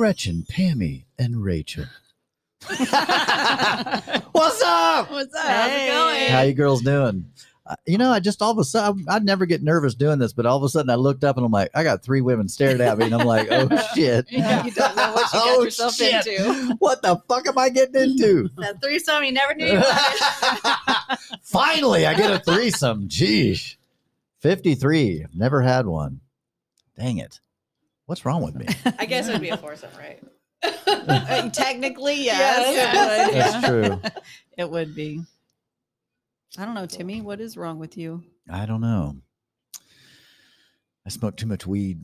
dating Gretchen, Pammy, and Rachel. What's up? What's up? How's it going? How you girls doing? Uh, You know, I just all of a sudden I'd never get nervous doing this, but all of a sudden I looked up and I'm like, I got three women staring at me, and I'm like, oh shit, Yeah, you don't know what you got Oh, yourself shit. into. what the fuck am I getting into? That threesome you never knew. Finally, I get a threesome. Jeez, fifty-three. I've never had one. Dang it, what's wrong with me? I guess it would be a foursome, right? Uh, Technically, Yes, yes, That's true. it would be. I don't know, Timmy. What is wrong with you? I don't know. I smoke too much weed.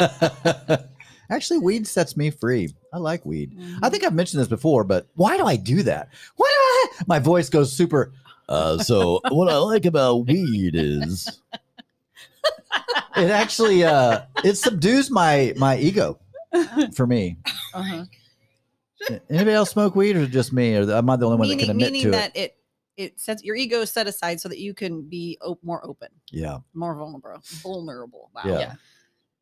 Actually, weed sets me free. I like weed. I think I've mentioned this before, but why do I do that? Why do I? My voice goes super. Uh, so what I like about weed is it actually uh, it subdues my my ego for me. Uh-huh. Anybody else smoke weed or just me? Or am I the only one that meaning can admit meaning to that it it sets your ego set aside so that you can be op- more open, Yeah. more vulnerable. Vulnerable. Wow. Yeah.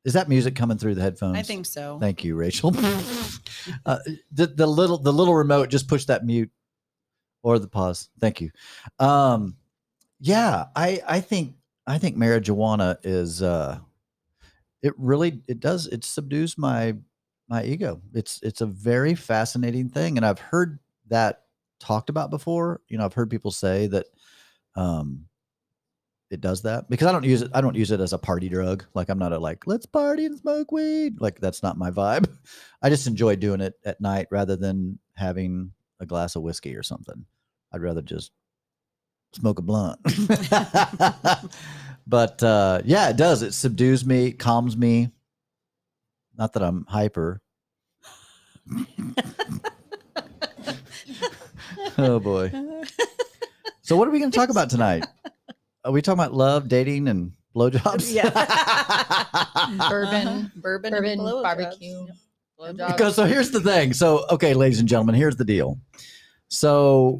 Is that music coming through the headphones? I think so. Thank you, Rachel. uh, the the little the little remote just push that mute or the pause. Thank you. Um, yeah, I I think I think marijuana is uh, it really it does it subdues my my ego. It's it's a very fascinating thing, and I've heard that talked about before. You know, I've heard people say that um it does that because I don't use it. I don't use it as a party drug. Like I'm not a like let's party and smoke weed. Like that's not my vibe. I just enjoy doing it at night rather than having a glass of whiskey or something. I'd rather just smoke a blunt. but uh, yeah, it does. It subdues me, calms me. Not that I'm hyper. oh boy. So what are we going to talk about tonight? Are we talking about love, dating, and blowjobs? Yeah. Bourbon, bourbon, Bourbon, and blowjobs. barbecue, blowjobs. Because so here's the thing. So okay, ladies and gentlemen, here's the deal. So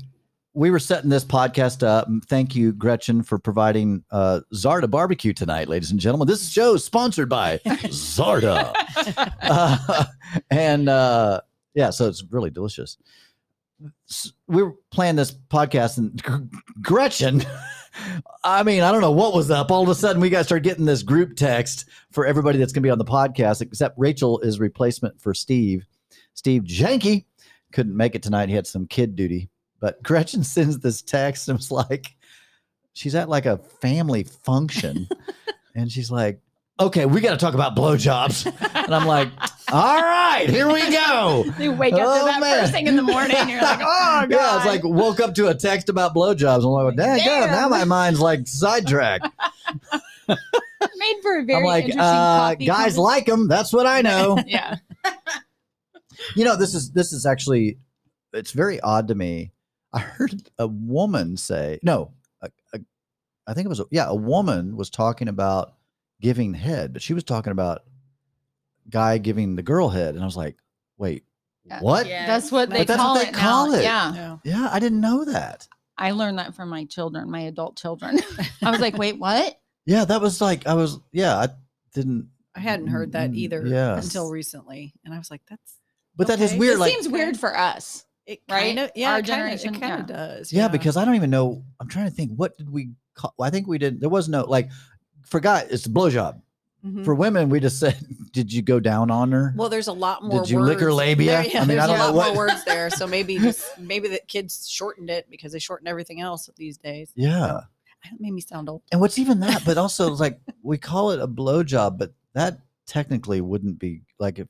we were setting this podcast up. Thank you, Gretchen, for providing uh, Zarda barbecue tonight, ladies and gentlemen. This show is sponsored by Zarda, uh, and uh, yeah, so it's really delicious. S- We were playing this podcast, and Gr- Gretchen. I mean, I don't know what was up. All of a sudden, we got started getting this group text for everybody that's going to be on the podcast, except Rachel is replacement for Steve. Steve Janky couldn't make it tonight. He had some kid duty. But Gretchen sends this text and it's like, she's at like a family function. and she's like, okay, we got to talk about blowjobs. and I'm like, all right, here we go. You wake up Oh, to that man. first thing in the morning. You're like, oh god. Yeah, it's like woke up to a text about blowjobs. And I'm like, dang, God, now my mind's like sidetracked. made for a very I'm like, interesting uh, guys like them. That's what I know. yeah. You know, this is this is actually it's very odd to me. I heard a woman say, no, a, a, I think it was a, yeah, a woman was talking about giving head, but she was talking about guy giving the girl head, and I was like, wait, Yeah. what? Yeah. That's what they But that's what call they it call it. Yeah. Yeah. Yeah, I didn't know that. I learned that from my children, my adult children. I was like, wait, what? Yeah, that was like I was. Yeah, I didn't. I hadn't heard that Mm, either yes. until recently, and I was like, "That's But that is Okay. weird. It like seems weird for us. It." Right? Kinda, yeah, Our it kinda, generation, it kind yeah. of does. yeah, because I don't even know. I'm trying to think. What did we call? I think we did. There was no like Forgot. It's a blowjob. Mhm. For women, we just said, "Did you go down on her?" Well, there's a lot more. Did you lick her labia? There- yeah, I mean, I there's don't a know lot what- more words there. So maybe just maybe the kids shortened it because they shorten everything else these days. yeah. That made me sound old. And what's even that? But also, it's like we call it a blowjob, but that technically wouldn't be like if.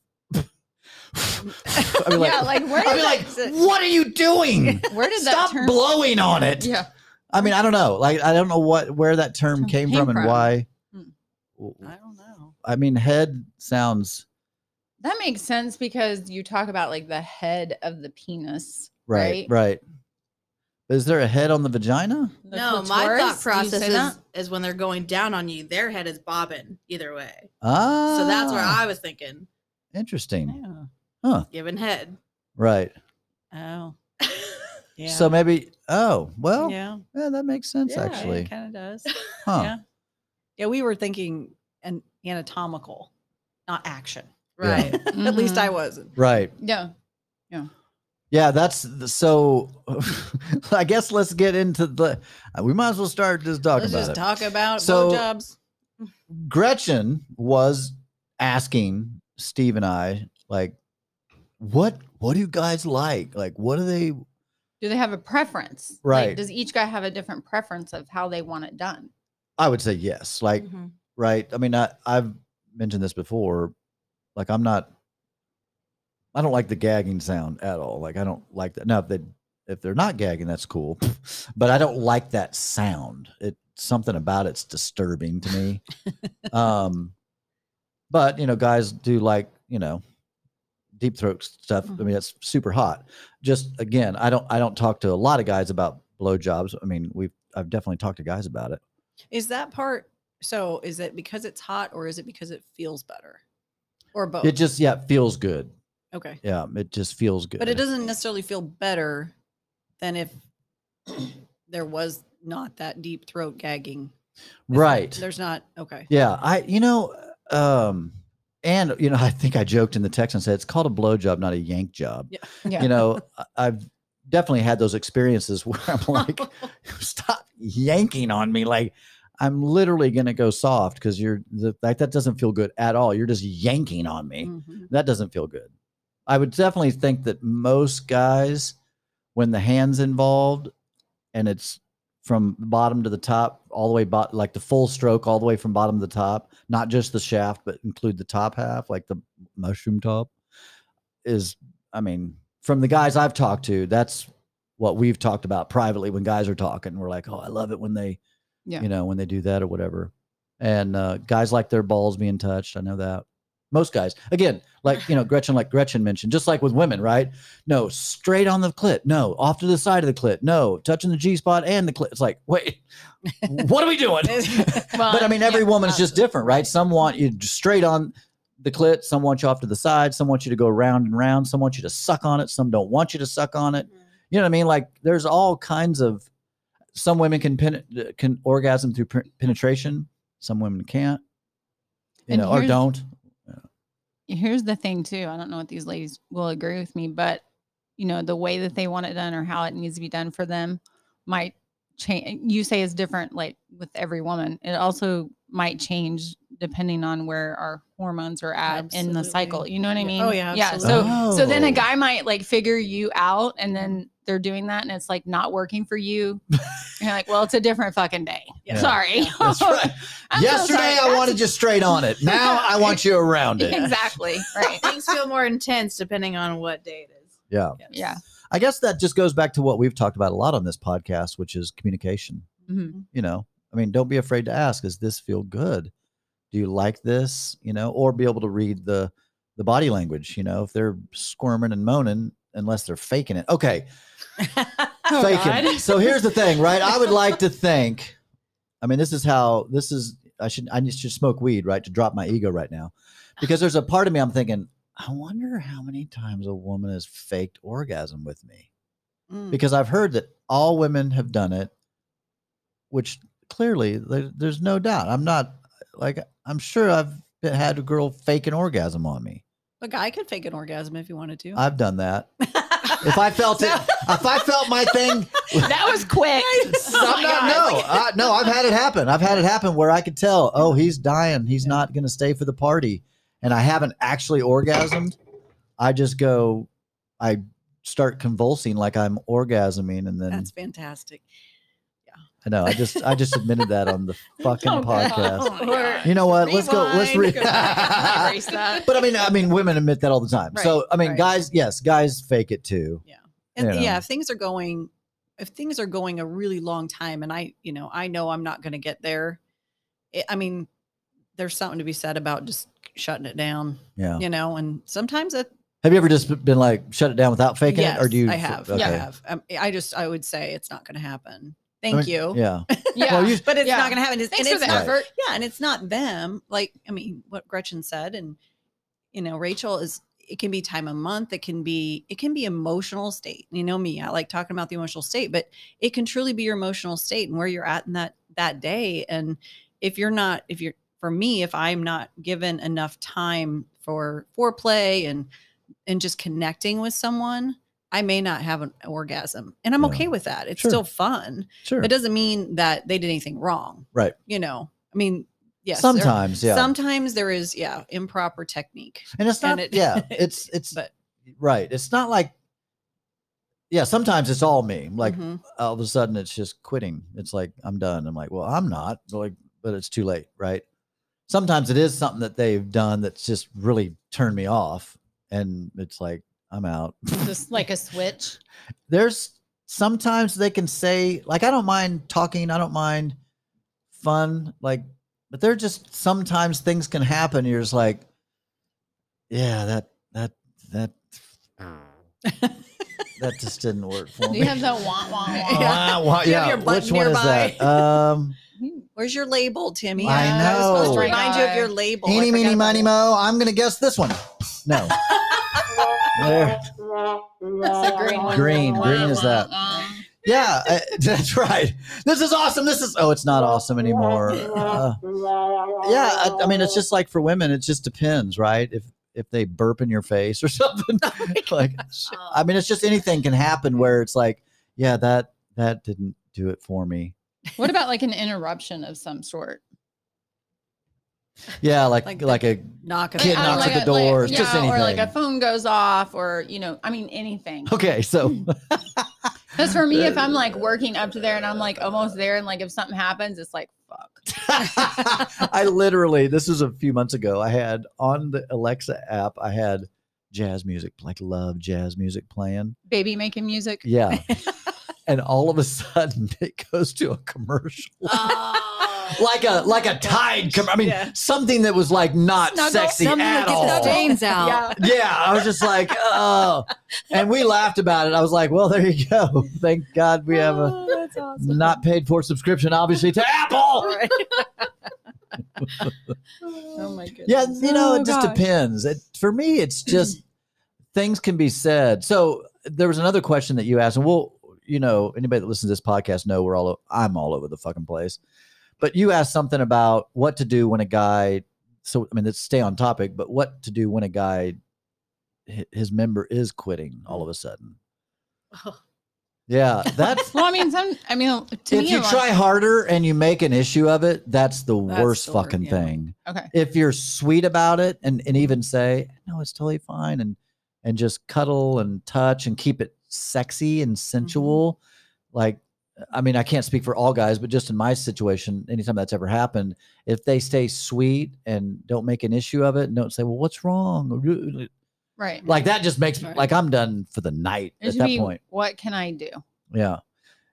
I mean, like, yeah, like where I'd did be that, like, "What are you doing? where did that Stop term blowing on it." Yeah. I mean, I don't know. Like, I don't know what where that term Term came, came from and why. Hmm. I don't know. I mean, head sounds That makes sense because you talk about like the head of the penis. right, Right. right. Is there a head on the vagina? The no, my thought process say is, when they're going down on you, their head is bobbing either way. Ah, So that's where I was thinking, interesting. Yeah. giving head. Right. Oh. Yeah. So maybe. Oh well. yeah. Yeah, that makes sense Yeah, actually. it kind of does. Huh. Yeah. Yeah, we were thinking an anatomical, not action. Right. At least I Mhm. wasn't. Right. Yeah. Yeah, Yeah, that's the, so. I guess let's get into the. uh, We might as well start just talking Let's about just it. talk about So- blowjobs. Gretchen was asking Steve and I, like, what what do you guys like? Like, what do they? Do they have a preference? Right. Like, does each guy have a different preference of how they want it done? I would say yes. Like, Mhm. right. I mean, I, I've mentioned this before. Like, I'm not. I don't like the gagging sound at all. Like, I don't like that. Now, if they if they're not gagging, that's cool. but I don't like that sound. It something about it's disturbing to me. um, but you know, guys do like you know deep throat stuff. I mm-hmm. mean, it's super hot. Just again, I don't I don't talk to a lot of guys about blowjobs. I mean, we've I've definitely talked to guys about it. Is that part? So is it because it's hot, or is it because it feels better, or both? It just yeah, it feels good. okay, Yeah, it just feels good. but it doesn't necessarily feel better than if there was not that deep throat gagging. Right. There's not. Okay. Yeah, I you know, um, and you know, I think I joked in the text and said it's called a blowjob, not a yank job. Yeah. Yeah. You know, I- I've definitely had those experiences where I'm like, stop yanking on me, like I'm literally gonna go soft because you're the like that doesn't feel good at all. You're just yanking on me. Mhm. That doesn't feel good. I would definitely think that most guys, when the hands involved, and it's from bottom to the top, all the way bot like the full stroke, all the way from bottom to the top, not just the shaft, but include the top half, like the mushroom top, is I mean, from the guys I've talked to, that's what we've talked about privately when guys are talking. We're like, oh, I love it when they, Yeah. you know, when they do that or whatever. And uh, guys like their balls being touched. I know that. Most guys, again, like you know, Gretchen, like Gretchen mentioned, just like with women, right? No, straight on the clit. No, off to the side of the clit. No, touching the G spot and the clit. It's like, wait, what are we doing? Well, but I mean, every yeah, woman's just uh, different, right? Some want you straight on the clit, some want you off to the side, some want you to go round and round, some want you to suck on it, some don't want you to suck on it. Mm-hmm. You know what I mean? Like there's all kinds of. Some women can pen, can orgasm through pen- penetration. Some women can't. You And know, or don't. Here's the thing too i don't know what these ladies will agree with me but you know the way that they want it done or how it needs to be done for them might change you say is different like with every woman. It also might change depending on where our hormones are at in the cycle you know what i mean Oh, yeah, yeah so absolutely. so then Oh. a guy might like figure you out and then they're doing that and it's like not working for you And you're like well it's a different fucking day Yeah. sorry That's right. I'm so Yesterday sorry. I wanted you straight on it. Now I want you around it. exactly right Things feel more intense depending on what day it is. Yeah. Yes. yeah I guess that just goes back to what we've talked about a lot on this podcast, which is communication. Mhm. You know, I mean, don't be afraid to ask, does this feel good? Do you like this? You know, or be able to read the the body language, you know, if they're squirming and moaning, unless they're faking it. Okay. Oh, faking. So here's the thing, right? I would like to think, I mean, this is how this is I should I just should smoke weed, right? To drop my ego right now. Because there's a part of me I'm thinking, I wonder how many times a woman has faked orgasm with me. Mm. Because I've heard that all women have done it, which clearly there's no doubt. I'm not like I'm sure I've had a girl fake an orgasm on me. A guy could fake an orgasm if he wanted to. I've done that. If I felt it, if I felt my thing that was quick Oh I'm not, no, I, no, I've had it happen. I've had it happen where I could tell, oh, he's dying. He's not going to stay for the party. And I haven't actually orgasmed. I just go, I start convulsing like I'm orgasming. And then That's fantastic. I know, I just, I just admitted that on the fucking Oh, podcast. Oh. You know what? Let's go. Let's re- that. but I mean, I mean, women admit that all the time. so I mean, right. guys, yes, guys fake it too. Yeah, and You know. yeah, if things are going, if things are going a really long time, and I, you know, I know I'm not going to get there. It, I mean, there's something to be said about just shutting it down, Yeah. you know. And sometimes it, Have you ever just been like shut it down without faking yes, it, or do you? I have, Okay. I have. Um, I just, I would say it's not going to happen. Thank I mean, you. Yeah. Yeah. Well, you, But it's Yeah. not going to happen. It's, Thanks and for it's the not, effort. yeah, and it's not them. Like, I mean, what Gretchen said, and you know, Rachel is. It can be time of month. It can be. It can be emotional state. You know me. I like talking about the emotional state, but it can truly be your emotional state and where you're at in that that day. And if you're not, if you're for me, if I'm not given enough time for foreplay and and just connecting with someone, I may not have an orgasm. And I'm Yeah. okay with that. It's Sure. still fun. Sure. It doesn't mean that they did anything wrong. Right. You know, I mean, yes. there- Sometimes, yeah. Sometimes there is, yeah, improper technique. and it's not and it- yeah, it's it's But right. It's not like yeah, sometimes it's all me. Like mhm. all of a sudden it's just quitting. It's like I'm done. I'm like, well, I'm not. Like, but it's too late, right? Sometimes it is something that they've done that's just really turned me off, and it's like I'm out. Just like a switch. There's sometimes they can say like I don't mind talking, I don't mind fun, like, but there just sometimes things can happen. You're just like, yeah, that that that that just didn't work for Do me. you have the wah wah wah? Yeah. Wah, wah, Do you have yeah, your button which one nearby? is that? Um, Where's your label, Timmy? I know. I was supposed to know. remind you of your label. I Eeny, forgot meeny, about miny, it. mo. I'm gonna guess this one. No. There. That's a green one. Green. Green is that. Yeah, uh, that's right. This is awesome. This is. Oh, it's not awesome anymore. Uh, yeah, I, I mean, it's just like for women, it just depends, right? If if they burp in your face or something, like, I mean, it's just anything can happen where it's like, yeah, that that didn't do it for me. What about like an interruption of some sort? Yeah, like Like like, a knock Kid knocks like at the a- like- door, it's just yeah, Or like a phone goes off, or you know, I mean anything. okay. So Because for me, if I'm like working up to there and I'm like almost there, and like if something happens, it's like fuck. I literally, this was a few months ago. I had on the Alexa app, I had jazz music, like love jazz music playing. Baby making music. Yeah. and all of a sudden it goes to a commercial. Oh. Like a like a tide com- I mean Yeah. something that was like not Snuggle. sexy Something at all. the stains out. Yeah. Yeah, I was just like, oh. And we laughed about it. I was like, well, there you go. Thank God we have a Oh, awesome. not paid for subscription, obviously, to Apple. Right. oh my goodness. Yeah, you know, Oh, it just gosh. depends. It, for me, it's just things can be said. So there was another question that you asked, and we'll, you know, anybody that listens to this podcast know we're all, I'm all over the fucking place. But you asked something about what to do when a guy. So I mean, let's stay on topic. But what to do when a guy, his member is quitting all of a sudden? Oh. Yeah, that's Well, I mean, some. I mean, to if you try harder and you make an issue of it, that's the That's worst the fucking yeah. thing Okay. if you're sweet about it and, and even say no it's totally fine and and just cuddle and touch and keep it sexy and mm-hmm. sensual like i mean i can't speak for all guys but just in my situation anytime that's ever happened if they stay sweet and don't make an issue of it and don't say well what's wrong Right. like that just makes me Right. like i'm done for the night It at that be, point What can I do? yeah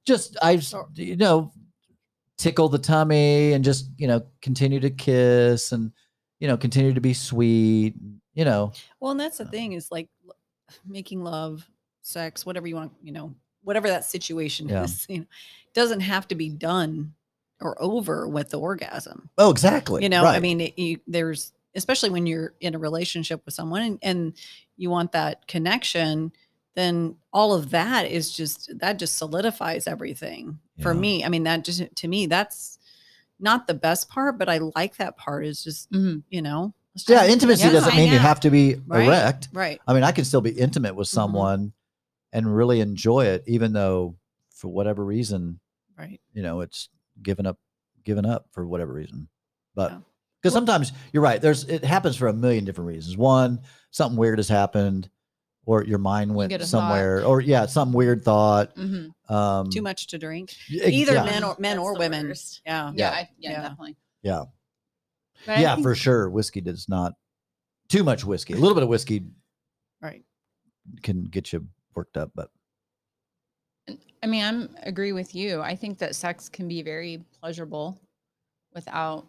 just I, Sure. you know tickle the tummy and just you know continue to kiss and you know continue to be sweet you know Well, and that's the thing is like making love, sex, whatever you want, you know, whatever that situation Yeah. is, you know, doesn't have to be done or over with the orgasm. oh exactly You know, I mean, it, you, there's especially when you're in a relationship with someone and, and you want that connection, then all of that is just that just solidifies everything for me. I mean, that just to me, that's not the best part, but I like that part. Is just Mhm. you know, yeah intimacy yeah, doesn't hang mean you have to be Right. erect right. i mean i can still be intimate with Mhm. someone and really enjoy it even though for whatever reason Right. you know it's given up given up for whatever reason but Yeah. because sometimes you're right there's it happens for a million different reasons one something weird has happened or your mind went get a thought. somewhere or yeah some weird thought Mhm. um Too much to drink. Either yeah. men or men That's or women. Yeah. Yeah. Yeah. I, yeah, Yeah. Definitely. Yeah. But yeah think- for sure whiskey does not too much whiskey a little bit of whiskey Right. can get you worked up but I mean, I'm agree with you. I think that sex can be very pleasurable without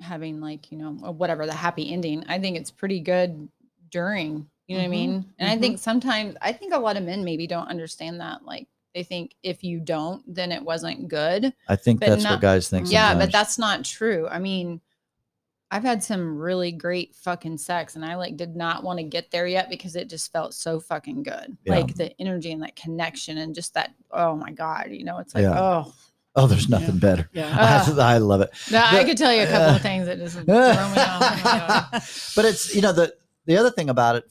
having like, you know, or whatever the happy ending. I think it's pretty good during, you know what I Mhm, mean? And I mhm. think sometimes I think a lot of men maybe don't understand that. Like they think if you don't, then it wasn't good. i think But that's not- what guys think Yeah, but that's not true. I mean, I've had some really great fucking sex and I like did not want to get there yet because it just felt so fucking good. Yeah. Like the energy and that connection and just that, oh my God, you know, it's like, Yeah. oh, Oh, there's nothing better. Yeah. I, I love it. No, I could tell you a couple uh, of things that just throw me off. Oh but it's you know the the other thing about it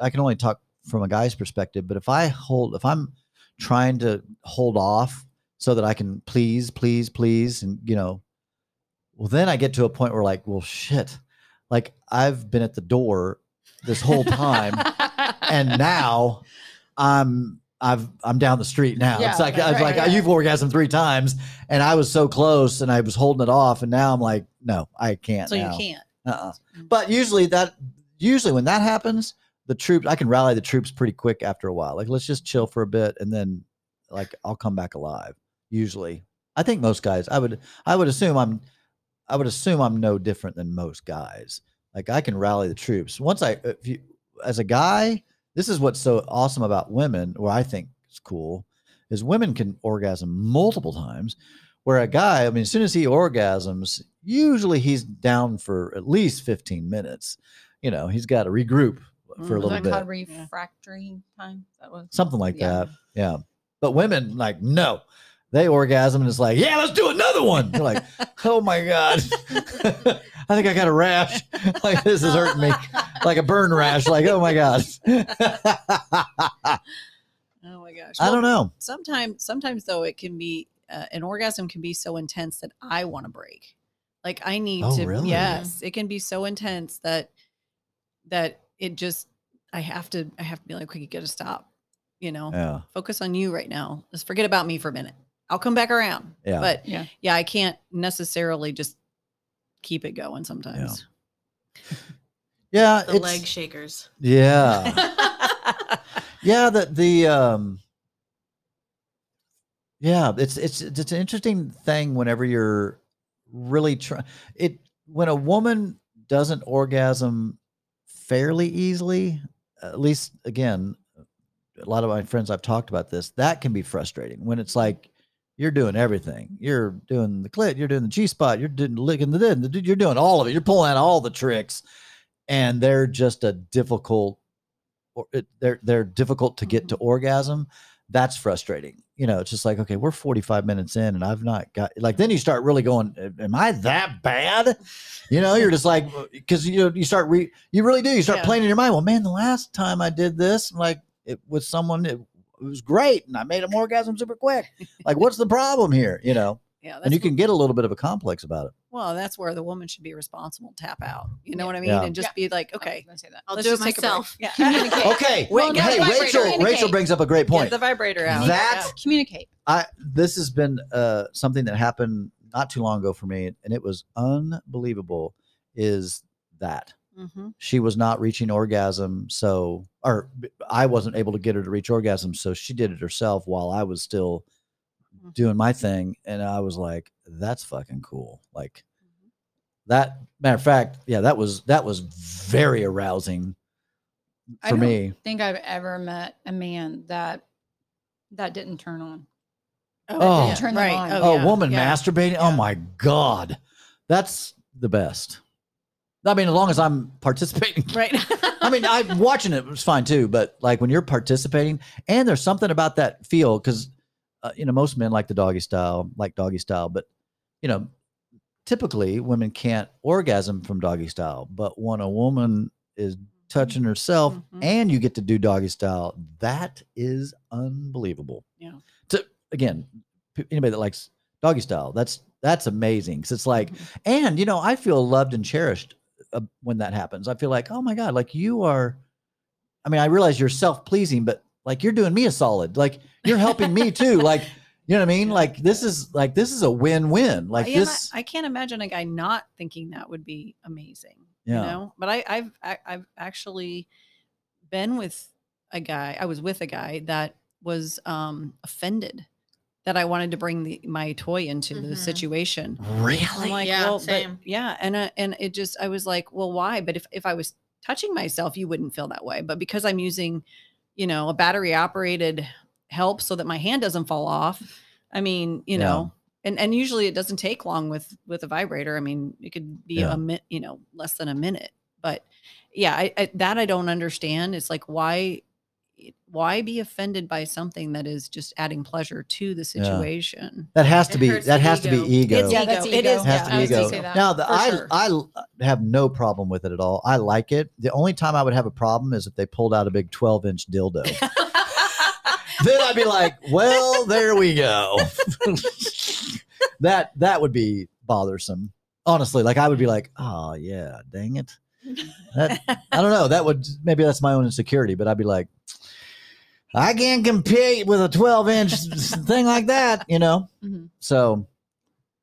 i can only talk from a guy's perspective but if i hold if i'm trying to hold off so that i can please please please and you know well then i get to a point where like well shit like i've been at the door this whole time and now i'm I've I'm down the street now. Yeah, it's like right, I was like right. you've orgasmed three times, and I was so close, and I was holding it off, and now I'm like, no, I can't. so you can't. Uh-uh. Mm. But usually that usually when that happens, the troops I can rally the troops pretty quick after a while. Like let's just chill for a bit and then like I'll come back alive. Usually. I think most guys I would I would assume I'm I would assume I'm no different than most guys. Like I can rally the troops. Once I if you as a guy, this is what's so awesome about women, or I think is cool, is women can orgasm multiple times. Where a guy, I mean, as soon as he orgasms, usually he's down for at least 15 minutes. You know, he's got to regroup for a Mm, Was little that bit. called refractory time? That was Something like Yeah. that. Yeah. But women, like, no. They orgasm and it's like, yeah, let's do another one. They're like, oh my God. I think I got a rash. like, this is hurting me. Like a burn rash. Like, oh my God. Oh my gosh. I don't know. Sometimes, sometimes though, it can be uh, an orgasm can be so intense that I want to break. Like I need Oh, to. really? Yes, it can be so intense that that it just I have to. I have to be like, okay, you got to stop. You know, Yeah. focus on you right now. Just forget about me for a minute. I'll come back around. Yeah. But Yeah. yeah, I can't necessarily just keep it going sometimes. Yeah. The it's, leg shakers. Yeah. yeah the the um yeah it's it's it's an interesting thing whenever you're really trying it when a woman doesn't orgasm fairly easily at least again a lot of my friends i've talked about this that can be frustrating when it's like you're doing everything. You're doing the clit you're doing the g-spot you're doing licking the, the you're doing all of it. You're pulling out all the tricks and they're just a difficult or it, they're they're difficult to get to mm-hmm. orgasm. That's frustrating. You know it's just like okay we're 45 minutes in and i've not got like then you start really going am i that bad? You know you're just like uh, because you know you start re you really do. You start Yeah. playing in your mind well man the last time i did this like it with someone it, it was great and i made them orgasm super quick like what's the problem here you know yeah, and you can get a little bit of a complex about it well, that's where the woman should be responsible. Tap out. You know Yeah. what I mean? Yeah. And just be like, okay, I was gonna say that. I'll let's do it just take a break. myself. Yeah. Communicate. okay Well, hey rachel rachel brings up a great point Get the vibrator out. That- Communicate. I this has been uh something that happened not too long ago for me, and it was unbelievable. Is that hmm she was not reaching orgasm, so or I wasn't able to get her to reach orgasm, so she did it herself while I was still Mhm. doing my thing, and I was like, "That's fucking cool!" Like that. Matter of fact, yeah, that was that was very arousing for me. I don't me. think I've ever met a man that that didn't turn on. Oh. yeah, Turn right. on. Oh, yeah, woman yeah. masturbating. Oh my god, that's the best. I mean, as long as I'm participating. Right. I mean, I'm watching it was fine too, but like when you're participating, and there's something about that feel because uh, you know most men like the doggy style, like doggy style, but you know, typically women can't orgasm from doggy style, but when a woman is touching herself Mhm. and you get to do doggy style, that is unbelievable. Yeah. To again, anybody that likes doggy style, that's that's amazing. Cause it's like, Mhm. and you know, I feel loved and cherished uh, when that happens. I feel like, oh my god, like you are. I mean, I realize you're self pleasing, but like you're doing me a solid. Like you're helping me too. Like you know what I mean? Like this is like this is a win win. Like Yeah, this. I, I can't imagine a guy not thinking that would be amazing. Yeah. You know, but I, I've I, I've actually been with a guy. I was with a guy that was um, offended that I wanted to bring the, my toy into the Mhm. situation. really? I'm like, Yeah, well, same. but yeah, and uh, and it just I was like, well, why? But if if I was touching myself, you wouldn't feel that way. But because I'm using, you know, a battery operated help so that my hand doesn't fall off. I mean, you Yeah. know, and and usually it doesn't take long with with a vibrator. I mean, it could be Yeah. a minute, you know, less than a minute. But yeah, I, I, that I don't understand. It's like why why be offended by something that is just adding pleasure to the situation? That has to It be hurts that the has to be ego. ego. It's Yeah, ego. that's It ego. is. has to be I ego. Now, the, I sure. I l- have no problem with it at all. I like it. The only time I would have a problem is if they pulled out a big twelve inch dildo. then I'd be like, well, there we go. that that would be bothersome. Honestly, like I would be like, oh yeah, dang it. That, I don't know. That would maybe that's my own insecurity, but I'd be like, I can't compete with a 12 inch thing like that, you know? Mhm. So,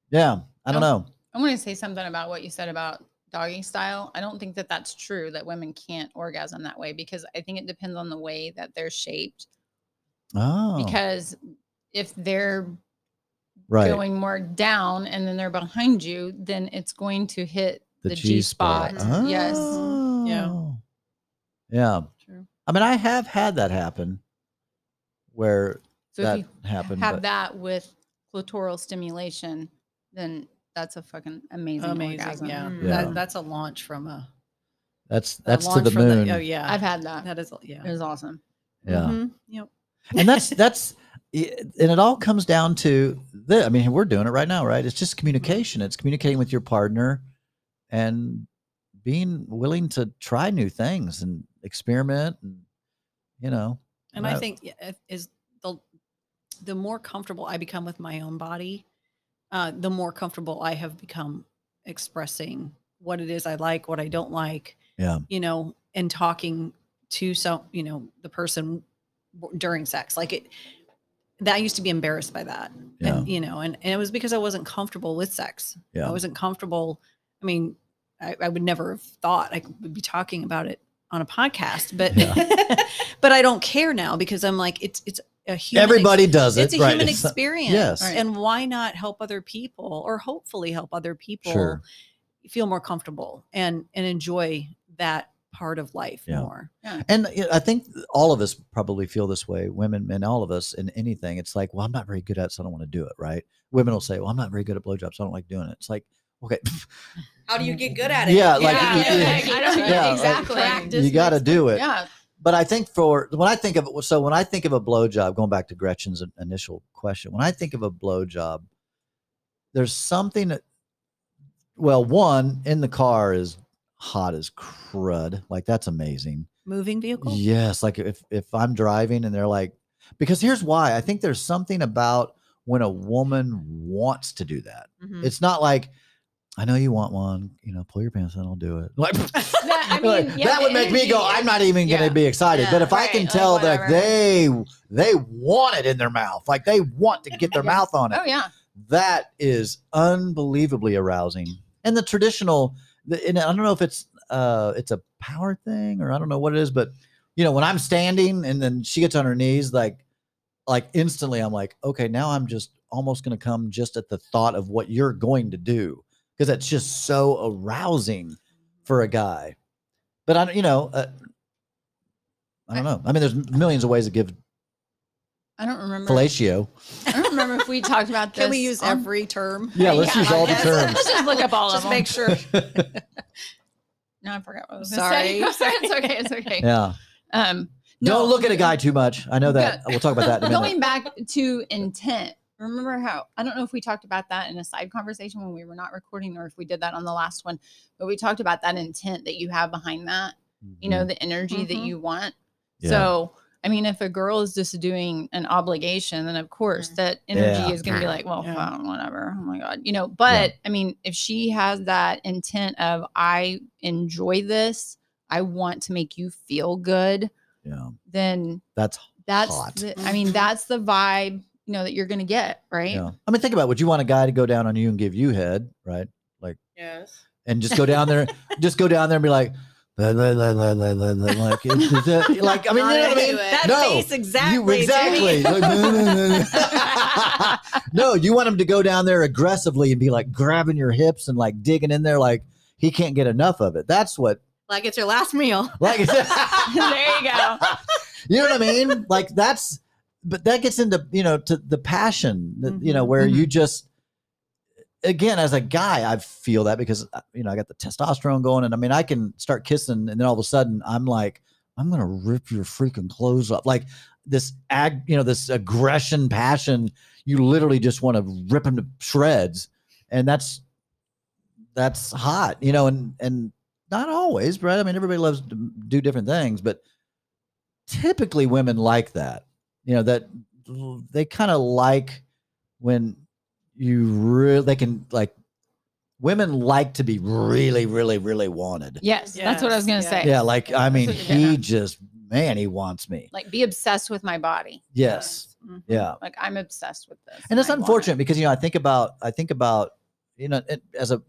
yeah, I don't know. I want to say something about what you said about doggy style. I don't think that that's true that women can't orgasm that way because I think it depends on the way that they're shaped. Oh, Because if they're right. going more down and then they're behind you, then it's going to hit the, G spot. Yes. Yeah. Oh. Yeah. True. I mean, I have had that happen where So that if you happened. have but- that with clitoral stimulation, then that's a fucking amazing, Amazing. orgasm. Yeah. Mm. Yeah. That, that's a launch from a. that's a that's to launch the from moon. oh yeah. I've had that. that is yeah. It was awesome. yeah. Mhm. Yep. and that's that's and it all comes down to the i mean we're doing it right now right it's just communication it's communicating with your partner and being willing to try new things and experiment and you know And I think is the the more comfortable I become with my own body, uh, the more comfortable I have become expressing what it is I like, what I don't like. Yeah. You know, and talking to some, you know, the person during sex. Like it that I used to be embarrassed by that. Yeah. And you know, and, and it was because I wasn't comfortable with sex. Yeah. I wasn't comfortable. I mean, I, I would never have thought I would be talking about it on a podcast, but but I don't care now because I'm like it's it's a human ex- everybody does it it's a right human It's- experience. yes. Right. And why not help other people or hopefully help other people Sure. feel more comfortable and and enjoy that part of life Yeah. more. and you know, i think all of us probably feel this way women men, all of us in anything it's like well i'm not very good at it so i don't want to do it right women will say well i'm not very good at blowjobs so i don't like doing it it's like okay How do you get good at it? Yeah, like, Yeah, you- yeah, you- I don't- yeah, exactly. Practice you got to do it Yeah. but I think for when I think of it, so when I think of a blowjob, going back to Gretchen's initial question, when I think of a blowjob, there's something that, well, one in the car is hot as crud. Like that's amazing. Moving vehicle? Yes. Like if, if I'm driving and they're like, because here's why I think there's something about when a woman wants to do that. Mhm. It's not like, I know you want one, you know, pull your pants and I'll do it. Like, That, I like, yeah, that would make me go. I'm not even going to be excited. but Yeah, if I right, can like, tell that they they want it in their mouth, like they want to get their Yeah. mouth on it, Oh yeah. that is unbelievably arousing. And the traditional, and I don't know if it's uh it's a power thing or I don't know what it is, but you know when I'm standing and then she gets on her knees, like like instantly I'm like, okay, now I'm just almost going to come just at the thought of what you're going to do because that's just so arousing for a guy. But I, don't- you know, uh, I don't know. I mean, there's millions of ways to give I don't remember. fellatio. I don't remember if we talked about this. Can we use on- every term? Yeah, let's use all the terms. Let's just look up all Just of them. Just make sure. No, I forgot what I was Sorry. Gonna say. it's okay. It's okay. yeah. Um, Don't look at a guy too much. I know that. We'll talk about that in a minute. Going back to intent. Remember how I don't know if we talked about that in a side conversation when we were not recording or if we did that on the last one, but we talked about that intent that you have behind that, you know, the energy that Mhm. you want. Mm-hmm. Yeah. So, I mean, if a girl is just doing an obligation, then of course Mhm. that energy Yeah. is going to be like, well, Yeah. fine, whatever. Oh my God. You know, but I mean, if she has that intent of, I enjoy this, I want to make you feel good, yeah, then that's that's, Hot. the, I mean, Mhm. that's the vibe, you know, that you're going to get. Right. yeah. I mean, think about it. would you want a guy to go down on you and give you head, right? Like yes. And just go down there, just go down there and be like, like, is- is that- like I mean, you know what I Not mean? into it. That No, face exactly. You exactly. Like, no, you want him to go down there aggressively and be like grabbing your hips and like digging in there, like he can't get enough of it. That's what, Like it's your last meal. like, there you go. you know what I mean? Like that's, but that gets into you know to the passion, that, you know, Mhm. where you just, again, as a guy, I feel that because uh, you know I got the testosterone going, and I mean I can start kissing, and then all of a sudden I'm like, I'm gonna rip your freaking clothes off. Like this ag, you know, this aggression, passion. You literally just want to rip them to shreds, and that's that's hot, you know, and and not always, right? I mean, everybody loves to do different things, but typically women like that. You know, that they kind of like when you really they can like women like to be really, really, really wanted. Yes, that's what I was gonna Yes, say. Yeah, like I mean, what you're getting he at. just man, he wants me. Like be obsessed with my body. Yes, Mhm. yeah, Like I'm obsessed with this. and it's I it. unfortunate because you know I think about I think about you know it, as a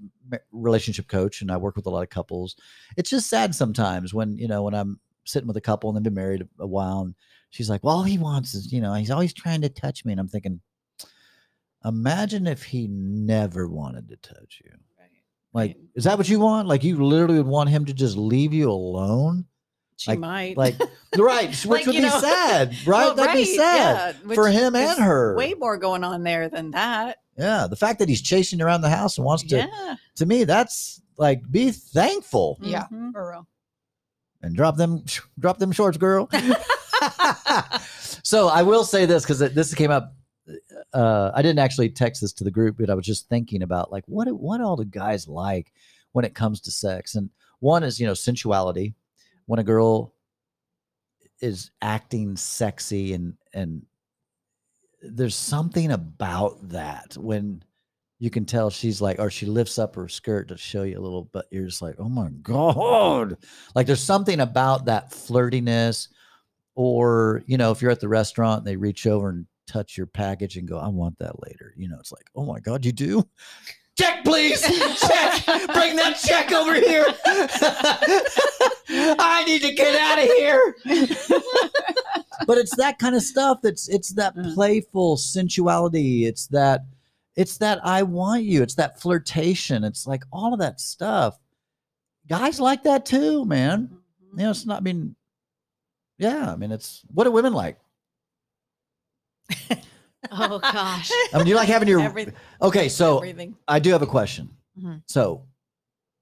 relationship coach and I work with a lot of couples. It's just sad sometimes when you know when I'm sitting with a couple and they've been married a, a while and she's like, "Well, all he wants is you know he's always trying to touch me," and I'm thinking, imagine if he never wanted to touch you. Right. Like, Right. is that what you want? Like, you literally would want him to just leave you alone? She Like- might. Like, right? Which Like, would be know- sad, right? Well, That'd be sad yeah, for him and her. Way more going on there than that. Yeah, the fact that he's chasing around the house and wants to, Yeah. to me, that's like be thankful Yeah. Mhm. For real. and drop them, drop them shorts, girl. so I will say this because this came up. Uh, I didn't actually text this to the group, but I was just thinking about like what what all the guys like when it comes to sex, and one is you know sensuality. When a girl is acting sexy and and there's something about that when you can tell she's like or she lifts up her skirt to show you a little but you're just like oh my god like there's something about that flirtiness or you know if you're at the restaurant and they reach over and touch your package and go i want that later. You know it's like oh my god you do? Check please! Check! Bring that check over here! I need to get out of here! But it's that kind of stuff that's it's that Mm. playful sensuality. It's that it's that i want you. It's that flirtation. It's like all of that stuff. Guys like that too man. Mhm. you know it's not I mean yeah i mean it's what do women like Oh gosh. i mean you like having your Everything. okay so everything. i do have a question Mhm. so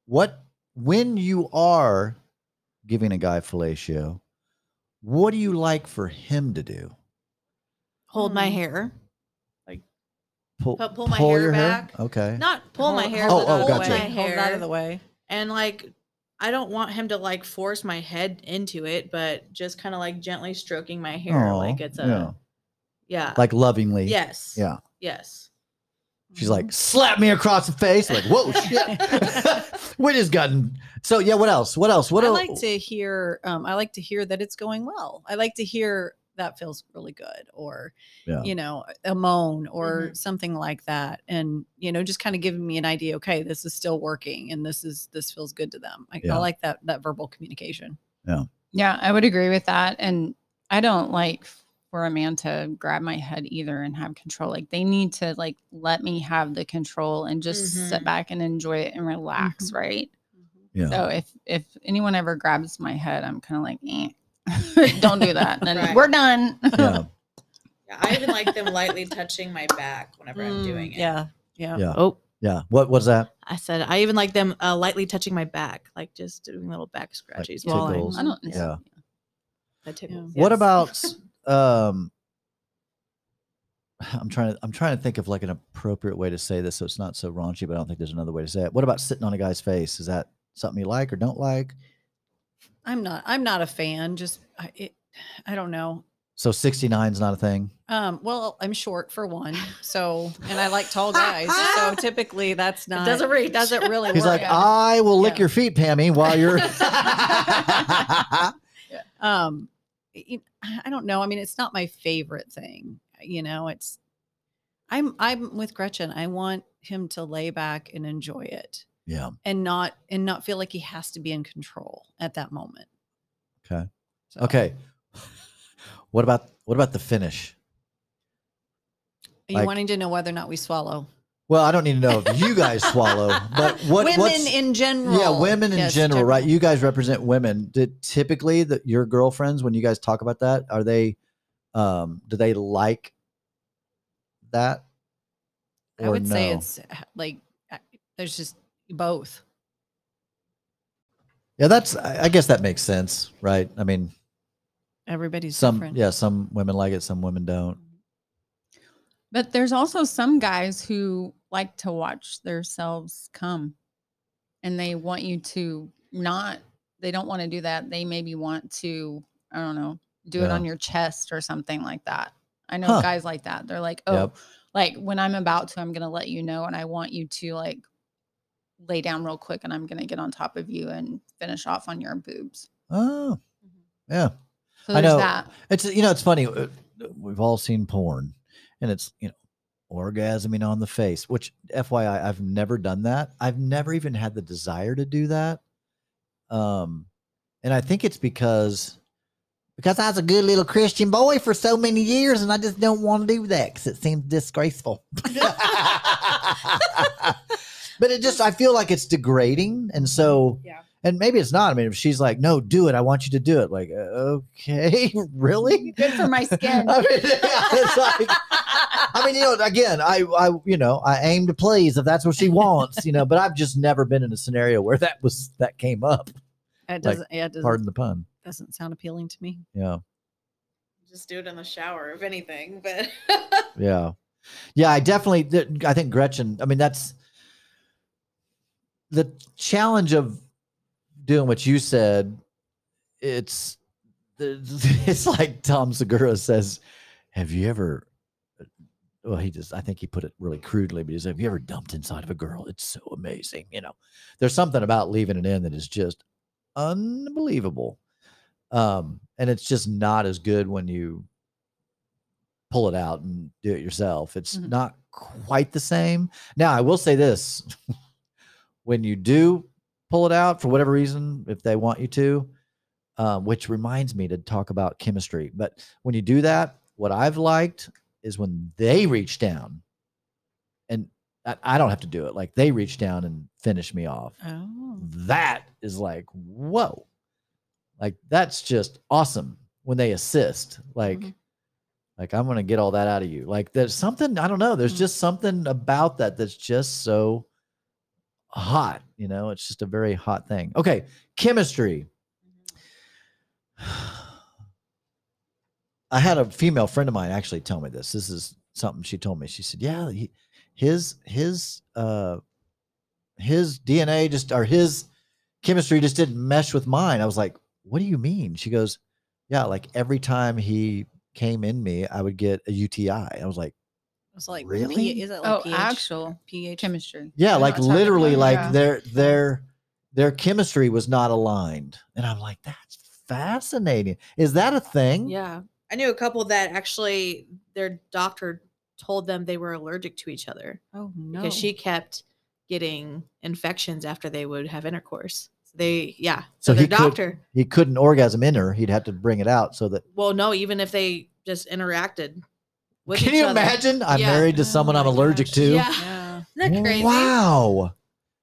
what when you are giving a guy fellatio what do you like for him to do Hold my Hmm. hair. pull, Pu- pull my hair your back. okay Not pull my hair, Oh, but oh, hold gotcha. my Hold hair. it out of the way. and like I don't want him to like force my head into it, but just kind of like gently stroking my hair, Aw, like it's a yeah. like lovingly yes, yeah yes. She's like, slap me across the face. Like, whoa, shit. we just gotten. So yeah, what else? What else? What else? I else? like to hear. Um, I like to hear that it's going well. I like to hear that feels really good, or Yeah. you know, a moan or Mhm. something like that, and you know, just kind of giving me an idea. Okay, this is still working, and this is this feels good to them. I, Yeah. I like that that verbal communication. Yeah, yeah I would agree with that. And I don't like for a man to grab my head either and have control. Like they need to like let me have the control and just sit Mhm. back and enjoy it and relax, right? yeah. So if if anyone ever grabs my head, I'm kind of like, eh. don't do that. Then Right. we're done. yeah. Yeah, I even like them lightly touching my back whenever I'm Mm, doing it. Yeah, yeah. Yeah. Oh, Yeah. What was that? I said I even like them uh, lightly touching my back, like just doing little back scratches while tickles. I I'm. don't. Yeah. I tickle. What about um I'm trying to I'm trying to think of like an appropriate way to say this so it's not so raunchy, but I don't think there's another way to say it. What about sitting on a guy's face? Is that something you like or don't like? I'm not. I'm not a fan. Just I, it, I don't know. So 69 is not a thing. Um, well, I'm short for one, so and I like tall guys. so typically, that's not doesn't reach. Doesn't really He's work. like, I will lick Yeah. your feet, Pammy, while you're um it- i don't know i mean it's not my favorite thing you know it's i'm i'm with gretchen i want him to lay back and enjoy it Yeah. and not and not feel like he has to be in control at that moment Okay. So, Okay. What about what about the finish? are you like- wanting to know whether or not we swallow Well, I don't need to know if you guys swallow, but what women in general yeah, women in Yes, general, right? You guys represent women. Did typically that your girlfriends, when you guys talk about that, are they um do they like that? i would say it's uh, like uh, there's just both Yeah, that's. I guess that makes sense, right? I mean, Everybody's some different. yeah, some women like it, some women don't. But there's also some guys who like to watch themselves come and they want you to not, they don't want to do that. They maybe want to, I don't know, do it on your chest or something like that. I know Huh. guys like that. They're like, oh, Yep. like when I'm about to, I'm to let you know and I want you to like lay down real quick and I'm going to get on top of you and finish off on your boobs. Oh, yeah. So I know. that. It's you know, it's funny. uh, We've all seen porn, and it's you know, orgasming on the face. Which, FYI, I've never done that. I've never even had the desire to do that. Um, and I think it's because because I was a good little Christian boy for so many years, and I just don't want to do that because it seems disgraceful. but it just, I feel like it's degrading, and so Yeah. and maybe it's not. I mean, if she's like, "No, do it. I want you to do it." Like, okay, really? Good for my skin. I mean, yeah, it's like, I mean, you know, again, I, I, you know, I aim to please if that's what she wants, you know. But I've just never been in a scenario where that was that came up. It doesn't. yeah, it doesn't, Pardon the pun. doesn't sound appealing to me. Yeah, Just do it in the shower, if anything. But yeah, yeah. I definitely. I think Gretchen. I mean, that's the challenge of doing what you said. It's it's like Tom Segura says. Have you ever? Well, he just. I think he put it really crudely, but he's. Have you ever dumped inside of a girl? It's so amazing. You know, there's something about leaving it in that is just unbelievable. Um, and it's just not as good when you pull it out and do it yourself. It's Mhm. not quite the same. Now, I will say this when you do pull it out for whatever reason, if they want you to, um, which reminds me to talk about chemistry. But when you do that, what I've liked is when they reach down and I, I don't have to do it. Like they reach down and finish me off. Oh, That is like, whoa. Like that's just awesome when they assist. Like, Mhm. like I'm gonna get all that out of you. Like there's something, I don't know. There's Mhm. just something about that that's just so hot, you know, it's just a very hot thing. Okay, chemistry. I had a female friend of mine actually tell me this. This is something she told me. She said, "Yeah, he, his his uh his DNA just or his chemistry just didn't mesh with mine." I was like, "What do you mean?" She goes, "Yeah, like every time he came in me, I would get a UTI." I was like, it's like Really? P- is it like Oh, pH? actual pH? chemistry. "Yeah, We're like literally like yeah. their their their chemistry was not aligned." And I'm like, "That's fascinating. Is that a thing?" yeah, I knew a couple that actually their doctor told them they were allergic to each other Oh no. because she kept getting infections after they would have intercourse. So they, yeah. So So, their he could- doctor. He couldn't orgasm in her. He'd have to bring it out so that well, no, even if they just interacted. With Can each you other. imagine? I'm Yeah. married to Oh someone I'm allergic gosh. to. Yeah. Yeah. Isn't that crazy? Wow.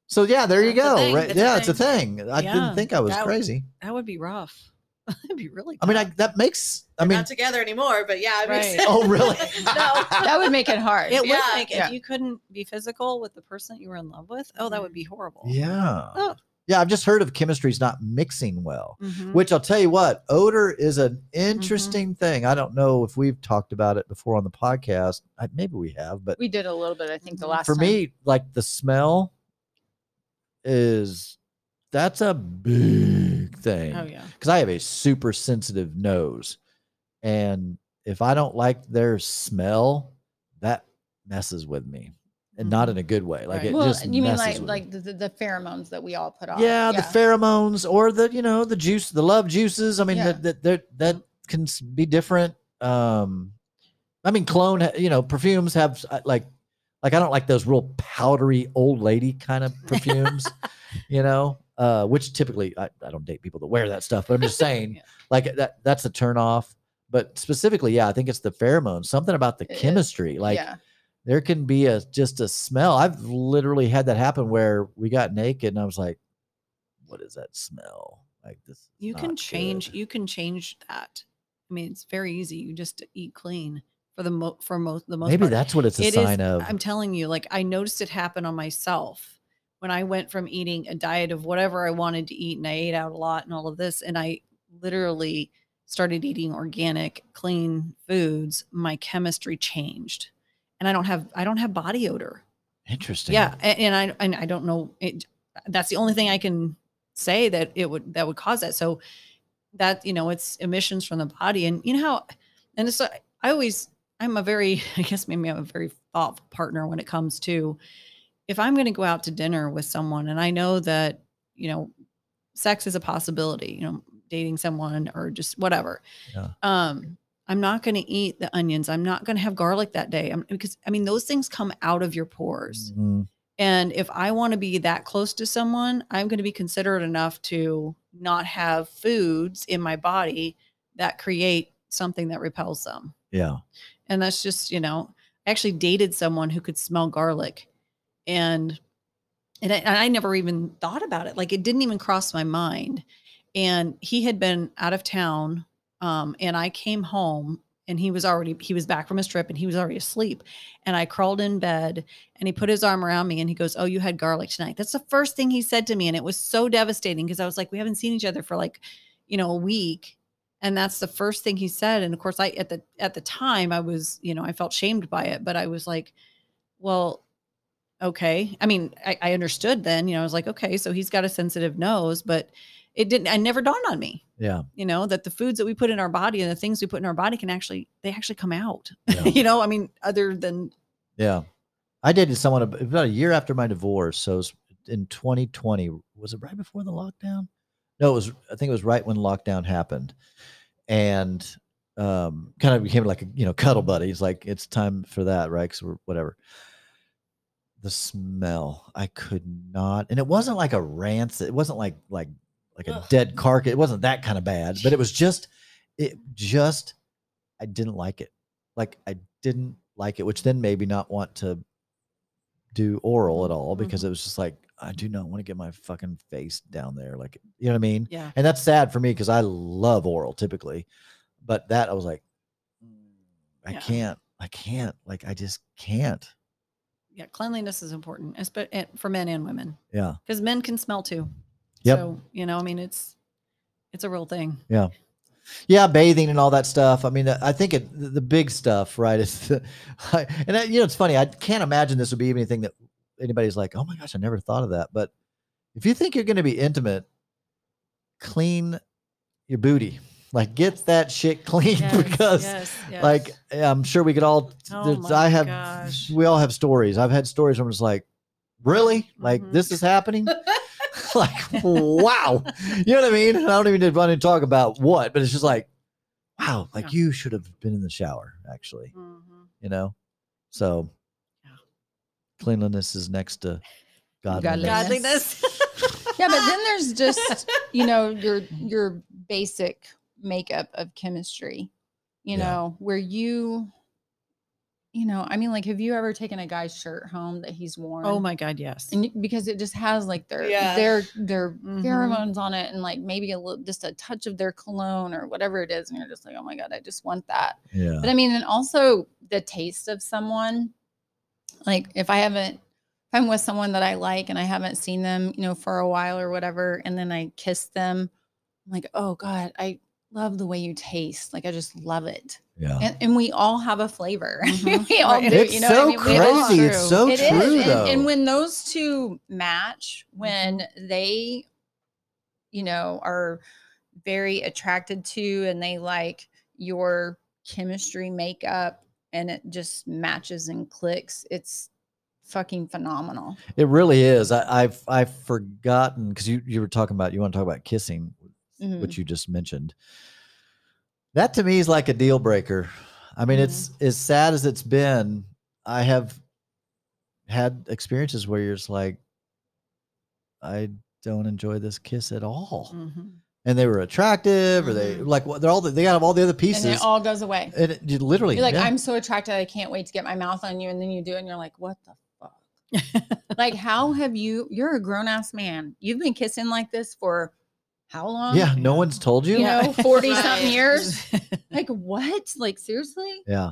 So yeah, there you It's a go. thing. Right? It's a yeah, it's a thing. thing. I Yeah, didn't think I was that- crazy. That would be rough. That'd be really. I mean, I, that makes. I They're mean, not together anymore, but yeah, it makes Right. sense. oh really? no. That would make it hard. it would yeah, make yeah. if you couldn't be physical with the person you were in love with. Oh, that would be horrible. yeah. Oh. Yeah, I've just heard of chemistry's not mixing well. Mhm. Which I'll tell you what, odor is an Mm-hmm. interesting thing. I don't know if we've talked about it before on the podcast. I, maybe we have, but we did a little bit, I think, the Mhm. last for time. me, like the smell is that's a big thing. Oh yeah. because I have a super sensitive nose, and if I don't like their smell, that messes with me, and not in a good way. Like Right. it Well, just you mean like with like the, the, the pheromones that we all put off? yeah, the pheromones or the you know the juice, the love juices. I mean Yeah. that that that that can be different. Um, I mean clone. you know, perfumes have like like I don't like those real powdery old lady kind of perfumes, you know. Uh, which typically I, I don't date people that wear that stuff, but I'm just saying Yeah. like that that's a turn off. But specifically, yeah, I think it's the pheromones, something about the It is. chemistry. Like yeah. There can be a just a smell. I've literally had that happen where we got naked and I was like, "What is that smell?" Like this. You can change. good." You can change that. I mean, it's very easy. You just eat clean for the mo- for most the most Maybe part. that's what it's a It is- sign of. I'm telling you, like I noticed it happen on myself when I went from eating a diet of whatever I wanted to eat and I ate out a lot and all of this, and I literally started eating organic, clean foods, my chemistry changed. And I don't have I don't have body odor. Interesting. Yeah, a- and, I and I don't know it. That's the only thing I can say that it would that would cause that. So that you know, it's emissions from the body, and you know how, and it's I always I'm a very I guess maybe I'm a very thoughtful partner when it comes to if I'm going to go out to dinner with someone and I know that you know sex is a possibility, you know, dating someone or just whatever. Yeah. Um, I'm not going to eat the onions. I'm not going to have garlic that day. I'm, because I mean, those things come out of your pores. Mhm. And if I want to be that close to someone, I'm going to be considerate enough to not have foods in my body that create something that repels them. Yeah. And that's just, you know, I actually dated someone who could smell garlic and and I, and I never even thought about it. Like it didn't even cross my mind. And he had been out of town um, and I came home and he was already he was back from his trip and he was already asleep. And i crawled in bed and he put his arm around me and he goes oh you had garlic tonight. That's the first thing he said to me and it was so devastating because i was like we haven't seen each other for like you know a week. And that's the first thing he said and of course i at the at the time i was you know i felt shamed by it but i was like well okay. I mean i, I understood then you know i was like okay so he's got a sensitive nose but it didn't i never dawned on me Yeah. you know that the foods that we put in our body and the things we put in our body can actually they actually come out Yeah. you know i mean other than Yeah. I dated someone about a year after my divorce. So it was in 2020. Was it right before the lockdown? No, it was, I think it was right when lockdown happened. And um, kind of became like a, you know, cuddle buddies. Like it's time for that, right? Because we're whatever. The smell, I could not, and it wasn't like a rancid. It wasn't like like like a Ugh. dead carcass. It wasn't that kind of bad, but it was just, it just, I didn't like it. Like I didn't like it, which then made me not want to do oral at all because it was just like I do not want to get my fucking face down there. Like you know what I mean? yeah And that's sad for me because I love oral typically, but that I was like, "Mm, I Yeah. can't, I can't, like I just can't. yeah cleanliness is important espe- for men and women Yeah, because men can smell too Yep. so you know i mean it's it's a real thing yeah, yeah. Bathing and all that stuff. I mean, I think it, the big stuff, right? Is the, I, and I, you know, it's funny. I can't imagine this would be anything that anybody's like, oh my gosh, I never thought of that. But if you think you're going to be intimate, clean your booty. Like get that shit clean because yes, yes. like I'm sure we could all Oh I have gosh. we all have stories. I've had stories where I'm just like, really? Like Mhm. this is happening? like wow. You know what I mean? And I don't even want to talk about what, but it's just like, wow, like Yeah. you should have been in the shower, actually. Mhm. You know? So Yeah. cleanliness is next to godliness. Godliness. godliness yeah but then there's just you know your your basic makeup of chemistry you Yeah. know where you you know i mean like have you ever taken a guy's shirt home that he's worn oh my god yes and you, because it just has like their Yeah. their their Mhm. pheromones on it and like maybe a little just a touch of their cologne or whatever it is and you're just like oh my god i just want that Yeah. but I mean, and also the taste of someone. Like if I haven't, if I'm with someone that I like and I haven't seen them, you know, for a while or whatever, and then I kiss them, I'm like, oh God, I love the way you taste. Like I just love it. Yeah. And, and we all have a flavor. Mhm. we all Right. do. It's you know so I mean? We all- crazy. It's True. so it is, true and- though. And, when those two match, when they, you know, are very attracted to and they like your chemistry makeup and it just matches and clicks, it's fucking phenomenal. It really is. I, I've I've forgotten because you you were talking about you want to talk about kissing, Mhm. which you just mentioned. That to me is like a deal breaker. I mean, it's as sad as it's been. I have had experiences where you're just like, I don't enjoy this kiss at all, Mhm. and they were attractive, or they Mhm. like they're all the, they got all the other Mm-hmm. And pieces, it all goes away. and it, literally You're like, yeah. I'm so attracted. I can't wait to get my mouth on you. And then you do it and you're like, what the fuck? like, how have you, you're a grown ass man. You've been kissing like this for how long? yeah. No one's told you. You know, 40 something years. Like, what? Like, seriously? Yeah.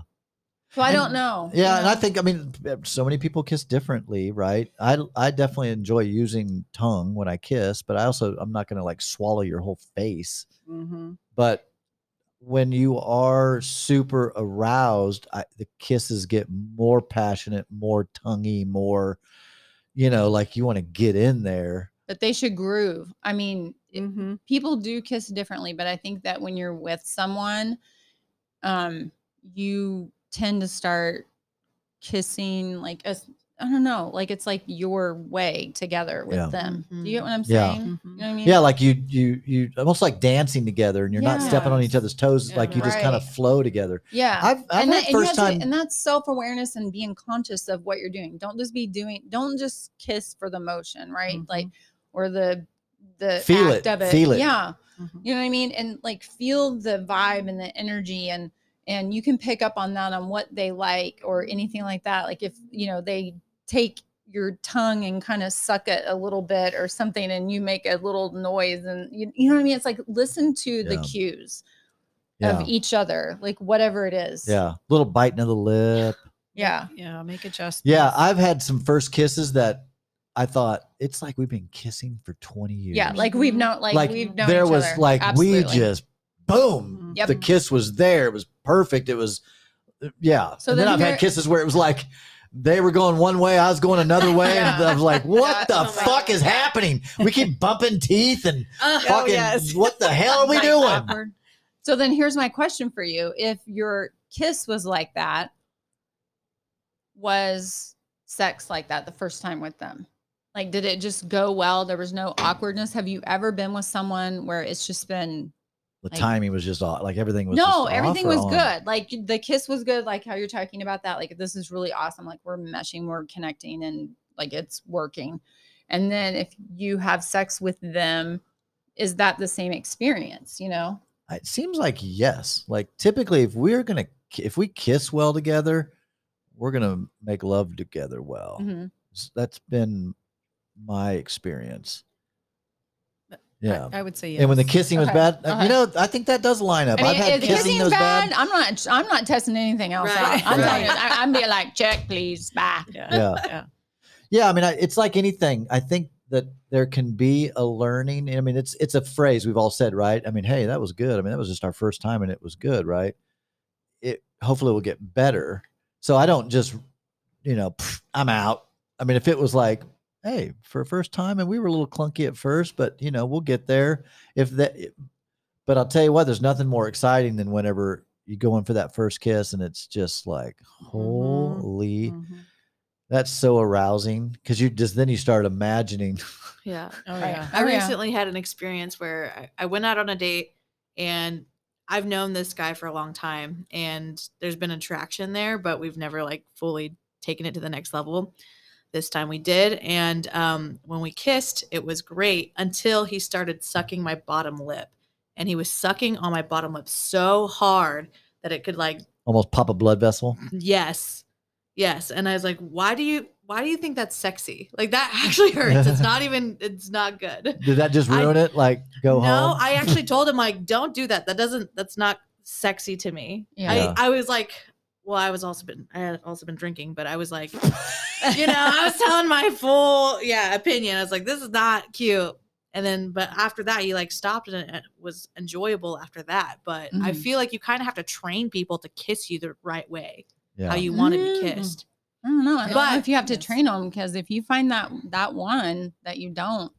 So I And- don't know. Yeah, you and I think I mean so many people kiss differently, right? I I definitely enjoy using tongue when I kiss, but I also I'm not going to like swallow your whole face. Mhm. But when you are super aroused, I, the kisses get more passionate, more tonguey, more you know, like you want to get in there. but they should groove. I mean, it- Mhm. people do kiss differently, but I think that when you're with someone, um, you tend to start kissing like a, I don't know, like it's like your way together with Yeah. them. Do you get what I'm Yeah. saying? Mhm. You know what I mean? Yeah, like you you you almost like dancing together and you're not stepping on each other's toes, Yeah. like you just kind of flow together. Yeah. I've I've and, had that, and, you first to- time and that's self-awareness and being conscious of what you're doing. Don't just be doing don't just kiss for the motion, right? Like or the the Feel act it, of it. feel it. Yeah. Mhm. You know what I mean? And like feel the vibe and the energy and and you can pick up on that on what they like or anything like that. Like if you know they take your tongue and kind of suck it a little bit or something and you make a little noise and you, you know what I mean? It's like listen to the cues yeah. of each other, like whatever it is. Yeah, little biting of the lip. Yeah. Yeah. Make adjustments. Yeah, I've had some first kisses that I thought it's like we've been kissing for 20 years. Yeah. Like we've known like, like we've known there each was other. like we just boom. Mhm. Yep. The kiss was there. It was perfect. It was yeah. So and then, then I've had kisses where it was like they were going one way, I was going another way, and I was like, "What Yeah. the Oh fuck God. is happening? We keep bumping teeth and Uh, fucking. yes. What the hell are we Like doing?" awkward. So then here's my question for you. If your kiss was like that, was sex like that the first time with them? Like did it just go well? There was no awkwardness. Have you ever been with someone where it's just been The Like- timing was just off. Like everything was. No, everything was on? good. Like the kiss was good, like how you're talking about that. Like this is really awesome. Like we're meshing, we're connecting and like it's working. And then if you have sex with them, is that the same experience, you know? It seems like yes. Like typically, if we're gonna if we kiss well together, we're gonna make love together well. Mhm. S- That's been my experience. Yeah. I, would say yes. And when the kissing was Okay, bad, uh, okay. you know, I think that does line up. I mean, I've had if kissing kissing's that was bad, bad. I'm not. I'm not testing anything else Right. out. I'm telling you, I, I'm being like, check, please, bye. yeah. Yeah. Yeah. Yeah, I mean, I, it's like anything. I think that there can be a learning. I mean, it's it's a phrase we've all said, right? I mean, hey, that was good. I mean, that was just our first time, and it was good, right? It hopefully will get better. So I don't just, you know, "Pff, I'm out. I mean, if it was like, hey, for a first time, and we were a little clunky at first, but you know, we'll get there. If that, but I'll tell you what, there's nothing more exciting than whenever you go in for that first kiss, and it's just like, holy. Mhm. That's so arousing because you just then you start imagining. Yeah. Oh yeah. I Oh, yeah. recently had an experience where I, I went out on a date and I've known this guy for a long time and there's been attraction there, but we've never like fully taken it to the next level. This time we did. And um, when we kissed, it was great until he started sucking my bottom lip. And he was sucking on my bottom lip so hard that it could like Almost pop a blood vessel. Yes. Yes. And I was like, why do you why do you think that's sexy? Like that actually hurts. It's not even it's not good. Did that just I- ruin it? Like go no, home? No, I actually told him like, don't do that. That doesn't that's not sexy to me. Yeah. I, I was like, well, I was also been I had also been drinking, but I was like, you know, I was telling my full yeah opinion. I was like, this is not cute. And then, but after that, you like stopped and it was enjoyable after that. But I Mhm. feel like you kind of have to train people to kiss you the right way, yeah. how you want to be Mm. kissed. I don't know. I don't know But- if you have to train them because if you find that that one that you don't,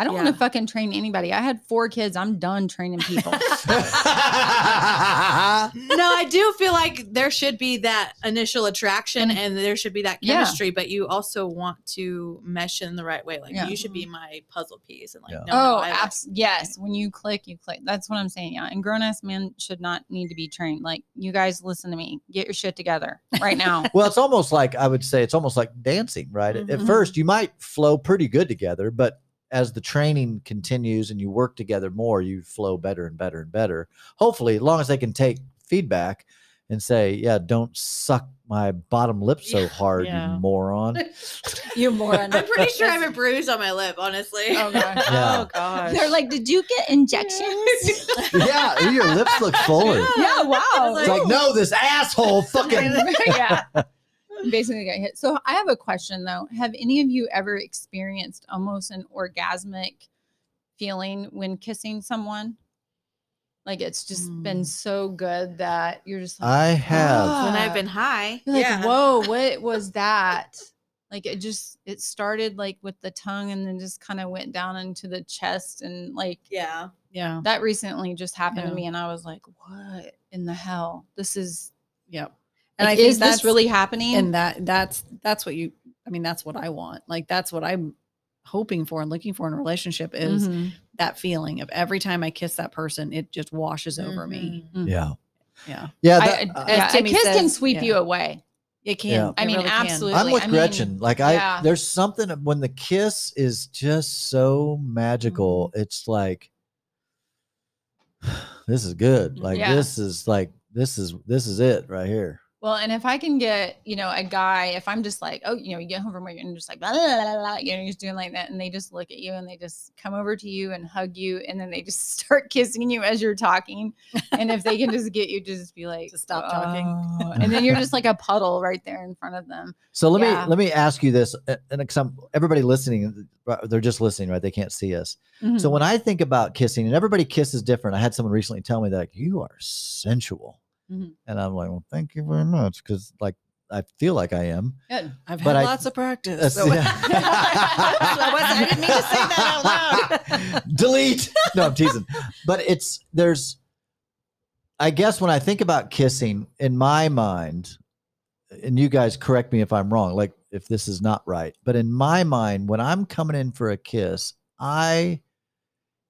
I don't want to fucking train anybody. I had four kids. I'm done training people. no, I do feel like there should be that initial attraction and there should be that Yeah. chemistry, but you also want to mesh in the right way. Like Yeah. you should be my puzzle piece and like Yeah. know how oh, I like- abs- yes. When you click, you click. That's what I'm saying. Yeah. And grown ass men should not need to be trained. Like you guys, listen to me. Get your shit together right now. well, it's almost like I would say it's almost like dancing, right? At- At first, you might flow pretty good together, but as the training continues and you work together more, you flow better and better and better. Hopefully, as long as they can take feedback and say, "Yeah, don't suck my bottom lip so hard, Yeah. you moron." You moron. I'm pretty sure I have a bruise on my lip, honestly. Oh gosh. Yeah. Oh gosh. They're like, did you get injections? yeah, your lips look fuller. yeah, wow. It's like, no, this asshole fucking. yeah. Basically got hit. So I have a question though. Have any of you ever experienced almost an orgasmic feeling when kissing someone? Like it's just been Mm. so good that you're just like, I have. when. I've been high. You're like, yeah. whoa, what was that? Like it just it started like with the tongue and then just kind of went down into the chest and like Yeah. yeah. that recently just happened Yeah. to me and I was like, what in the hell? This is Yep. And I think is this really happening? and that that's that's what you i mean that's what i want like that's what i'm hoping for and looking for in a relationship is Mhm. that feeling of every time i kiss that person it just washes over me Mhm. Yeah. yeah Yeah. That, I- uh, yeah, a Timmy kiss can sweep yeah. you away. it can Yeah. It I mean, really can. absolutely. I'm with I mean, Gretchen. like I, yeah. there's something when the kiss is just so magical. Mm-hmm. It's like, this is good. Like Yeah. this is like this is this is it right here. Well, and if I can get, you know, a guy, if I'm just like, oh, you know, you get home from work and just like, blah, blah, blah, blah, you know, you're just doing like that, and they just look at you and they just come over to you and hug you, and then they just start kissing you as you're talking. And if they can just get you to just be like, To stop talking. "Oh," and then you're just like a puddle right there in front of them. So let Yeah. me let me ask you this, uh, and I'm everybody listening, uh, they're just listening, right? They can't see us. So Mhm. when I think about kissing, and everybody kisses different. I had someone recently tell me that like, you are sensual, Mhm. and I'm like, well, thank you very much, because like I feel like I am. Good. i've but had I- lots of practice That's- so- I, wasn't- I didn't mean to say that out loud Delete. No, I'm teasing. But it's there's I guess when I think about kissing in my mind, and you guys correct me if I'm wrong, like if this is not right, but in my mind, when I'm coming in for a kiss, I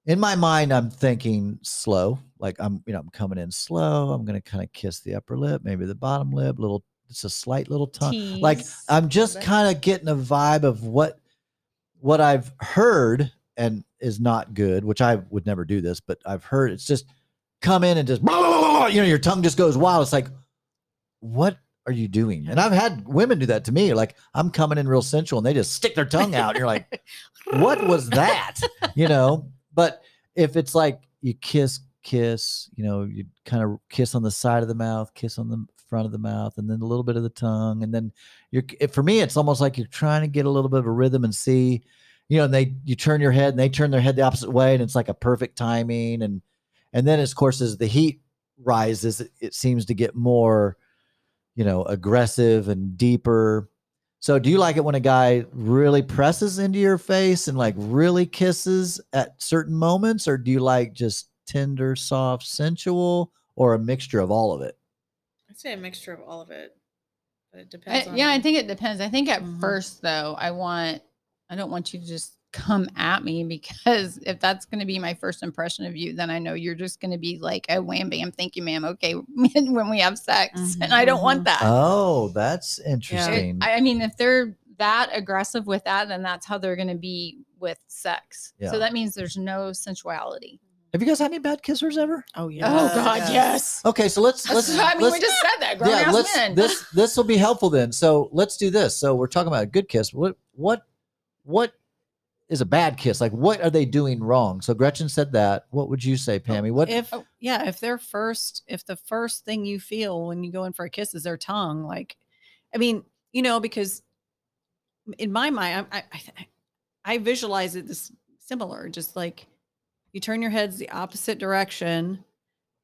in my mind I'm thinking slow. Like I'm, you know, I'm coming in slow. I'm gonna kind of kiss the upper lip, maybe the bottom lip, little it's a slight little tongue. Like I'm just kind of getting a vibe of what what I've heard and is not good, which I would never do this, but I've heard it's just come in and just blah, blah, blah, you know your tongue just goes wild. It's like, what are you doing? And I've had women do that to me. Like I'm coming in real sensual and they just stick their tongue out. And you're like, what was that? You know, but if it's like you kiss, kiss, you know, you kind of kiss on the side of the mouth, kiss on the front of the mouth, and then a little bit of the tongue, and then you're. For me, it's almost like you're trying to get a little bit of a rhythm and see, you know, and they you turn your head and they turn their head the opposite way, and it's like a perfect timing, and and then of course as the heat rises, it, it seems to get more, you know, aggressive and deeper. So do you like it when a guy really presses into your face and like really kisses at certain moments or do you like just tender, soft, sensual or a mixture of all of it? I'd say a mixture of all of it. But it I, depends. on yeah, I think it depends. I think at Mhm. first though, I want I don't want you to just come at me because if that's going to be my first impression of you, then I know you're just going to be like a wham bam, thank you, ma'am. Okay, when we have sex, and I don't want mm-hmm. that. Oh, that's interesting. I, I mean, if they're that aggressive with that, then that's how they're going to be with sex. Yeah. So that means there's no sensuality. Have you guys had any bad kissers ever? oh yeah Oh God, yes. Okay, so let's That's- let's I mean, let's, we just said that. Grown yeah, ass let's men. this this will be helpful then. So let's do this. So we're talking about a good kiss. What what what is a bad kiss? Like what are they doing wrong? So Gretchen said that. What would you say, oh, Pammy? What if Oh. yeah if their first if the first thing you feel when you go in for a kiss is their tongue like i mean you know because in my mind i i, I, I visualize it this similar just like you turn your heads the opposite direction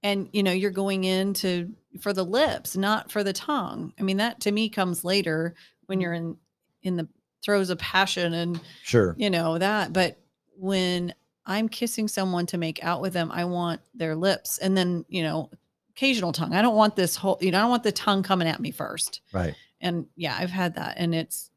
and you know you're going into for the lips not for the tongue i mean that to me comes later when mm. you're in in the throes of passion and sure. you know that but when i'm kissing someone to make out with them i want their lips and then you know occasional tongue i don't want this whole you know i don't want the tongue coming at me first Right. and yeah i've had that and it's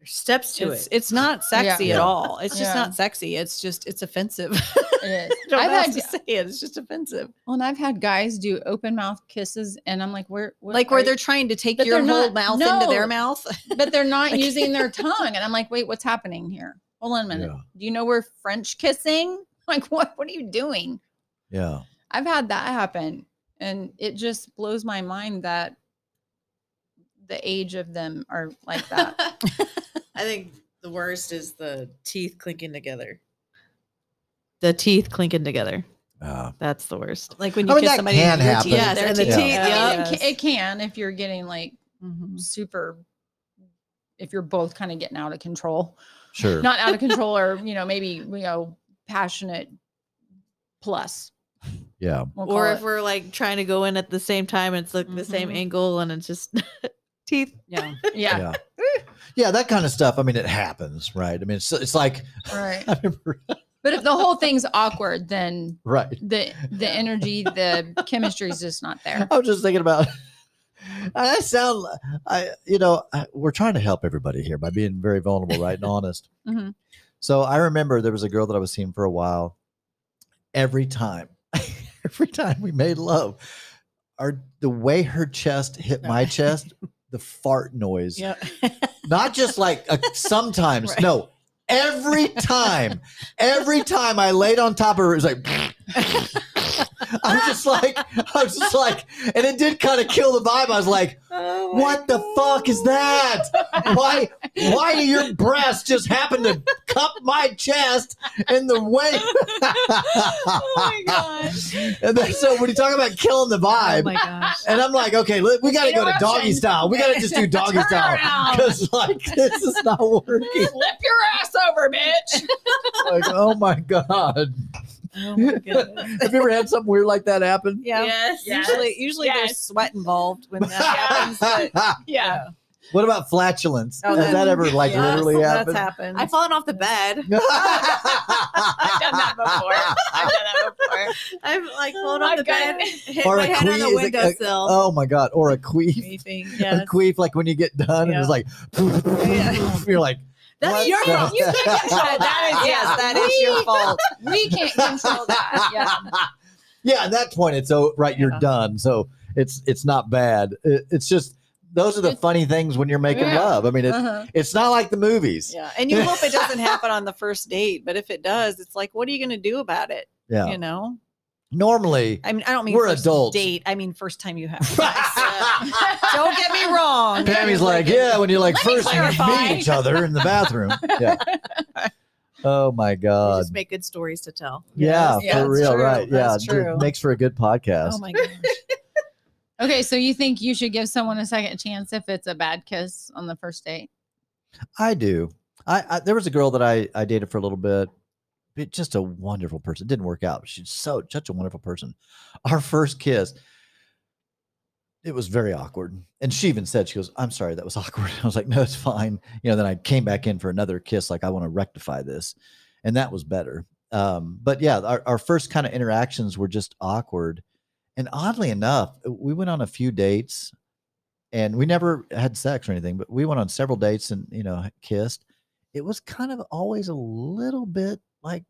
There's steps to it's it. it's not sexy Yeah. at all it's just Yeah. not sexy it's just it's offensive It is. I don't I've had to say it. It's just offensive. well, and I've had guys do open mouth kisses, and I'm like, where, what Like where are they're trying to take But your whole not- mouth into their mouth. but they're not Like- using their tongue, and I'm like, wait, what's happening here? Hold on a minute. Yeah. Do you know we're French kissing? Like, what? What are you doing? Yeah. I've had that happen, And it just blows my mind that the age of them are like that. I think the worst is the teeth clinking together. The teeth clinking together. Uh, That's the worst. Like when I you mean, kiss that somebody, can your happen. teeth- Yes, their and the teeth- teeth, I yeah. mean, it, yes. it can if you're getting like Mhm. super, if you're both kind of getting out of control. sure. Not out of control, or you know, maybe you know, passionate plus. yeah. we'll or if it. we're like trying to go in at the same time, it's like the same Mhm. angle and it's just teeth. Yeah. yeah, Yeah. Yeah, that kind of stuff. I mean, it happens, right? I mean, it's, it's like, right. I remember, But if the whole thing's awkward, then right. the the energy, the chemistry is just not there. I was just thinking about. I sound, I you know, I, we're trying to help everybody here by being very vulnerable, right, and honest. Mhm. So I remember there was a girl that I was seeing for a while. Every time, every time we made love, our the way her chest hit my chest, the fart noise, Yeah. not just like uh, sometimes, Right. no, every time, every time I laid on top of her, it was like. I was just like, I was just like, and it did kind of kill the vibe. I was like, Oh what the fuck is that? Why, why do your breasts just happen to cup my chest in the way? oh my gosh. And then, so when you talk about killing the Oh vibe, my gosh. and I'm like, okay, we got to go to doggy style. We got to just do doggy Turn style because like this is not working. Flip your ass over, bitch. Like, oh my god, Oh my goodness. have you ever had something weird like that happen? Yeah. Yes. Yes. Usually, usually there's sweat involved when that happens. But Yeah. what about flatulence? Oh, Has that- that ever like yes, literally that's happened? happened. I've fallen off the bed. I've done that before. I've done that before. I've like oh fallen I've off the got bed, it. hit Or my a head on queef- the is it windowsill. Oh my god! Or a queef. Anything. A queef, like when you get done, and it's like, you're like, That's what your fault. You can't control that. Is, Yes, that is your fault. We can't control that. Yeah. yeah, at that point, it's so right. You're Yeah. done, so it's it's not bad. It- it's just those are the funny things when you're making Yeah. love. I mean, it's Uh-huh. it's not like the movies. Yeah. And you hope it doesn't happen on the first date, but if it does, it's like, what are you going to do about it? Yeah. You know? Normally, I mean, I don't mean We're first adults. date. I mean, first time you have sex. Uh, don't get me wrong. Pammy's like, yeah, when you like Let me first meet each other in the bathroom. Yeah. Oh my You god. just make good stories to tell. Yeah, Yes, yeah, for that's real, true. right? Yeah, That's true. makes for a good podcast. Oh my gosh. Okay, so you think you should give someone a second chance if it's a bad kiss on the first date? I do. I, I there was a girl that I I dated for a little bit. Just a wonderful person. Didn't work out. She's so such a wonderful person. Our first kiss, it was very awkward. And she even said, "She goes, I'm sorry, that was awkward." I was like, "No, it's fine." You know. Then I came back in for another kiss. Like I want to rectify this, and that was better. Um, but yeah, our, our first kind of interactions were just awkward. And oddly enough, we went on a few dates and we never had sex or anything, but we went on several dates and, you know, kissed. It was kind of always a little bit like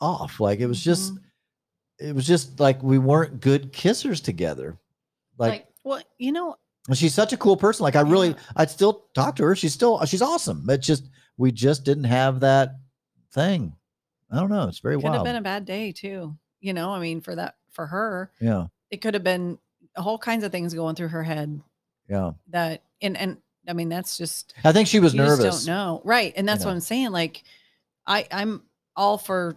off. Like it was just, mm-hmm. it was just like we weren't good kissers together. Like, Well, you know, she's such a cool person. Like I really, Yeah. I'd still talk to her. She's still, she's awesome. But just, we just didn't have that thing. I don't know. It's very wild could have been a bad day too. You know, I mean, for that, for her, yeah. it could have been all kinds of things going through her head Yeah. that, and, and I mean, that's just, I think she was nervous. don't know. Right. And that's what I'm saying. Like, I, I'm all for,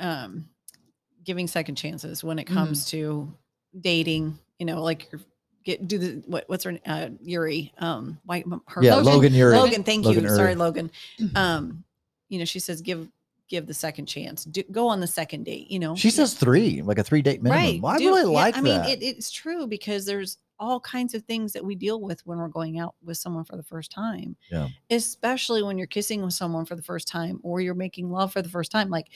um, giving second chances when it Mm-hmm. comes to dating, you know, like get, do the, what, what's her, uh, Ury, um, white, her, Yeah. Logan- Logan, Ury. Logan, thank Logan you. Ury. Sorry, Logan. Mhm. Um, you know, she says give give the second chance. Do, go on the second date. You know, She says three, like a three date minimum. right. Well, I do- really yeah, like I mean, it, it's true because there's all kinds of things that we deal with when we're going out with someone for the first time. Yeah. Especially when you're kissing with someone for the first time or you're making love for the first time. Like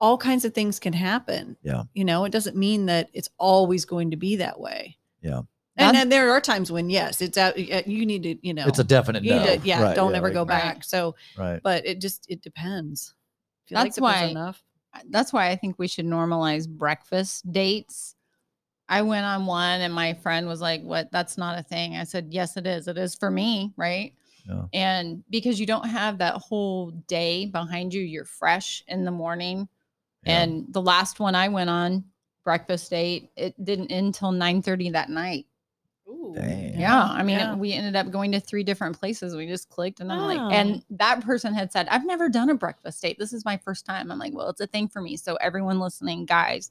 all kinds of things can happen. Yeah. You know, it doesn't mean that it's always going to be that way. Yeah. And That's- then there are times when yes, it's out. You need to, you know, it's a definite you no. to, yeah, Right, don't yeah, ever like- go Right. back. So, Right. but it just it depends. Feel That's depends why- enough. That's why I think we should normalize breakfast dates. I went on one and my friend was like, What? That's not a thing. I said, Yes, it is. It is for me. Right. Yeah. And because you don't have that whole day behind you, you're fresh in the morning. Yeah. And the last one I went on, breakfast date. It didn't end until 9 30 that night. Ooh. Dang. Yeah. I mean, Yeah. we ended up going to three different places. We just clicked and I'm Oh. like, ah. and that person had said, I've never done a breakfast date. This is my first time. I'm like, well, it's a thing for me. So everyone listening, guys,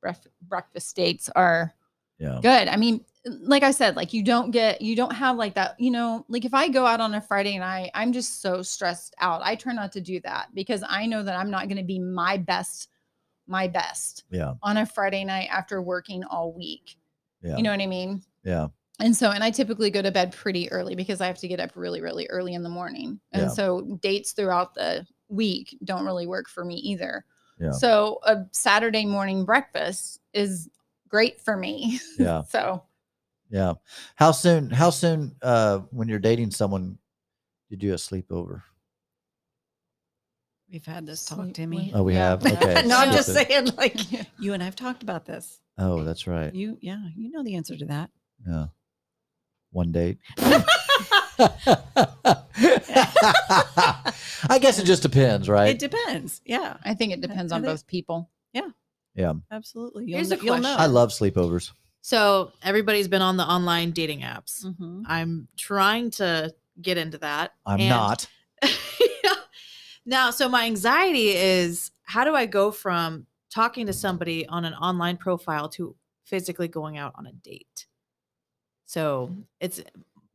bref- breakfast dates are Yeah. good. I mean, like I said, like you don't get, you don't have like that, you know, like if I go out on a Friday night, I'm just so stressed out. I try not to do that because I know that I'm not going to be my best, my best Yeah. on a Friday night after working all week. Yeah. You know what I mean? Yeah. And so, and I typically go to bed pretty early because I have to get up really, really early in the morning. And Yeah. so dates throughout the week don't really work for me either. Yeah. So a Saturday morning breakfast is great for me. Yeah. so Yeah. How soon? How soon? Uh, when you're dating someone, did you do a sleepover. We've had this talk, Sleep Timmy. with- Oh, we have. Okay. no, I'm just saying, like you and I've talked about this. Oh, that's right. You, yeah, you know the answer to that. Yeah. One date. I guess it just depends, right? It depends. Yeah, I think it depends on think- both people. yeah. Yeah. Absolutely. You'll, Here's a you'll know. question. I love sleepovers. So everybody's been on the online dating apps. Mhm. I'm trying to get into that. I'm and- not. Now, so my anxiety is how do I go from talking to somebody on an online profile to physically going out on a date? So it's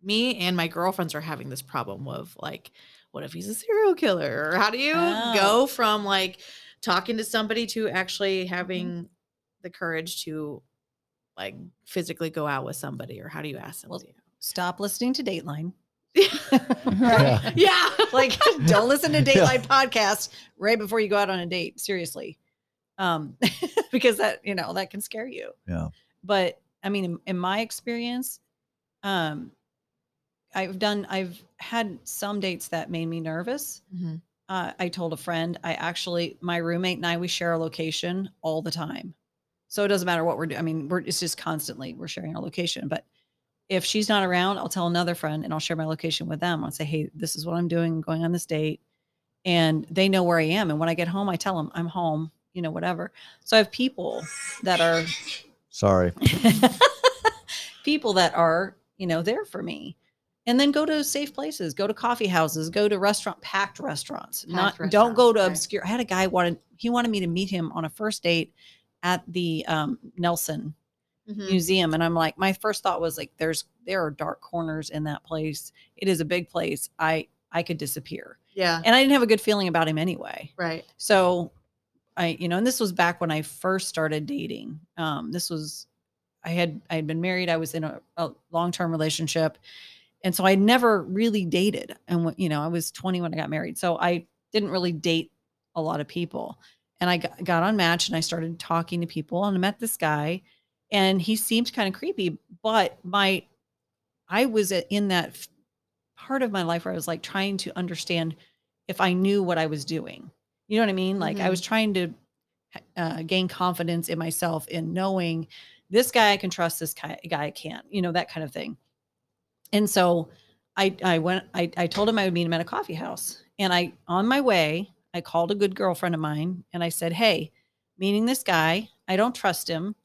me and my girlfriends are having this problem of like, what if he's a serial killer? Or how do you Oh. go from like talking to somebody to actually having mm-hmm. the courage to like physically go out with somebody? Or how do you ask Well. Stop listening to Dateline. Yeah. yeah. like don't listen to Dateline podcast right before you go out on a date. Seriously. Um, because that, you know, that can scare you. Yeah. But I mean, in, in my experience, um, I've done, I've had some dates that made me nervous. Mhm. Uh, I told a friend, I actually, my roommate and I, we share a location all the time. So it doesn't matter what we're doing. I mean, we're, it's just constantly, we're sharing our location. But if she's not around, I'll tell another friend and I'll share my location with them. I'll say, hey, this is what I'm doing, going on this date. And they know where I am. And when I get home, I tell them I'm home, you know, whatever. So I have people that are Sorry. people that are, you know, there for me. And then go to safe places, go to coffee houses, go to restaurant packed restaurants. Not Packed don't go to restaurants, right. obscure. I had a guy wanted he wanted me to meet him on a first date at the um, Nelson Mhm. Museum, and I'm like, my first thought was like, there's there are dark corners in that place. It is a big place. I I could disappear, Yeah. and I didn't have a good feeling about him anyway. Right. So I, you know, and this was back when I first started dating. Um, this was I had I had been married, I was in a, a long-term relationship. And so I never really dated. And you know, I was 20 when I got married. So I didn't really date a lot of people. And I got, got on Match and I started talking to people and I met this guy and he seemed kind of creepy, but my I was in that part of my life where I was like trying to understand if I knew what I was doing. You know what I mean? Like I Mhm. was trying to uh, gain confidence in myself in knowing this guy I can trust, this guy, guy I can't, you know, that kind of thing. And so I, I went, I, I told him I would meet him at a coffee house. And I, on my way, I called a good girlfriend of mine and I said, Hey, meeting this guy, I don't trust him,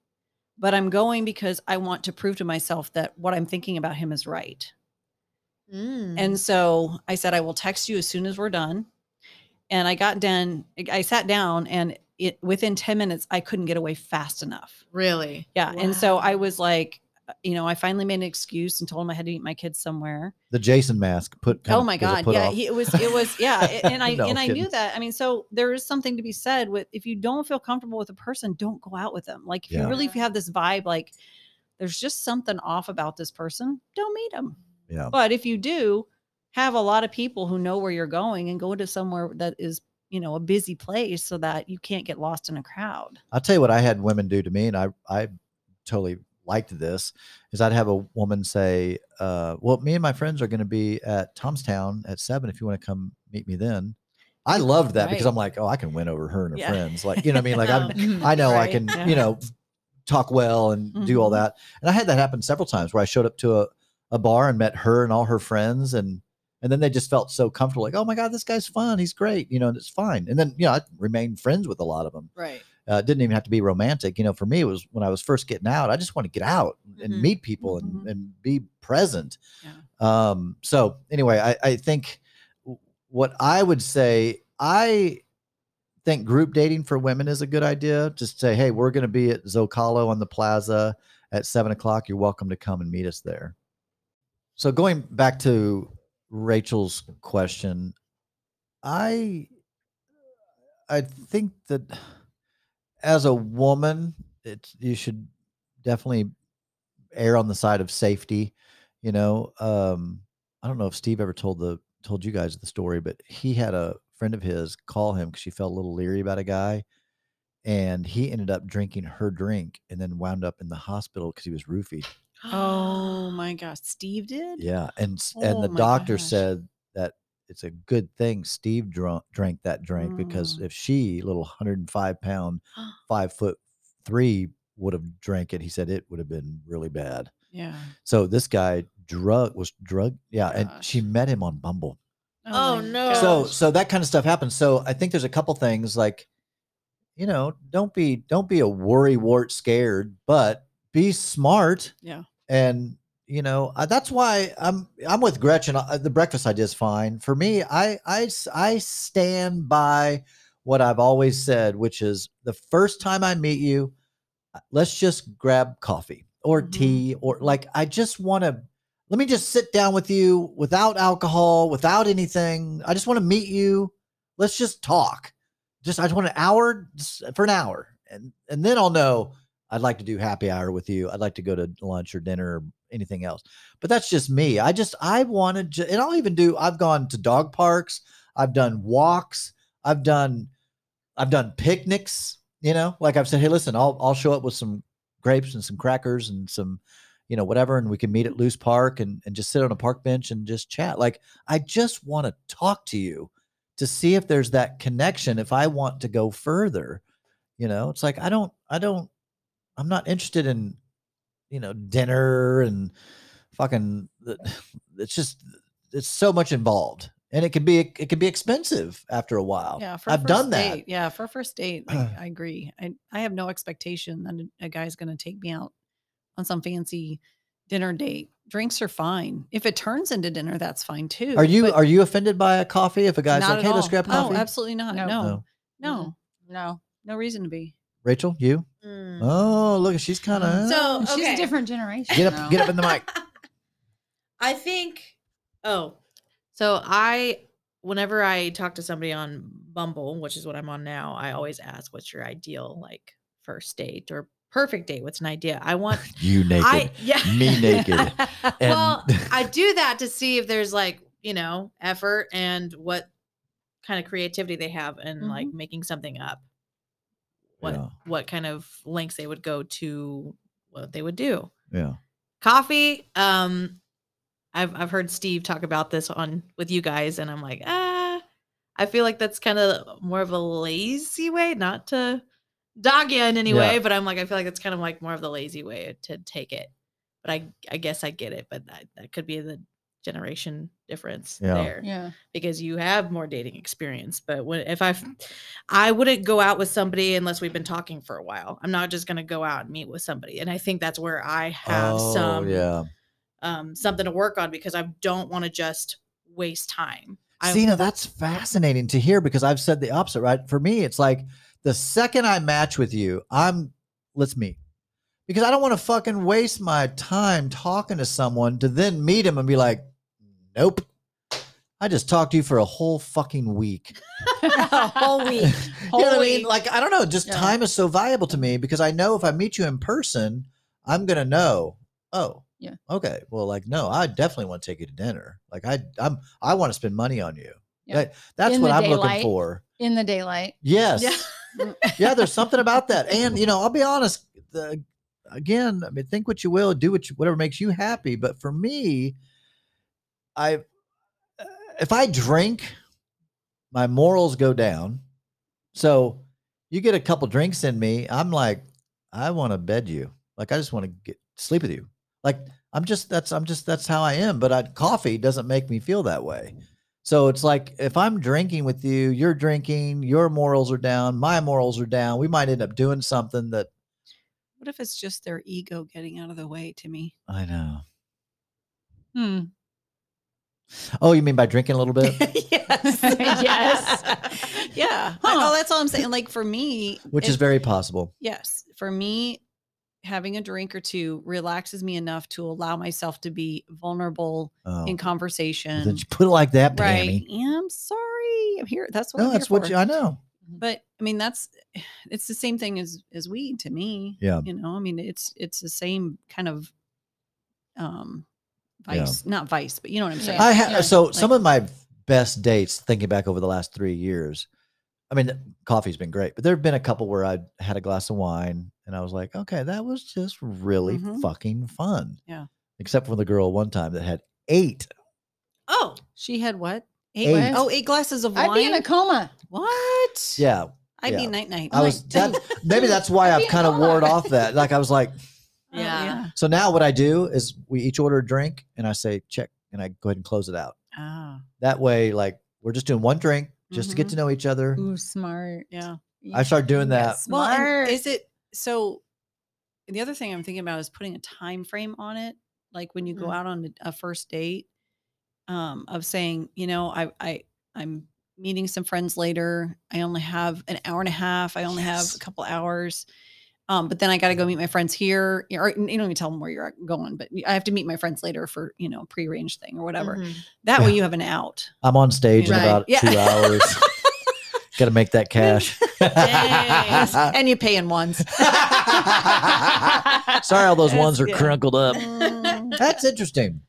but I'm going because I want to prove to myself that what I'm thinking about him is right. Mm. And so I said, I will text you as soon as we're done. And I got done, I sat down and it within 10 minutes, I couldn't get away fast enough. really, Yeah. And so I was like, Uh, you know, I finally made an excuse and told him I had to meet my kids somewhere. The Jason mask put. oh my God. Yeah. He, it was, it was, yeah. And I, No, and I kidding. knew that. I mean, so there is something to be said with if you don't feel comfortable with a person, don't go out with them. Like if Yeah. you really, if you have this vibe, like there's just something off about this person, don't meet them. yeah. But if you do have a lot of people who know where you're going and go to somewhere that is, you know, a busy place so that you can't get lost in a crowd. I'll tell you what I had women do to me, and I I totally liked this. Is I'd have a woman say, uh, "Well, me and my friends are going to be at Tom's Town at seven. If you want to come meet me then." I loved that because I'm like, oh, I can win over her and her Yeah. friends. Like, you know what I mean? Like, I'm. I know I can, yeah. you know, talk well and do all Mhm. that. And I had that happen several times where I showed up to a, a bar and met her and all her friends and and then they just felt so comfortable, like, oh my God, this guy's fun. He's great, you know, and it's fine. And then, you know, I remained friends with a lot of them. Right. Uh, didn't even have to be romantic. You know, for me, it was when I was first getting out. I just want to get out and Mhm. meet people and, Mhm. and be present. Yeah. Um, so anyway, I, I think what I would say, I think group dating for women is a good idea. Just say, hey, we're going to be at Zocalo on the plaza at seven o'clock. You're welcome to come and meet us there. So going back to Rachel's question, I I think that as a woman, it's you should definitely err on the side of safety. You know, um, I don't know if Steve ever told the told you guys the story, but he had a friend of his call him because she felt a little leery about a guy, and he ended up drinking her drink and then wound up in the hospital because he was roofied. Oh my gosh, Steve did. Yeah, and s- and Oh the doctor gosh. said that it's a good thing Steve drunk, drank that drink because Mm. if she, little 105 pound, five foot three, would have drank it, he said it would have been really bad. Yeah. So this guy drug was drug, yeah, and she met him on Bumble. Oh, my no. So so that kind of stuff happens. So I think there's a couple things like, you know, don't be don't be a worry wart scared, but be smart yeah. and you know uh, that's why i'm i'm with gretchen. Uh, the breakfast idea is fine. For me I, I i stand by what i've always said which is the first time i meet you uh, let's just grab coffee or Mhm. tea or like i just want to let me just sit down with you without alcohol without anything. I just want to meet you. Let's just talk. Just i just want an hour for an hour. And and then i'll know I'd like to do happy hour with you. I'd like to go to lunch or dinner or anything else. But that's just me. I just I wanted to, and I'll even do. I've gone to dog parks. I've done walks. I've done I've done picnics. You know, like I've said, hey, listen, I'll I'll show up with some grapes and some crackers and some, you know, whatever, and we can meet at Loose Park and and just sit on a park bench and just chat. Like I just want to talk to you to see if there's that connection. If I want to go further, you know, it's like I don't I don't I'm not interested in, you know, dinner and fucking. the- It's just it's so much involved, and it can be it can be expensive after a while. Yeah. For a I've first done that. date, Yeah. For a first date, like, I agree. I, I have no expectation that a, a guy's going to take me out on some fancy dinner date. Drinks are fine. If it turns into dinner, that's fine too. Are you but are you offended by a coffee if a guy's not like, at "Hey, let's grab coffee"? Oh, absolutely not. No. No. No. No. No. No reason to be. Rachel, you? Mm. Oh, look, she's kind of So She's a different generation. get now. up get up in the mic. I think. Oh, so I, whenever I talk to somebody on Bumble, which is what I'm on now, I always ask, "What's your ideal like first date or perfect date? What's an idea?" I want. You naked. I yeah. Me naked. well, I do that to see if there's like you know effort and what kind of creativity they have in like making something up. What Yeah. what kind of lengths they would go to, what they would do yeah. coffee um i've i've heard steve talk about this on with you guys and i'm like ah i feel like that's kind of more of a lazy way not to dog you in any Yeah. way but i'm like i feel like it's kind of like more of the lazy way to take it but i i guess i get it but that, that could be the generation difference Yeah. there Yeah. because you have more dating experience. But when if I, I wouldn't go out with somebody unless we've been talking for a while. I'm not just gonna go out and meet with somebody. And I think that's where I have oh, some yeah. um something to work on because I don't want to just waste time. I, See, now that's fascinating to hear because I've said the opposite, right? For me, it's like the second I match with you, I'm let's meet. Because I don't want to fucking waste my time talking to someone to then meet him and be like, nope. I just talked to you for a whole fucking week. A whole week. you know what I Whole mean? week. Like, I don't know. Just Yeah. time is so valuable to me because I know if I meet you in person, I'm gonna know. Oh, Yeah. Okay. Well, like, no, I definitely want to take you to dinner. Like, I, I'm, I want to spend money on you. Yeah. That- that's In what I'm looking for. In the daylight. Yes. Yeah. yeah. There's something about that. And you know, I'll be honest. The, again, I mean, think what you will, do what you, whatever makes you happy. But for me, I, if I drink, my morals go down. So you get a couple drinks in me, I'm like, I want to bed you. Like I just want to get sleep with you. Like I'm just that's I'm just that's how I am. But I, coffee doesn't make me feel that way. So it's like if I'm drinking with you, you're drinking, your morals are down, my morals are down. We might end up doing something that What if it's just their ego getting out of the way to me? I know. Hmm. Oh, you mean by drinking a little bit? yes. Yes. yeah. Huh. Oh, that's all I'm saying. Like for me, Which it- is very possible. yes, for me, having a drink or two relaxes me enough to allow myself to be vulnerable Oh. in conversation. Then you put it like that, right. Pammy. Yeah, I'm sorry. I'm here. That's what No, I'm that's here what you, I know. but I mean, that's it's the same thing as as weed to me. Yeah. You know, I mean, it's it's the same kind of um Yeah. vice, not vice, but you know what I'm saying. Yeah. I ha- yeah, so some of my best dates, thinking back over the last three years, I mean, coffee's been great, but there have been a couple where I had a glass of wine and I was like, okay, that was just really Mhm. fucking fun. Yeah. Except for the girl one time that had eight. Oh, she had what? Eight. Eight. Oh, eight glasses of I'd wine. be in a coma. what? Yeah. I'd yeah. be night night. I was that maybe that's why I'd I've kind of coma. ward off that. Like I was like, Yeah. so now what I do is we each order a drink and I say check and I go ahead and close it out. Ah, That way, like we're just doing one drink just to get Mhm. to know each other. Ooh, smart. yeah. I start doing that. Well, and is it so? The other thing I'm thinking about is putting a time frame on it. Like when you go Mhm. out on a, a first date, um, of saying, you know, I I I'm meeting some friends later. I only have an hour and a half. I only have a couple hours. Um, but then I got to go meet my friends here. Or you don't even tell them where you're going, but I have to meet my friends later for you know prearranged thing or whatever. Mhm. That way you have an out. I'm on stage in about Yeah. two hours. Got to make that cash. And you pay in ones. Sorry, all those Yes, ones are yeah. crunkled up. Mm. That's interesting.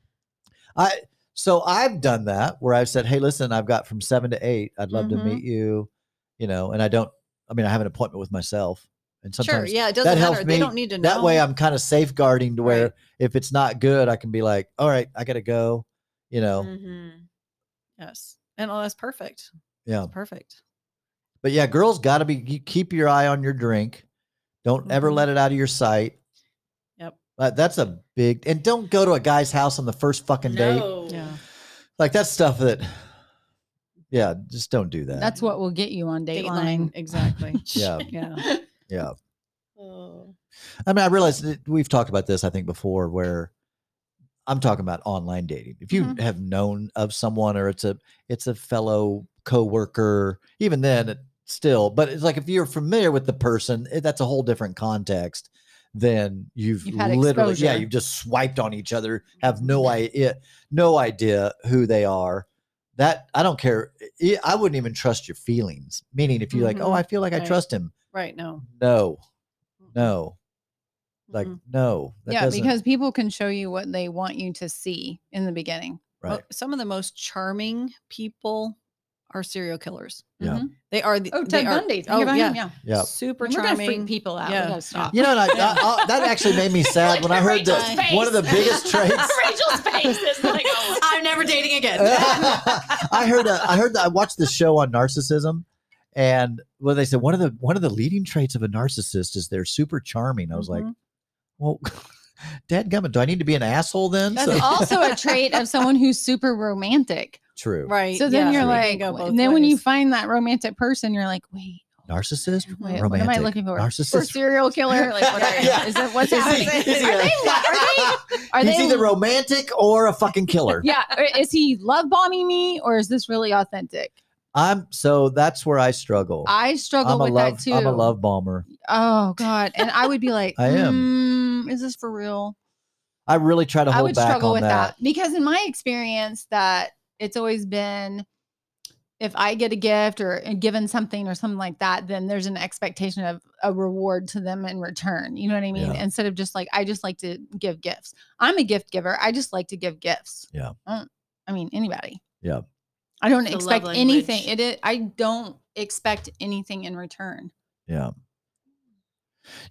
I so I've done that where I've said, "Hey, listen, I've got from seven to eight. I'd love Mhm. to meet you." You know, and I don't. I mean, I have an appointment with myself, and Sure. Yeah, it doesn't helps matter. me. They don't need to know. that way I'm kind of safeguarding to where Right. if it's not good, I can be like, "All right, I got to go." You know, Mhm. Yes. And oh, that's perfect. yeah. That's perfect. But yeah, girls got to be you keep your eye on your drink. Don't ever Mhm. let it out of your sight. Yep. Uh, that's a big and don't go to a guy's house on the first fucking date. Yeah. Like that's stuff that yeah, just don't do that. That's what will get you on Dateline. Exactly. yeah, yeah. Yeah. Oh. I mean, I realize that we've talked about this I think before where I'm talking about online dating. If you Mhm. have known of someone or it's a it's a fellow coworker, even then it still, but it's like if you're familiar with the person, it, that's a whole different context than you've, You've literally yeah, you've just swiped on each other, have mm-hmm. no idea eh, no idea who they are. That I don't care. I- I wouldn't even trust your feelings. Meaning if you're like, "Oh, Mhm. I feel like I trust him." Right. No. No. No. Like Mhm. no. that yeah, doesn't- because people can show you what they want you to see in the beginning. right. Well, some of the most charming people are serial killers. Yeah. Mhm. They are. The, Oh, they Ted are, Bundy. Think Oh, yeah. him. Yeah. Yeah. Super And we're gonna freak charming. people out. Yeah. We stop. You know, and I, I- I- that actually made me sad when I heard Rachel's that face. one of the biggest traits. Rachel's face is like, oh, I'm never dating again. I heard a, I heard that I watched this show on narcissism, and well, they said one of the one of the leading traits of a narcissist is they're super charming. I was like, Mhm. well, Dad gummit, do I need to be an asshole then? that's So- also a trait of someone who's super romantic. true. right. So then yeah, you're like, go w- and then when you find that romantic person, you're like, wait, Narcissist, wait romantic, what am I looking for? Or narcissist. serial killer? Like, what are, Yeah. is it what's Is he- happening? is he are a- they? Are they? Are He's they? either romantic or a fucking killer. yeah. Is he love bombing me or is this really authentic? I'm so that's where I struggle. I struggle I'm a with love. that too. I'm a love bomber. Oh God. And I would be like, I am. "Mm, is this for real? I really try to I would back struggle with that. that. because in my experience that it's always been if I get a gift or given something or something like that, then there's an expectation of a reward to them in return. You know what I mean? Yeah. Instead of just like I just like to give gifts. I'm a gift giver. I just like to give gifts. Yeah. I, I mean anybody. Yeah. I don't The expect anything. language. It is, I don't expect anything in return. Yeah.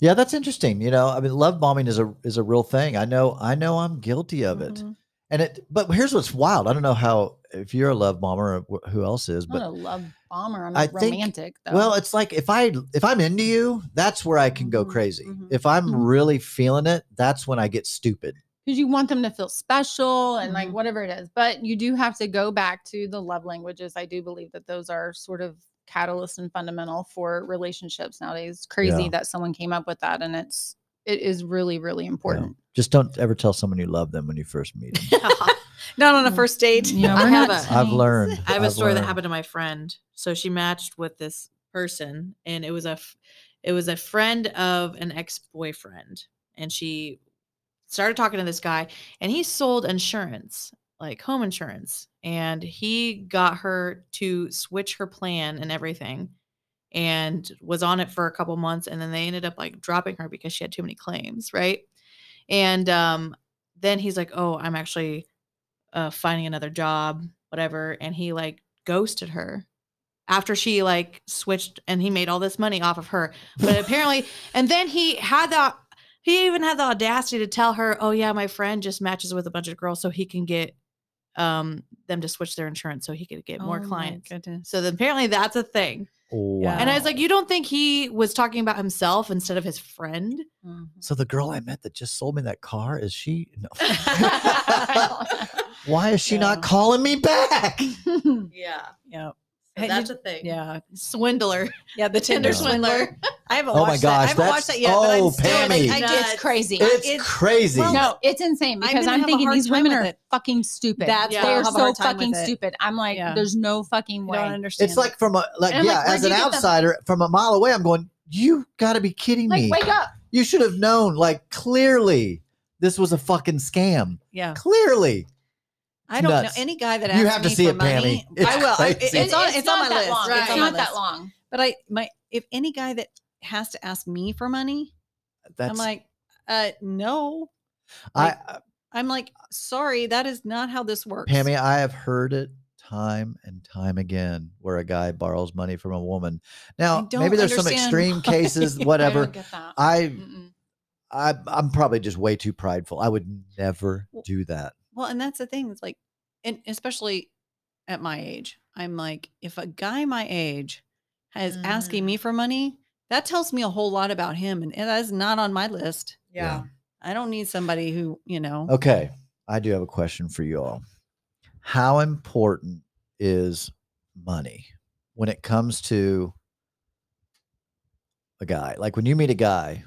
Yeah, that's interesting. You know, I mean, love bombing is a is a real thing. I know. I know. I'm guilty of it. Mhm. And it. But here's what's wild. I don't know how if you're a love bomber or who else is, I'm not but a love bomber. I'm I a think- romantic though. well, it's like if I if I'm into you, that's where I can go Mhm, crazy. mhm. If I'm Mhm. really feeling it, that's when I get stupid. Because you want them to feel special and like Mhm. whatever it is. But you do have to go back to the love languages. I do believe that those are sort of catalyst and fundamental for relationships nowadays. It's crazy Yeah. that someone came up with that and it's it is really, really Yeah. important. Just don't ever tell someone you love them when you first meet them. Not on a first date. Yeah, I have a- I've learned. I have a I've story that happened to my friend. So she matched with this person, and it was a it was a friend of an ex boyfriend, and she started talking to this guy, and he sold insurance, like home insurance, and he got her to switch her plan and everything, and was on it for a couple months, and then they ended up like dropping her because she had too many claims, right? And um, then he's like, "Oh, I'm actually uh, finding another job, whatever," and he like ghosted her after she like switched and he made all this money off of her. But apparently, and then he had the he even had the audacity to tell her, "Oh yeah, my friend just matches with a bunch of girls so he can get um them to switch their insurance so he could get more Oh my clients." goodness. So then apparently that's a thing. Wow. And I was like, "You don't think he was talking about himself instead of his friend?" Mhm. so the girl I met that just sold me that car is she? No. Why is she Yeah. not calling me back? Yeah. Yeah. So Hey, that's did- a thing. Yeah. Swindler. Yeah. The Tinder Yeah. swindler. I haven't Oh my watched that. I gosh, haven't that's- watched that yet. but I'm oh, still, like, Pammy. I it's crazy. It's it's- crazy. well, no, it's insane I'm because I'm thinking these women are it. fucking stupid. That's Yeah. They're I'll have a so fucking stupid. I'm like, Yeah. there's no fucking way. I don't way. understand. it's like from a like And yeah, like, as an you get the- outsider from a mile away, I'm going. You got to be kidding Like, me! wake up. You should have known. Like clearly, this was a fucking scam. yeah. Clearly, I don't nuts. know any guy that You asks have to me see for it, money. Pammy. I will. I, crazy. it's on. It's, on my list. long. Right. It's It's on not my that list. long. But I, my, if any guy that has to ask me for money, that's I'm like, uh, no. I I'm like, sorry, that is not how this works. Pammy, I have heard it time and time again where a guy borrows money from a woman. Now, maybe there's some extreme why. cases, I whatever. don't get that. I, I, I, am probably just way too prideful. I would never Well, do that. Well, and that's the thing. It's like, and especially at my age, I'm like, if a guy my age is asking Mhm. me for money, that tells me a whole lot about him, and that is not on my list. Yeah. I don't need somebody who, you know, Okay, I do have a question for you all. How important is money when it comes to a guy? Like when you meet a guy,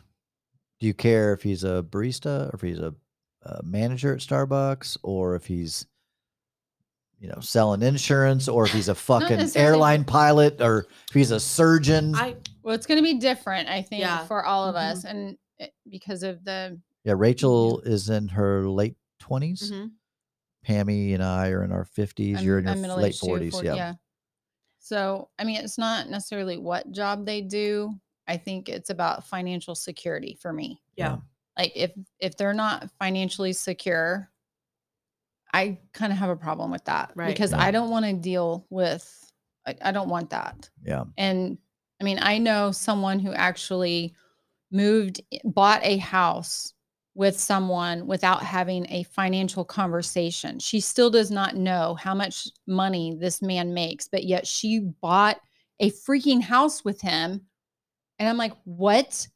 do you care if he's a barista or if he's a, a manager at Starbucks or if he's you know selling insurance or if he's a fucking airline pilot or if he's a surgeon? I Well, it's going to be different, I think, Yeah. for all of Mhm. us, and it, because of the yeah, Rachel is in her late 20s. mhm. Pammy and I are in our 50s. You're in your f- late middle-aged too, 40s. 40 yeah. So, I mean, it's not necessarily what job they do. I think it's about financial security for me. Yeah. Like if if they're not financially secure, I kind of have a problem with that Right. because Yeah. I don't want to deal with I, I don't want that. Yeah. And I mean, I know someone who actually moved, bought a house with someone without having a financial conversation. She still does not know how much money this man makes, but yet she bought a freaking house with him. And I'm like, what?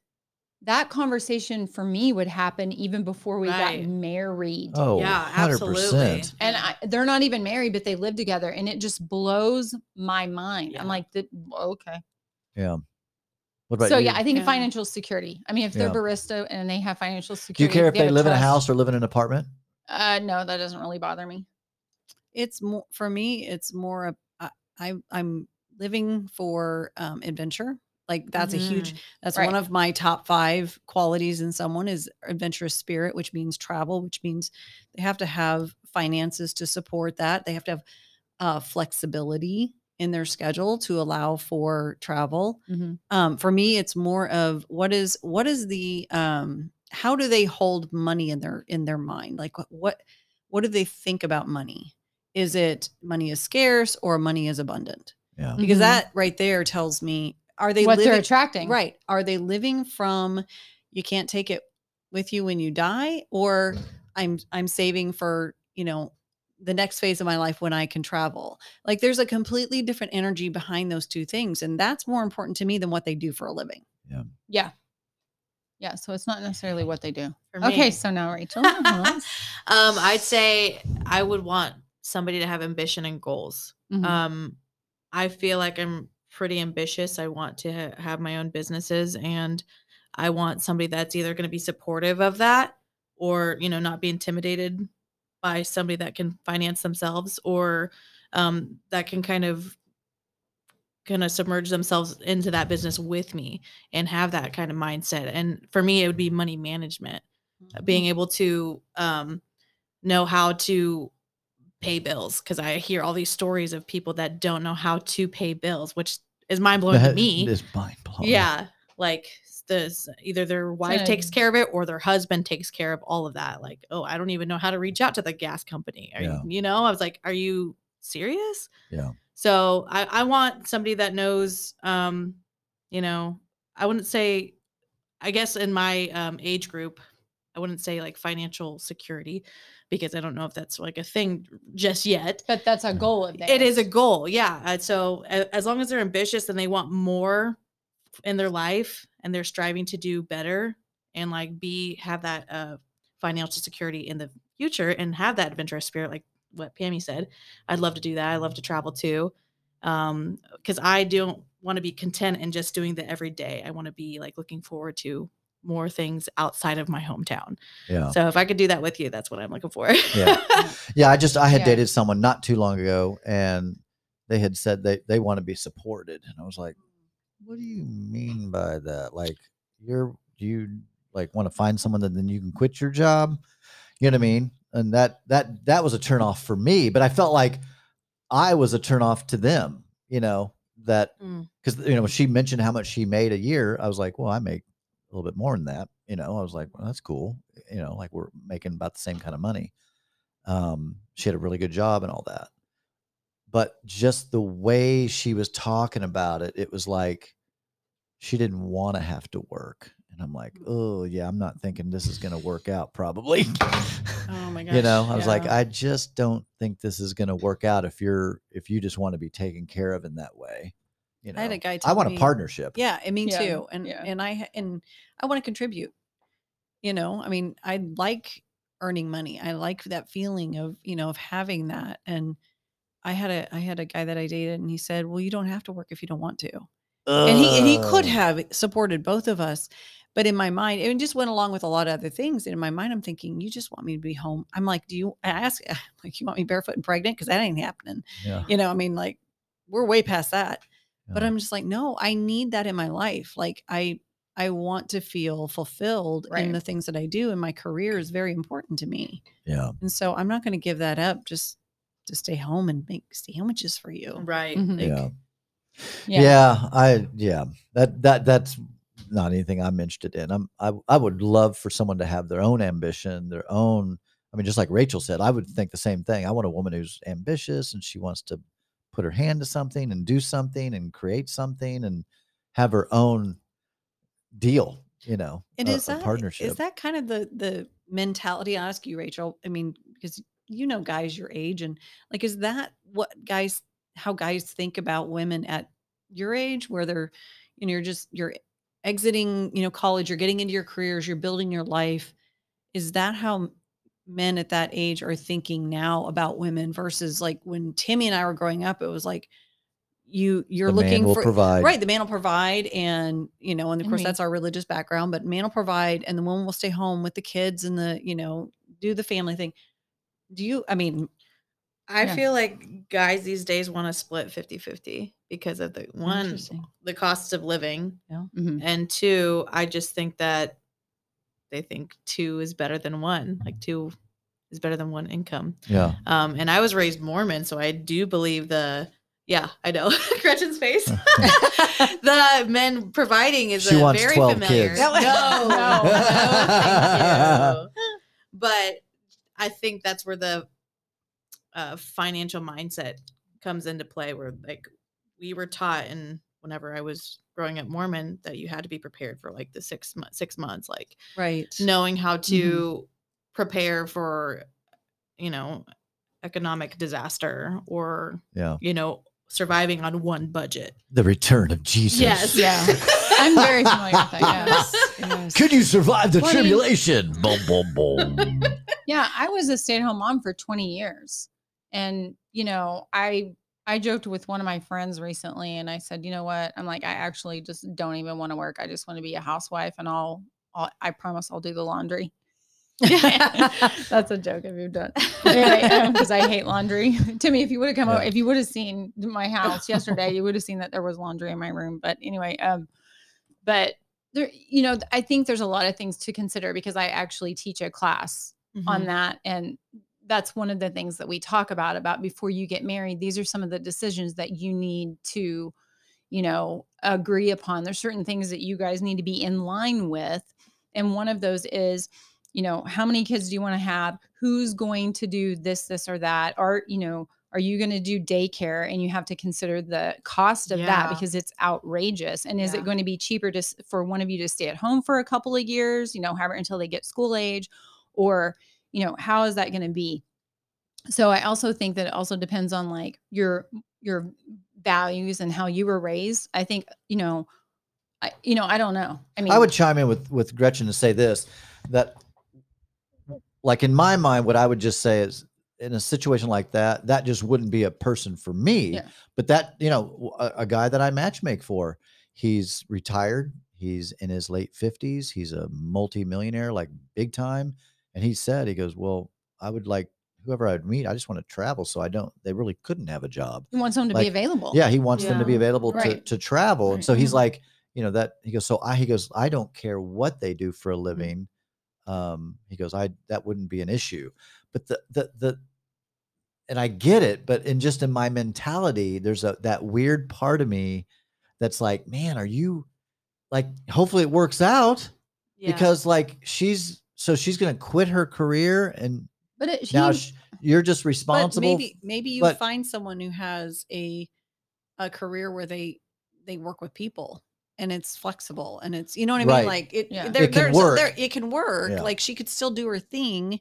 That conversation for me would happen even before we Right. got married. Oh, yeah, 100%. absolutely. And I, they're not even married, but they live together, and it just blows my mind. Yeah. I'm like, "Th- okay. Yeah. What about So you? yeah, I think Yeah. financial security. I mean, if they're Yeah. barista and they have financial security, Do you care if they have live in a house or live in an apartment? Uh, no, that doesn't really bother me. it's more for me. It's more of I, I I'm living for um, adventure. Like that's a huge. That's Right. one of my top five qualities in someone is adventurous spirit, which means travel, which means they have to have finances to support that. They have to have uh, flexibility in their schedule to allow for travel. Um, for me, it's more of what is what is the um, how do they hold money in their in their mind? Like what what what do they think about money? Is it money is scarce or money is abundant? Yeah. Because Mhm. that right there tells me are they what living they're attracting, right? Are they living from you can't take it with you when you die, or I'm I'm saving for you know the next phase of my life when I can travel. Like there's a completely different energy behind those two things, and that's more important to me than what they do for a living. Yeah, Yeah. Yeah, so it's not necessarily what they do. For me. Okay. So now Rachel. um, I'd say I would want somebody to have ambition and goals. Mhm. Um, I feel like I'm pretty ambitious. I want to ha- have my own businesses, and I want somebody that's either going to be supportive of that, or you know, not be intimidated by somebody that can finance themselves, or um, that can kind of kind of submerge themselves into that business with me and have that kind of mindset. And for me, it would be money management being able to um, know how to pay bills because I hear all these stories of people that don't know how to pay bills, which is mind blowing to me. is mind blowing. Yeah, like this either their wife takes care of it or their husband takes care of all of that. Like, oh, I don't even know how to reach out to the gas company. Are you- Yeah. you know, I was like, are you serious? Yeah. So I, I want somebody that knows, um, you know, I wouldn't say, I guess in my um, age group, I wouldn't say like financial security because I don't know if that's like a thing just yet. But that's a goal. It is a goal, yeah. So as long as they're ambitious and they want more in their life and they're striving to do better and like be have that uh financial security in the future and have that adventurous spirit like what Pammy said. I'd love to do that. I love to travel too. Um cuz I don't want to be content in just doing the everyday. I want to be like looking forward to more things outside of my hometown. Yeah. So if I could do that with you, that's what I'm looking for. Yeah. Yeah. I just, I had Yeah. dated someone not too long ago and they had said they, they want to be supported. And I was like, what do you mean by that? Like, you're, you like want to find someone that then you can quit your job? You know what I mean? And that, that, that was a turnoff for me, but I felt like I was a turnoff to them, you know, that Mm. because you know when she mentioned how much she made a year, I was like, well, I make a little bit more than that. You know, I was like, well, that's cool. You know, like we're making about the same kind of money. Um, she had a really good job and all that, but just the way she was talking about it, it was like she didn't want to have to work. And I'm like, oh yeah, I'm not thinking this is going to work out. Probably. Oh my gosh. you know, I was like. I just don't think this is going to work out if you're if you just want to be taken care of in that way. You know, I had a guy I want me- a partnership. Yeah, and me Yeah, too. And yeah. and I and I want to contribute. You know, I mean, I like earning money. I like that feeling of you know of having that. And I had a I had a guy that I dated, and he said, "Well, you don't have to work if you don't want to." And he and he could have supported both of us, but in my mind, it just went along with a lot of other things. And in my mind, I'm thinking, "You just want me to be home." I'm like, "Do you?" I ask, like, "You want me barefoot and pregnant?" Because that ain't happening. Yeah. You know, I mean, like, we're way past that but i'm just like no i need that in my life like i i want to feel fulfilled in the things that i do and my career is very important to me yeah. and so i'm not going to give that up just to stay home and make sandwiches for you right. Mhm. like, yeah. Yeah. Yeah. I yeah. That that that's not anything I'm interested in. I'm I I would love for someone to have their own ambition, their own I mean, just like Rachel said, I would think the same thing. I want a woman who's ambitious and she wants to put her hand to something and do something and create something and have her own deal, you know, and a, is a that partnership. is that kind of the the mentality i ask you rachel i mean because you know guys your age and like is that what guys how guys think about women at your age where they're you know you're just you're exiting you know college you're getting into your careers you're building your life is that how men at that age are thinking now about women versus like when timmy and i were growing up it was like you you're the man looking will for provide. right the man will provide and you know and of And course me. that's our religious background but man will provide and the woman will stay home with the kids and the you know do the family thing do you i mean I Yeah. feel like guys these days want to split 50-50 because of the one the cost of living Mhm. and two I just think that they think two is better than one like two is better than one income Yeah. um and I was raised Mormon so I do believe the yeah I know Gretchen's face the men providing is She a wants very 12 familiar kids. no no, No. no thank you but I think that's where the uh, financial mindset comes into play. Where like we were taught, and whenever I was growing up Mormon, that you had to be prepared for like the six mo- six months, like right knowing how mm-hmm. to prepare for, you know, economic disaster or Yeah. you know surviving on one budget. The return of Jesus. Yes. Yeah. I'm very familiar with that. Yes. Yes. Could you survive the Well, I mean- tribulation? boom, boom, boom. yeah i was a stay-at-home mom for 20 years and you know i i joked with one of my friends recently and i said you know what? I'm like i actually just don't even want to work. I just want to be a housewife and i'll, I'll i promise i'll do the laundry. That's a joke if you've done. Anyway because i hate laundry. Timmy if you would have come Yeah. over if you would have seen my house yesterday you would have seen that there was laundry in my room but anyway um but there you know i think there's a lot of things to consider because i actually teach a class on Mhm. that and that's one of the things that we talk about about before you get married these are some of the decisions that you need to you know agree upon. There's certain things that you guys need to be in line with and one of those is you know how many kids do you want to have? Who's going to do this this or that? Or you know are you going to do daycare? And you have to consider the cost of that because it's outrageous. And is Yeah. it going to be cheaper to for one of you to stay at home for a couple of years you know however until they get school age? Or you know how is that going to be? So i also think that it also depends on like your your values and how you were raised. I think you know i you know i don't know. I mean I would chime in with with Gretchen to say this that like in my mind what I would just say is in a situation like that that just wouldn't be a person for me Yeah. but that you know a guy that I matchmake for he's retired he's in his late 50s he's a multi-millionaire like big time and he said he goes well I would like whoever I'd meet I just want to travel so I don't they really couldn't have a job He wants them to like, be available yeah, he wants them to be available to Right. to travel, and so he's Mhm. like, you know, that he goes. So I he goes, I don't care what they do Mm-hmm. for a living. Um, he goes, I that wouldn't be an issue, but the the the, and I get it, but in just in my mentality, there's a that weird part of me that's like, man, are you like? Hopefully it works out Yeah. because like she's so she's gonna quit her career and but it, now he- sh- you're just But responsible. maybe maybe you but- find someone who has a a career where they they work with people and it's flexible and it's you know what I mean Right. like it Yeah. there, It can there's work. there it can work Yeah. like she could still do her thing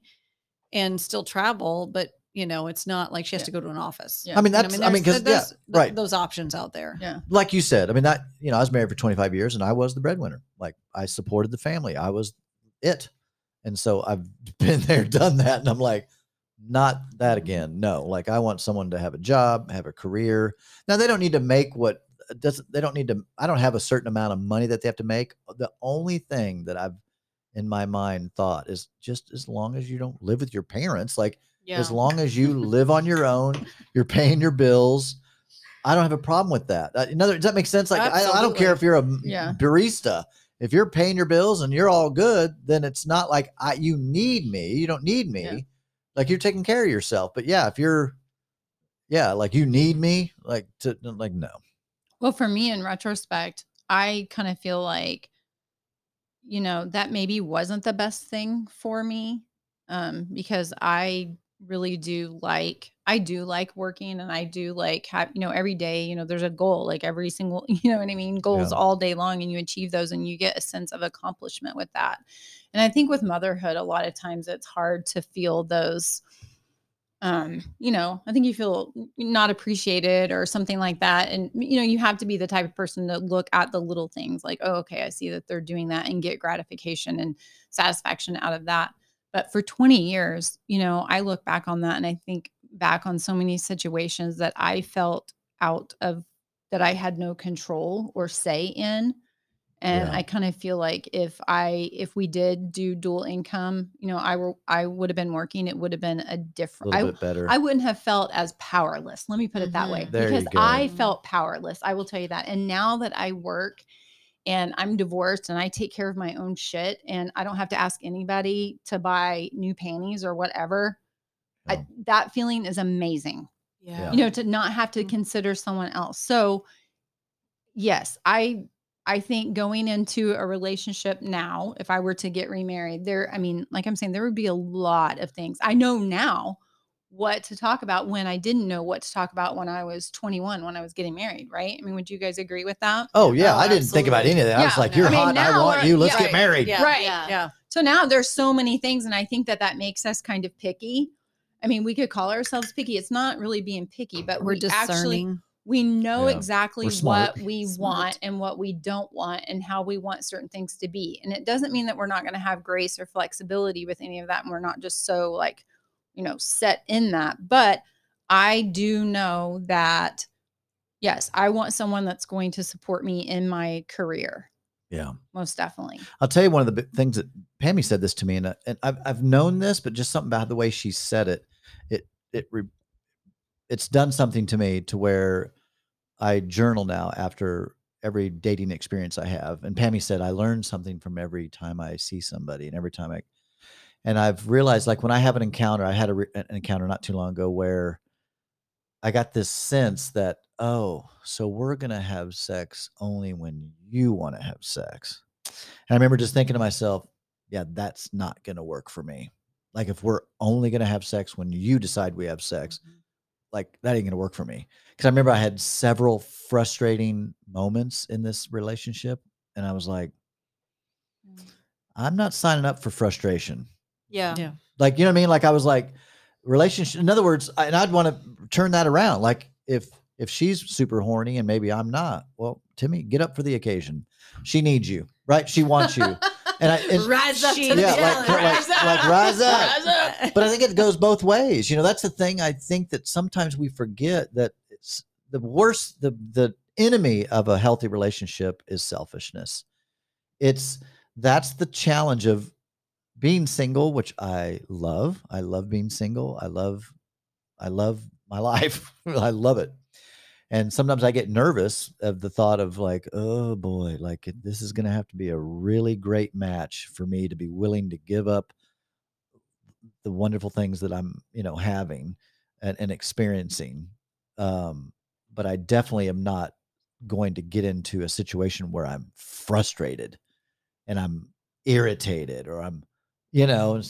and still travel but you know it's not like she has Yeah. to go to an office Yeah. I mean You know that's what I mean There's- because yeah, there's th- right. those options out there yeah like you said, I mean, that you know, I was married for 25 years and I was the breadwinner. Like I supported the family. I was it. And so I've been there, done that. And I'm like, not that again. No, like I want someone to have a job, have a career. Now they don't need to make what doesn't. they don't need to I don't have a certain amount of money that they have to make. The only thing that I've in my mind thought is just as long as you don't live with your parents, like yeah. as long as you live on your own, you're paying your bills. I don't have a problem with that. Uh, Another, does that make sense? Like, I, I don't care if you're a Yeah. barista. If you're paying your bills and you're all good, then it's not like I, you need me. You don't need me. Yeah. Like you're taking care of yourself. But yeah, if you're, yeah, like you need me, like to like no. Well, for me, in retrospect, I kind of feel like, you know, that maybe wasn't the best thing for me um, because I really do like, I do like working and I do like have, you know, every day, you know, there's a goal, like every single, you know what I mean? Goals Yeah. all day long and you achieve those and you get a sense of accomplishment with that. And I think with motherhood, a lot of times it's hard to feel those um you know i think you feel not appreciated or something like that and you know you have to be the type of person to look at the little things like oh okay i see that they're doing that and get gratification and satisfaction out of that but for 20 years you know i look back on that and i think back on so many situations that i felt out of that i had no control or say in and Yeah. i kind of feel like if i if we did do dual income you know i were i would have been working it would have been a A different little I, bit better. I wouldn't have felt as powerless. Let me put it that way. Mhm. There you because go. I Mhm. felt powerless. I will tell you that. And now that I work and I'm divorced and I take care of my own shit and I don't have to ask anybody to buy new panties or whatever, I, that feeling is amazing. yeah. You know, to not have to Mhm. consider someone else. So, yes, I I think going into a relationship now, if I were to get remarried, there, I mean, like I'm saying, there would be a lot of things. I know now what to talk about when I didn't know what to talk about when I was 21, when I was getting married, right? I mean, would you guys agree with that? oh yeah, Oh, I didn't think about any of that. I was like, no. you're I mean, hot. I want you. Let's yeah, get married. yeah, Right. Yeah. yeah So now there's so many things, and I think that that makes us kind of picky. I mean, we could call ourselves picky. It's not really being picky, but we're we actually discerning we know Yeah, exactly what we Smart. want and what we don't want and how we want certain things to be. And it doesn't mean that we're not going to have grace or flexibility with any of that. And we're not just so like, you know, set in that. But I do know that, yes, I want someone that's going to support me in my career. Yeah. Most definitely. I'll tell you one of the things that Pammy said this to me, and, uh, and I've I've known this, but just something about the way she said it, it it re, it's done something to me to where I journal now after every dating experience I have. And Pammy said I learn something from every time I see somebody, and every time I, and I've realized like when I have an encounter, I had a re, an encounter not too long ago where I got this sense that oh, so we're gonna have sex only when you want to have sex. And I remember just thinking to myself, yeah, that's not going to work for me. Like if we're only going to have sex when you decide we have sex, mm-hmm. like that ain't going to work for me. Cuz I remember I had several frustrating moments in this relationship and I was like, mm. I'm not signing up for frustration. Yeah. Yeah. Like, you know what I mean? Like I was like relationship in other words, I, and I'd want to turn that around. Like if if she's super horny and maybe I'm not, well, Timmy, get up for the occasion. She needs you, right? She wants you. And I and, rise up She- to the yeah, challenge. like, like, like rise up. Rise up. But I think it goes both ways. You know, that's the thing. I think that sometimes we forget that it's the worst, the the enemy of a healthy relationship is selfishness. It's that's the challenge of being single, which I love. I love being single. I love, I love my life. I love it. And sometimes I get nervous of the thought of like, oh boy, like this is going to have to be a really great match for me to be willing to give up the wonderful things that I'm, you know, having and, and experiencing. Um, but I definitely am not going to get into a situation where I'm frustrated and I'm irritated or I'm, you know,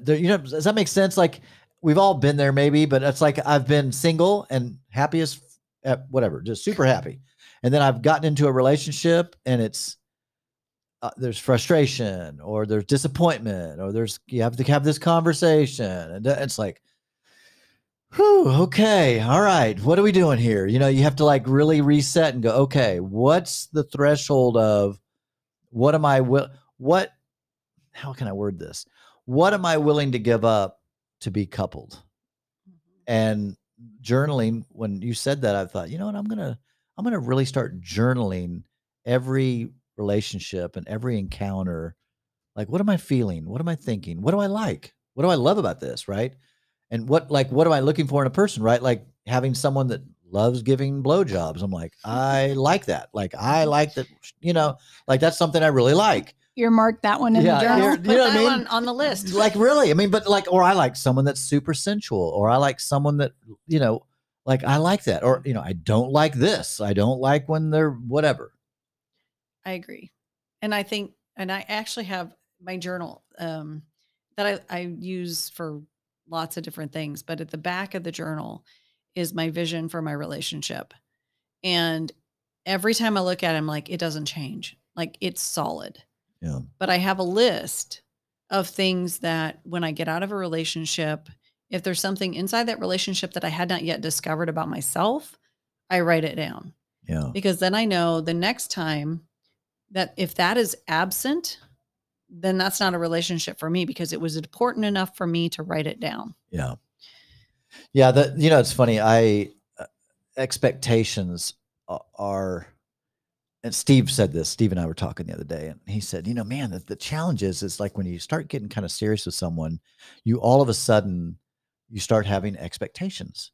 there- you know, does that make sense? Like we've all been there maybe, but it's like I've been single and happiest, uh, whatever, just super happy. And then I've gotten into a relationship and it's, uh, there's frustration or there's disappointment or there's you have to have this conversation and uh, it's like whew, okay all right what are we doing here you know you have to like really reset and go okay what's the threshold of what am i will what how can i word this? What am i willing to give up to be coupled? Mm-hmm. And journaling when you said that i thought you know what? I'm gonna i'm gonna really start journaling every relationship and every encounter. Like what am i feeling? What am i thinking? What do i like? What do i love about this? Right? And what like what am i looking for in a person? Right? Like having someone that loves giving blowjobs. I'm like i like that. Like i like that you know like that's something i really like You're marked that one in Yeah, the journal. Put you know what I that mean? one on the list. like really i mean but like or i like someone that's super sensual or i like someone that you know like i like that or you know i don't like this i don't like when they're whatever I agree. And I think, and I actually have my journal um, that I, I use for lots of different things, but at the back of the journal is my vision for my relationship. And every time I look at it, I'm like, it doesn't change. Like it's solid. Yeah But I have a list of things that when I get out of a relationship, if there's something inside that relationship that I had not yet discovered about myself, I write it down yeah because then I know the next time that if that is absent, then that's not a relationship for me because it was important enough for me to write it down. Yeah. Yeah. That, you know, it's funny. I, uh, expectations are, and Steve said this, Steve and I were talking the other day, and he said, you know, man, the, the challenge is, is like when you start getting kind of serious with someone, you all of a sudden, you start having expectations.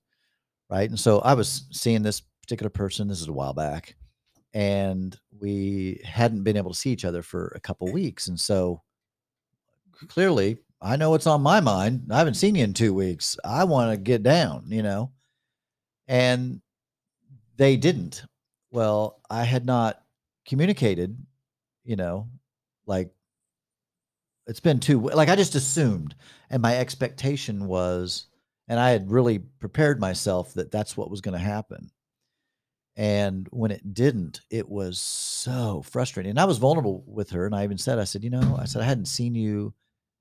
Right. And so I was seeing this particular person, this is a while back, and we hadn't been able to see each other for a couple weeks. And so clearly I know what's on my mind. I haven't seen you in two weeks. I want to get down, you know. And they didn't. Well, I had not communicated, you know, like it's been we- like I just assumed and my expectation was and I had really prepared myself that that's what was going to happen. And when it didn't, it was so frustrating. And I was vulnerable with her and I even said I said, "You know, I said I hadn't seen you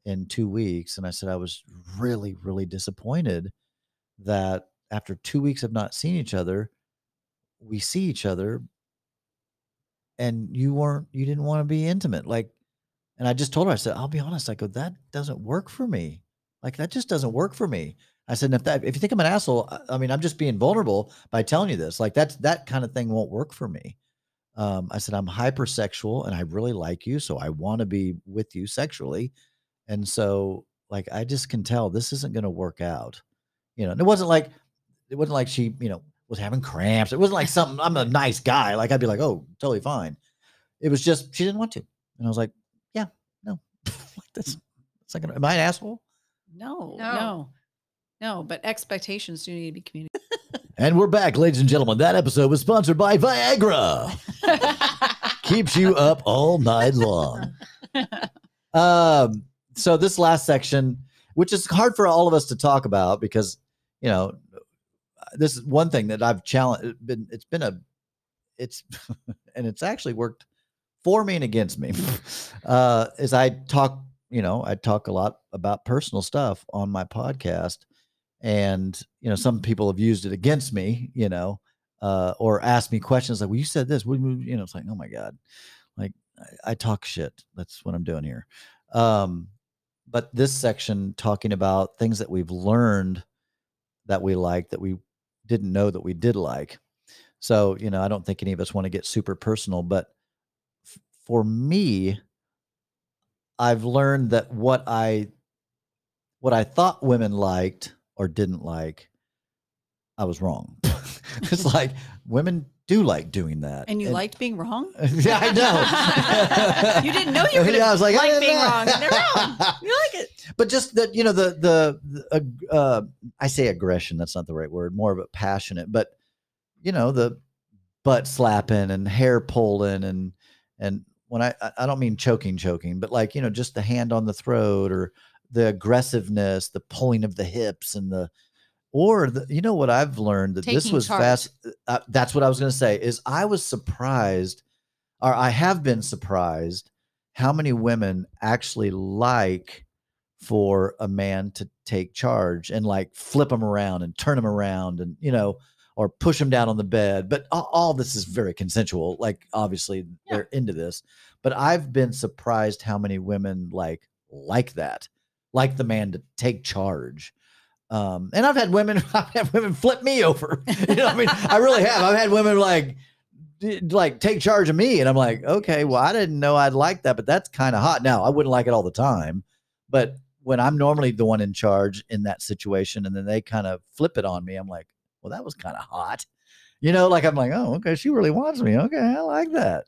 in two weeks. And I said, I was really, really disappointed that after two weeks of not seeing each other, we see each other and you weren't you didn't want to be intimate like and i just told her i said i'll be honest i go that doesn't work for me. Like that just doesn't work for me. I said if that if you think i'm an asshole I- i mean i'm just being vulnerable by telling you this like that's that kind of thing won't work for me. Um, i said i'm hypersexual and i really like you so i want to be with you sexually. And so like i just can tell this isn't going to work out you know and it wasn't like it wasn't like she you know was having cramps. It wasn't like something i'm a nice guy. Like i'd be like oh totally fine. It was just she didn't want to. And i was like yeah no. Like that's it's like am i an asshole? No, No. no, no. But expectations do need to be communicated. and we're back ladies and gentlemen. That episode was sponsored by viagra. Keeps you up all night long. Um so this last section which is hard for all of us to talk about because you know this is one thing that i've challenged been it's been a it's and it's actually worked for me and against me uh is i talk you know i talk a lot about personal stuff on my podcast and you know some people have used it against me you know uh or asked me questions like well you said this you you know it's like oh my god. Like I, I talk shit. That's what i'm doing here. Um but this section talking about things that we've learned that we like that we didn't know that we did like. So you know i don't think any of us want to get super personal but f- for me i've learned that what i what i thought women liked or didn't like i was wrong. It's like women do like doing that And you liked being wrong? yeah i know You didn't know you were yeah, i was like I like being know. wrong. and They're wrong. You like it. but just that you know the the, the uh, I say aggression. That's not the right word. More of a passionate, but you know the butt slapping and hair pulling and and when I- I don't mean choking choking, but like you know just the hand on the throat or the aggressiveness, the pulling of the hips and the or the, you know what I've learned that this was charge. fast. Uh, that's what I was going to say. Is I was surprised, or I have been surprised, how many women actually like for a man to take charge and like flip him around and turn him around and you know or push him down on the bed but all, all this is very consensual like obviously Yeah. they're into this but i've been surprised how many women like like that like the man to take charge um and i've had women i've had women flip me over. You know i mean i really have. I've had women like like take charge of me and i'm like okay well i didn't know i'd like that but that's kind of hot now. I wouldn't like it all the time. But when i'm normally the one in charge in that situation and then they kind of flip it on me i'm like well that was kind of hot. You know like i'm like oh okay she really wants me. Okay i like that.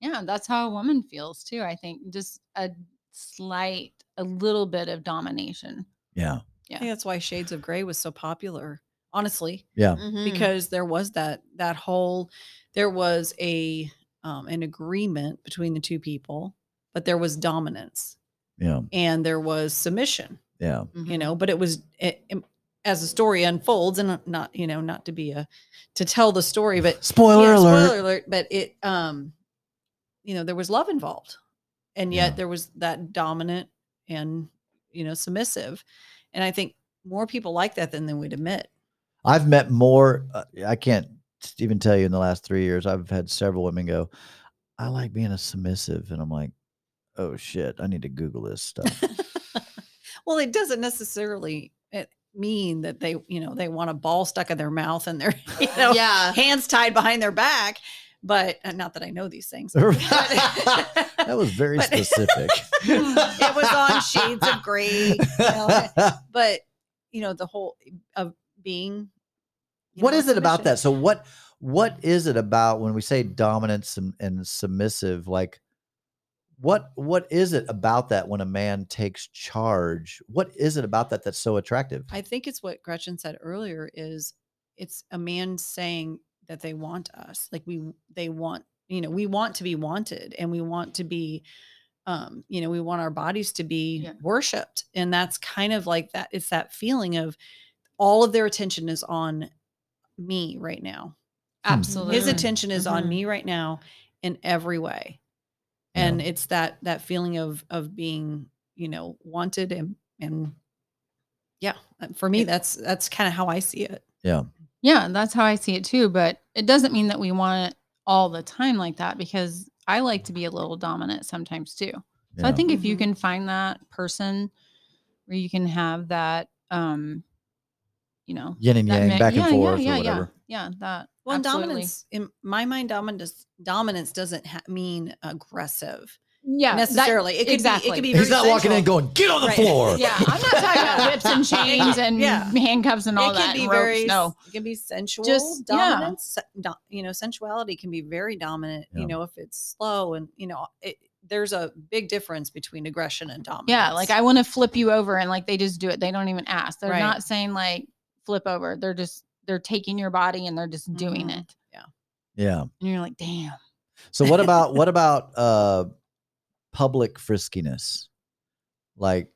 Yeah, that's how a woman feels too. I think just a slight, a little bit of domination. yeah I think that's why Shades of Grey was so popular. Honestly, yeah Mhm. because there was that that whole there was a um, an agreement between the two people, but there was dominance yeah and there was submission. yeah you Mhm. know but it was it, it- as the story unfolds and not you know not to be a to tell the story but spoiler yeah, alert spoiler alert but it um you know there was love involved and yet Yeah. there was that dominant and you know submissive and i think more people like that than than we'd admit I've met more. Uh, I can't even tell you in the last three years. I've had several women go, "I like being a submissive," and I'm like, "Oh shit, I need to Google this stuff." well it doesn't necessarily eh, mean that they you know they want a ball stuck in their mouth and their you know yeah. hands tied behind their back but uh, not that i know these things that was very specific. it was on Shades of Grey. know, but you know the whole of being you what know, is it about that? So what what is it about when we say dominance and, and submissive? Like what what is it about that when a man takes charge? What is it about that that's so attractive? i think it's what gretchen said earlier is it's a man saying that they want us like we they want you know we want to be wanted and we want to be um you know we want our bodies to be Yeah. worshiped and that's kind of like that it's that feeling of all of their attention is on me right now Hmm. Absolutely. his attention is on Mhm. me right now in every way Yeah. and it's that that feeling of of being you know wanted and and yeah for me that's that's kind of how i see it Yeah. Yeah, that's how I see it too. But it doesn't mean that we want it all the time like that because I like to be a little dominant sometimes too. So I Yeah. think if you Mhm. can find that person where you can have that, um, you know, yin and yang, mi- back yeah, and forth yeah, or yeah, whatever. Yeah, yeah, that. Well, absolutely. dominance in my mind, dominance dominance doesn't ha- mean aggressive yeah, that- necessarily. it could exactly. be. It could be. He's very not walking in going, get on the Right. floor. yeah, I'm not talking about whips and chains and Yeah. handcuffs and all it that. can be ropes, very. no. It can be sensual. Just- yeah. dominance. se- do- you know, sensuality can be very dominant. Yeah. You know, if it's slow and you know, it, there's a big difference between aggression and dominance. Yeah, like I want to flip you over and like they just do it. They don't even ask. They're Right. not saying like flip over. They're just they're taking your body and they're just doing Mhm. it. Yeah. Yeah. And you're like, damn. So what about what about uh public friskiness? Like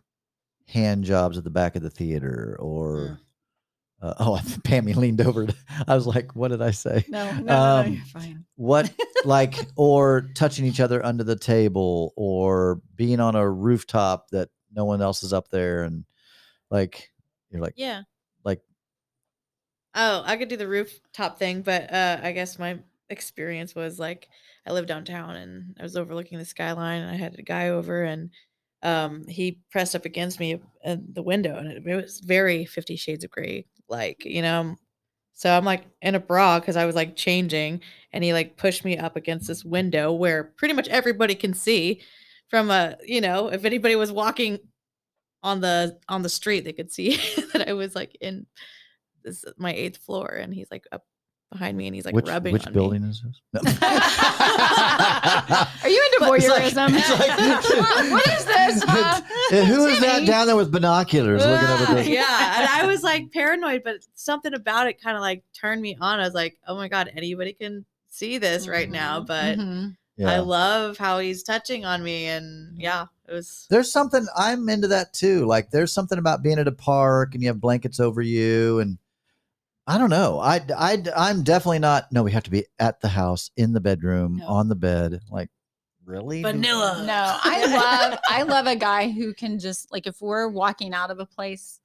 hand jobs at the back of the theater or uh, oh Pammy leaned over to, I was like, what did I say? No, no, no, no, Um, you're fine. What like or touching each other under the table or being on a rooftop that no one else is up there and like you're like Yeah. Like- oh, I could do the rooftop thing, but uh I guess my experience was like I lived downtown and I was overlooking the skyline and I had a guy over and um he pressed up against me at the window and it, it was very 50 shades of gray like, you know. So I'm like in a bra cuz I was like changing and he like pushed me up against this window where pretty much everybody can see from a, you know, if anybody was walking on the on the street they could see that I was like in this my eighth floor and he's like up behind me and he's like which rubbing which on building is this? No. Are you into It's like- voyeurism? it's like- what is this? huh? Who is that down there with binoculars looking over Ah, yeah and I was like paranoid but something about it kind of like turned me on I was like oh my god anybody can see this right now Mhm, but Mhm. Yeah. I love how he's touching on me and yeah it was there's something I'm into that too. Like there's something about being at a park and you have blankets over you and I don't know. I I I'm definitely not no, we have to be at the house in the bedroom No. on the bed. Like really? vanilla No, I love I love a guy who can just like if we're walking out of a place,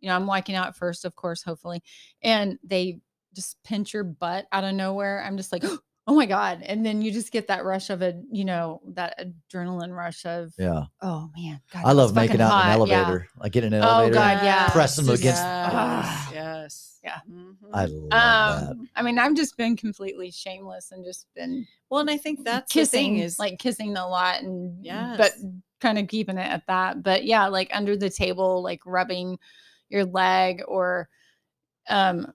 you know, I'm walking out first, of course, hopefully, and they just pinch your butt out of nowhere. I'm just like, oh my god, and then you just get that rush of a, you know, that adrenaline rush of, Yeah. oh man, God, I love making fucking out in an hot. Yeah. elevator. Like getting in an Oh, elevator. God, yeah. Press them Just- against Yes, Ah. yes. Yeah. Mhm. I love that. Um, I mean, I've just been completely shameless and just been well, and I think that's the kissing thing is like kissing a lot and yeah but kind of keeping it at that but yeah like under the table like rubbing your leg or um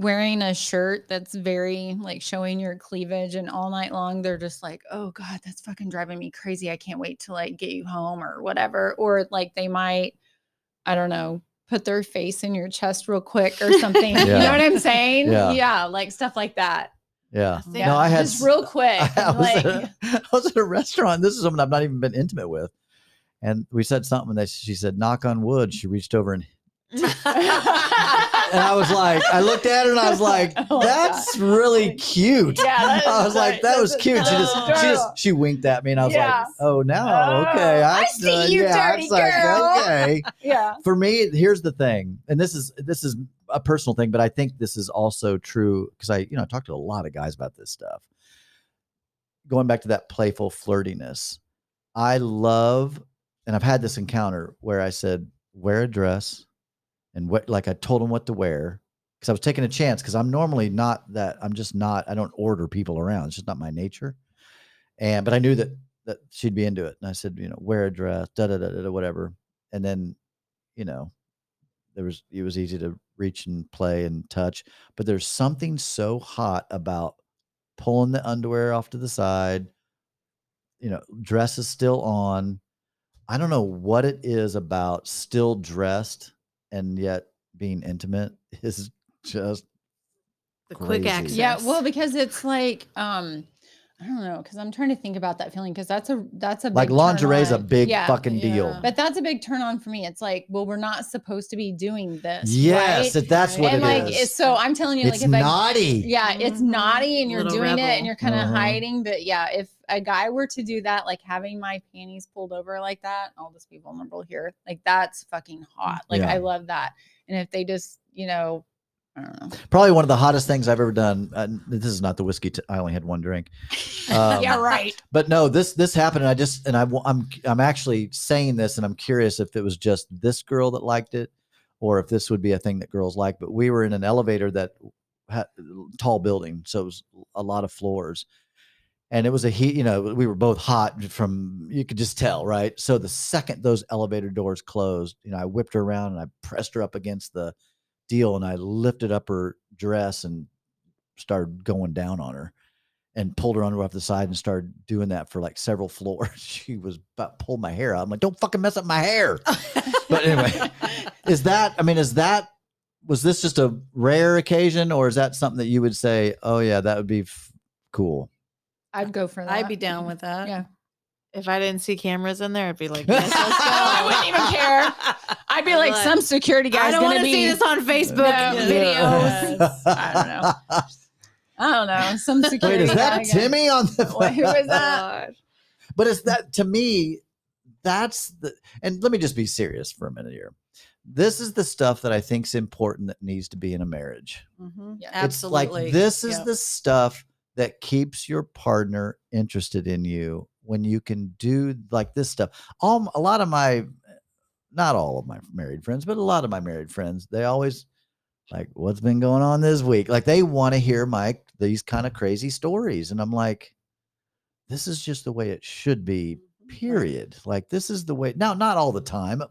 wearing a shirt that's very like showing your cleavage and all night long they're just like oh god that's fucking driving me crazy i can't wait to like get you home or whatever or like they might i don't know put their face in your chest real quick or something you know what i'm saying Yeah. yeah like stuff like that Yeah. Oh, think- No, I had just real quick I and, was, like at a, I was at a restaurant. This is someone I've not even been intimate with. And we said something that she said, knock on wood. She reached over and and I was like, I looked at her and I was like, Oh that's really cute. Yeah, I was like, that was cute. She just, she just, she winked at me and I was Yeah. like, oh, now, oh, okay. Oh, I uh, see you, yeah, dirty it's like, girl. okay. yeah For me, here's the thing, and this is this is a personal thing, but I think this is also true because I, you know, I talked to a lot of guys about this stuff. Going back to that playful flirtiness, I love, and I've had this encounter where I said, wear a dress, and what, like I told him what to wear because I was taking a mm-hmm. chance because I'm normally not that. I'm just not. I don't order people around. It's just not my nature. And but I knew that mm-hmm. that she'd be into it, and I said, you know, wear a dress, da da da da, da whatever. And then, you know, there was it was easy to reach and play and touch, but there's something so hot about pulling the underwear off to the side. You know, dress is still on. I don't know what it is about still dressed and yet being intimate is just the quick Crazy. access yeah well because it's like um i don't know because i'm trying to think about that feeling because that's a that's a like big turn lingerie is a big yeah. fucking deal. But that's a big turn on for me it's like well we're not supposed to be doing this Yes, right? that's what and it like is. so i'm telling you it's like if I, naughty. yeah it's Mhm. naughty and you're Little doing it and you're kind of Uh-huh. hiding but yeah if a guy were to do that like having my panties pulled over like that i'll just be vulnerable here like that's fucking hot like Yeah. i love that and if they just you know I don't know. Probably one of the hottest things I've ever done. Uh, this is not the whiskey. T- I only had one drink. Um, yeah, right. But no, this this happened. And I just and I, I'm I'm actually saying this, and I'm curious if it was just this girl that liked it, or if this would be a thing that girls like. But we were in an elevator that had tall building, so it was a lot of floors, and it was a heat. You know, we were both hot from you could just tell, right? So the second those elevator doors closed, you know, I whipped her around and I pressed her up against the deal, and I lifted up her dress and started going down on her and pulled her under off the side and started doing that for like several floors. She was about pull my hair out. I'm like, don't fucking mess up my hair. But anyway, is that, I mean, is that, was this just a rare occasion or is that something that you would say, oh yeah, that would be f- cool? I'd go for that. I'd be down with that. Yeah. If I didn't see cameras in there, I'd be like, yes, let's go. I wouldn't even care. I'd be like, Like, some security guy. I don't want to be. see this on Facebook No. videos. I don't know. I don't know. Some security. Wait, security. is that guy- Timmy on the Wait, who is that? But it's that to me, that's the and let me just be serious for a minute here. This is the stuff that I think is important that needs to be in a marriage. Mhm. Yeah. Absolutely. It's like this is Yep. the stuff that keeps your partner interested in you when you can do like this stuff. All a lot of my not all of my married friends, but a lot of my married friends, they always like what's been going on this week? Like they want to hear my these kind of crazy stories and I'm like this is just the way it should be period like this is the way now not all the time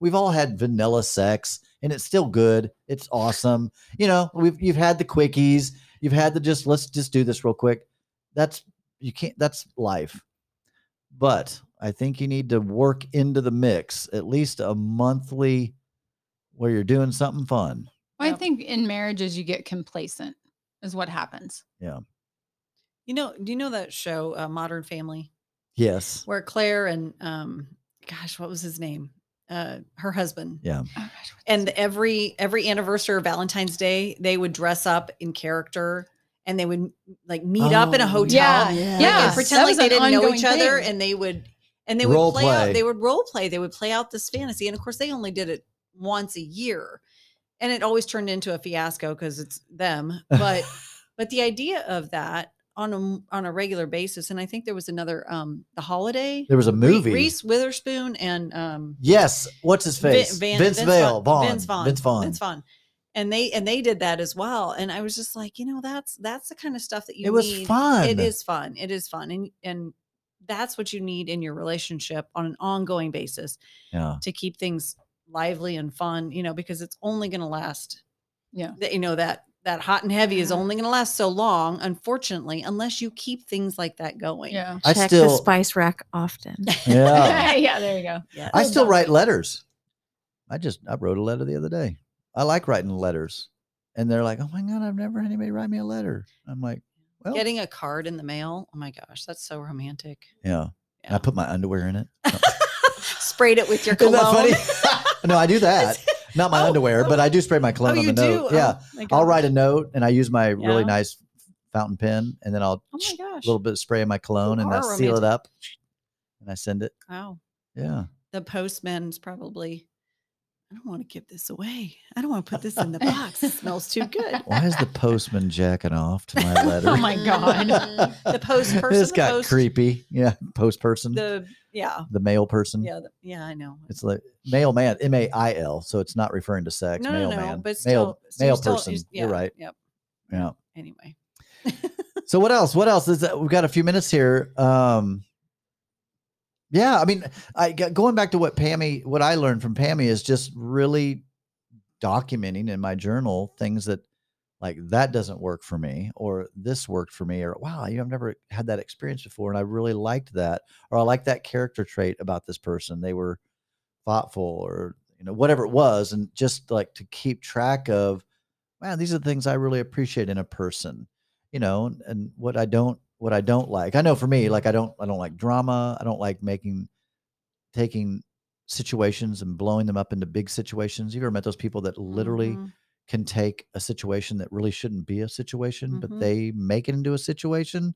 we've all had vanilla sex and it's still good it's awesome you know we've you've had the quickies you've had to just let's just do this real quick that's you can't that's life but i think you need to work into the mix at least a monthly where you're doing something fun I think in marriages you get complacent, is what happens. Yeah. You know, do you know that show, uh, Modern Family, yes where Claire and um, gosh, what was his name? Uh, her husband. yeah Oh, And every every anniversary or Valentine's Day, they would dress up in character and they would like meet up in a Oh, hotel. Yeah, like, yeah. and pretend That like they didn't know ongoing each other, and they would and they would Role play, play. out. They would role play. They would play out this fantasy, and of course, they only did it once a year, and it always turned into a fiasco because it's them. But but the idea of that on a m- on a regular basis, and I think there was another um the holiday. there was a movie Reese Witherspoon and um yes what's his Vin- face Van- vince, vale vaughn Vince Vaughn. vince vaughn Vince Vaughn. And they and they did that as well. And I was just like, you know, that's that's the kind of stuff that you it was need. fun It is fun. It is fun. And and that's what you need in your relationship on an ongoing basis yeah to keep things lively and fun, you know, because it's only going to last Yeah. that you know that that hot and heavy is only going to last so long, unfortunately, unless you keep things like that going. Yeah. I Check still- the spice rack often. yeah yeah, there you go. Yeah. I still write letters. I just I wrote a letter the other day. I like writing letters, and they're like, "Oh my god, I've never had anybody write me a letter." I'm like, "Well, Getting a card in the mail. Oh my gosh, that's so romantic. yeah." And I put my underwear in it. Sprayed it with your Isn't cologne. that funny? no, I do that. Not my Oh, underwear, but oh. I do spray my Oh, cologne on you the note. do? Yeah, Oh, I'll write a note, and I use my really nice fountain pen, and then I'll Oh a little bit of spray in my cologne, and I seal it up, and I send it. Wow. Yeah. The postman's probably. I don't want to give this away. I don't want to put this in the box. It smells too good. Why is the postman jacking off to my letter? Oh my God. The post person. this got post, creepy. Yeah, post person. The yeah the mail person. yeah the, yeah I know. It's like mailman, M A I L. So it's not referring to sex. No no mailman. no. But still, mail, so you mail still- you person. s- You're right. Yep. Yeah. Anyway. So what else? What else is that? We've got a few minutes here. Um, yeah, I mean, I going back to what Pammy, what I learned from Pammy is just really documenting in my journal things that like that doesn't work for me or this worked for me or wow you know, i've never had that experience before and i really liked that or i like that character trait about this person. They were thoughtful or you know whatever it was and just like to keep track of man these are the things i really appreciate in a person you know and, and what i don't what i don't like i know for me like i don't i don't like drama i don't like making taking situations and blowing them up into big situations you ever met those people that literally Mhm. can take a situation that really shouldn't be a situation, Mhm. but they make it into a situation.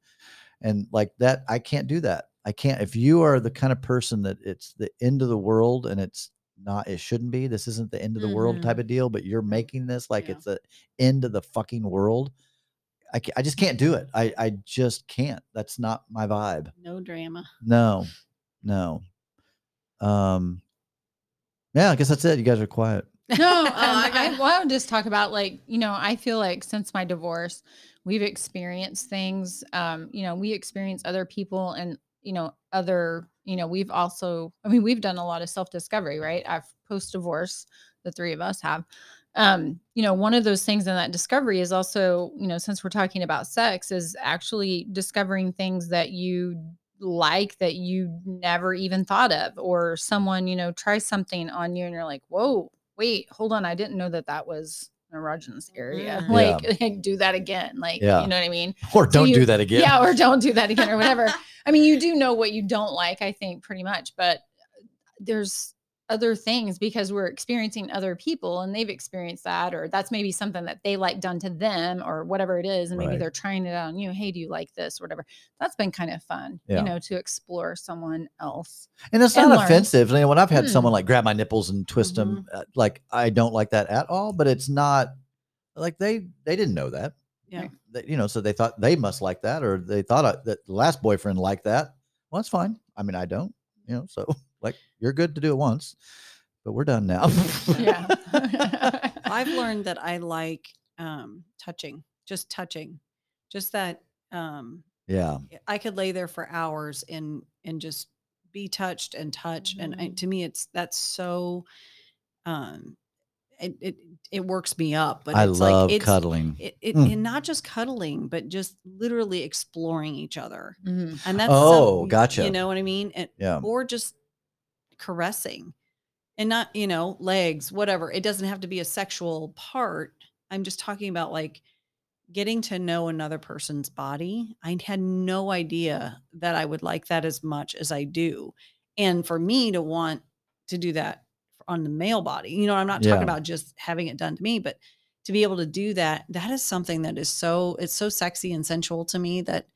And like that, I can't do that. I can't. If you are the kind of person that it's the end of the world and it's not it shouldn't be. This isn't the end of the world Mhm. type of deal, but you're making this like Yeah. it's the end of the fucking world. I, I just can't do it. I, I just can't. That's not my vibe. No drama. No, no. Um, yeah, I guess that's it. You guys are quiet. No, um, I I, got- well, I would just talk about like you know I feel like since my divorce, we've experienced things. Um, you know, we experience other people and you know other. You know, we've also. I mean, we've done a lot of self discovery, right? I've post divorce. The three of us have. Um, you know, one of those things in that discovery is also, you know, since we're talking about sex, is actually discovering things that you like that you never even thought of, or someone, you know, tries something on you and you're like, whoa, wait, hold on, I didn't know that that was an erogenous area. Mm. Like, like, do that again. Like, Yeah. you know what I mean? Or don't you- do that again. Yeah, or don't do that again or whatever. I mean, you do know what you don't like, I think, pretty much, but there's other things because we're experiencing other people and they've experienced that, or that's maybe something that they like done to them or whatever it is. And maybe Right. they're trying it on you. Hey, do you like this? Or Whatever. That's been kind of fun, Yeah. you know, to explore someone else. And it's and not learn. offensive. You know, when I've had Mm. someone like grab my nipples and twist them, uh, like I don't like that at all. But it's not like they they didn't know that. Yeah. They- you know, so they thought they must like that, or they thought I, that the last boyfriend liked that. Well, that's fine. I mean, I don't. You know, so like you're good to do it once, but we're done now. Yeah. I've learned that I like um, touching, just touching, just that um, yeah. I could lay there for hours and and just be touched and touch. And I, to me, it's that's so. Um, it it it works me up, but I it's love like it's, cuddling. It, it Mm. and not just cuddling, but just literally exploring each other, Mhm. and that's Oh, some- gotcha. You know what I mean? And, Yeah. or just caressing and not you know legs whatever. It doesn't have to be a sexual part. I'm just talking about like getting to know another person's body. I had no idea that i would like that as much as i do. And for me to want to do that on the male body you know i'm not talking Yeah. about just having it done to me but to be able to do that that is something that is so it's so sexy and sensual to me that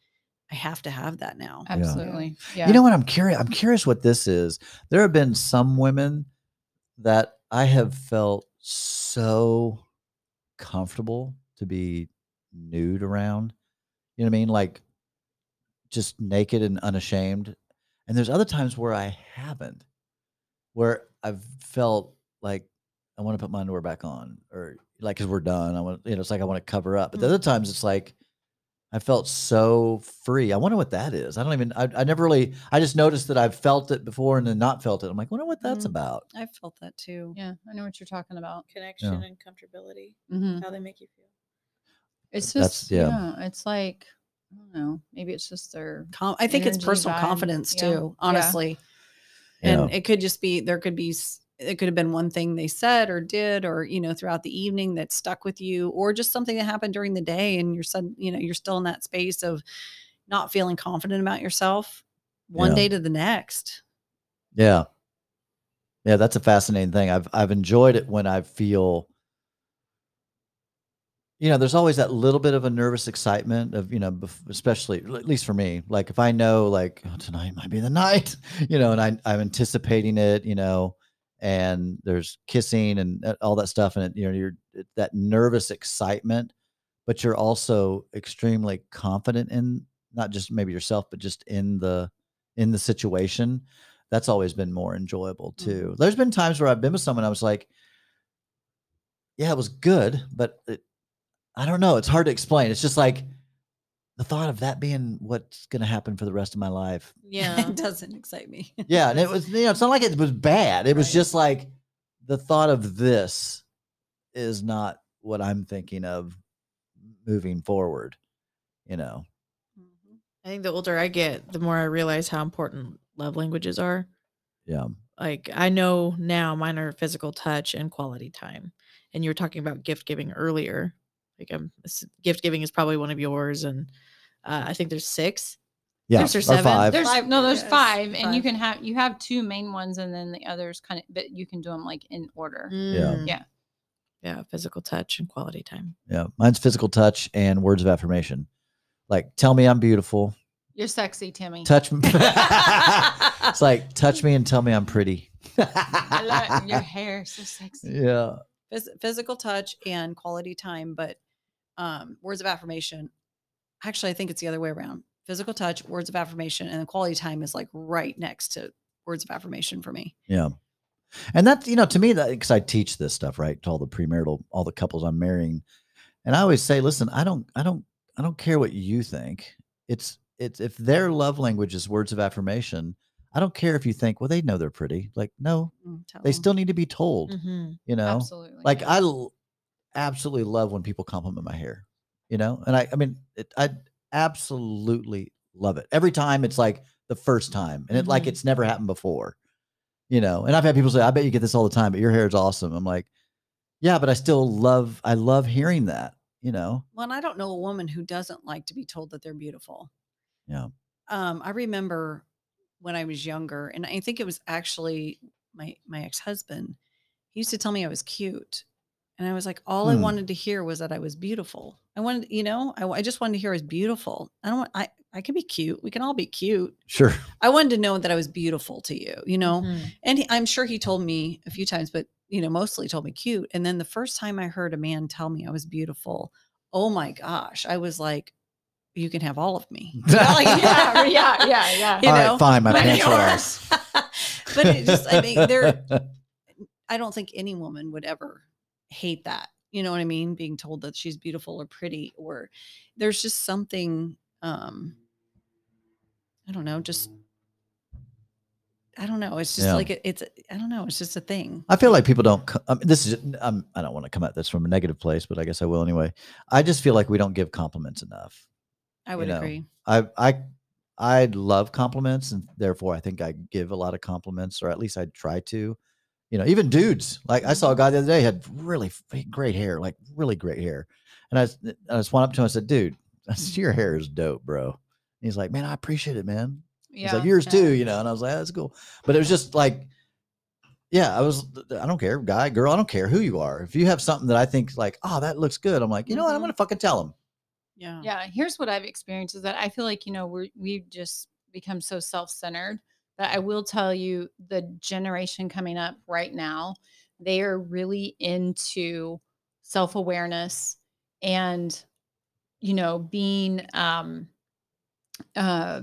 i have to have that now Absolutely. Yeah. You know what? I'm curious. I'm curious what this is. There have been some women that I have felt so comfortable to be nude around. You know what I mean? Like just naked and unashamed. And there's other times where I haven't, where I've felt like I want to put my underwear back on, or like because we're done. I want, you know, it's like I want to cover up. But the mm. other times it's like I felt so free. I wonder what that is. I don't even. I, I never really. I just noticed that I've felt it before and then not felt it. I'm like, wonder what that's Mm. about. i felt that too yeah, I know what you're talking about. Connection and comfortability. Mhm. How they make you feel. It's That's- just yeah. yeah. It's like I don't know. Maybe it's just their Com- I think it's personal vibe. confidence too, Yeah. honestly. Yeah. And it could just be there could be s- it could have been one thing they said or did or you know throughout the evening that stuck with you or just something that happened during the day and you're sudden you know you're still in that space of not feeling confident about yourself one Yeah. day to the next. Yeah. Yeah, that's a fascinating thing. I've I've enjoyed it when I feel you know, there's always that little bit of a nervous excitement of, you know, especially at least for me, like if I know like oh, tonight might be the night, you know, and I I'm anticipating it, you know, and there's kissing and uh, all that stuff and it, you know, you're that nervous excitement, but you're also extremely confident in not just maybe yourself, but just in the in the situation that's always been more enjoyable too. There's been times where I've been with someone I was like, yeah, it was good, but it, I don't know. It's hard to explain. It's just like the thought of that being what's going to happen for the rest of my life. Yeah. it doesn't excite me. Yeah, and it was you know it's not like it was bad. It was Right. just like the thought of this is not what I'm thinking of moving forward. You know. Mhm. I think the older I get, the more I realize how important love languages are. Yeah. Like I know now mine are physical touch and quality time. And you were talking about gift giving earlier. Like um, s- gift giving is probably one of yours, and uh, I think there's six. Yeah. Six or or seven. five. There's Five- no, there's yes, five, and you can have you have two main ones, and then the others kind of, but you can do them like in order. Mm. Yeah. yeah, physical touch and quality time. yeah. Mine's physical touch and words of affirmation. Like tell me I'm beautiful. You're sexy, Timmy. Touch me. it's like touch me and tell me I'm pretty. I love it. your hair is so sexy. yeah. Phys- physical touch and quality time, but um, words of affirmation. Actually, I think it's the other way around. Physical touch, words of affirmation, and the quality time is like right next to words of affirmation for me. Yeah. And that's, you know, to me, that because I teach this stuff, right? To all the premarital, all the couples I'm marrying. And I always say, listen, I don't, I don't, I don't care what you think. It's, it's, if their love language is words of affirmation, I don't care if you think, well, they know they're pretty. Like, no, Mm, tell they 'em. still need to be told, Mm-hmm. you know? Absolutely. Like. I l- absolutely love when people compliment my hair, you know? And I, I mean, it, I absolutely love it. Every time it's like the first time and it like Mhm. it's never happened before, you know? And I've had people say, I bet you get this all the time, but your hair is awesome. I'm like, yeah, but I still love, I love hearing that, you know? Well, and I don't know a woman who doesn't like to be told that they're beautiful. Yeah. Um, I remember when I was younger, and I think it was actually my my ex husband. He used to tell me I was cute, and I was like, all I Hmm. wanted to hear was that I was beautiful. I wanted, you know, I, I just wanted to hear I was beautiful. I don't want, I I can be cute. We can all be cute. Sure. I wanted to know that I was beautiful to you, you know. Mm-hmm. And he, I'm sure he told me a few times, but you know, mostly told me cute. And then the first time I heard a man tell me I was beautiful, oh my gosh, I was like, you can have all of me. You like, yeah, yeah, yeah, yeah. You all know, right, fine. My but pants are yours- but it just, I mean, there, I don't think any woman would ever hate that. You know what I mean? Being told that she's beautiful or pretty, or there's just something, um, I don't know, just, I don't know. It's just Yeah. like, it, it's, I don't know. It's just a thing. I feel like people don't. I mean, this is. Um, I don't want to come at this from a negative place, but I guess I will anyway. I just feel like we don't give compliments enough. I would know, agree. I I I love compliments, and therefore I think I give a lot of compliments, or at least I try to. You know, even dudes. Like I saw a guy the other day had really great hair, like really great hair, and I I just went up to him and said, "Dude, said, your hair is dope, bro." And he's like, "Man, I appreciate it, man." Yeah, He's like, "Yours too," you know, and I was like, "That's cool," but it was just like. Yeah, I was. I don't care, guy, girl. I don't care who you are. If you have something that I think like, oh, that looks good, I'm like, you know what? I'm Mhm. gonna fucking tell him. Yeah. Yeah, here's what I've experienced is that I feel like, you know, we're we've just become so self-centered that I will tell you the generation coming up right now, they are really into self-awareness and you know, being um uh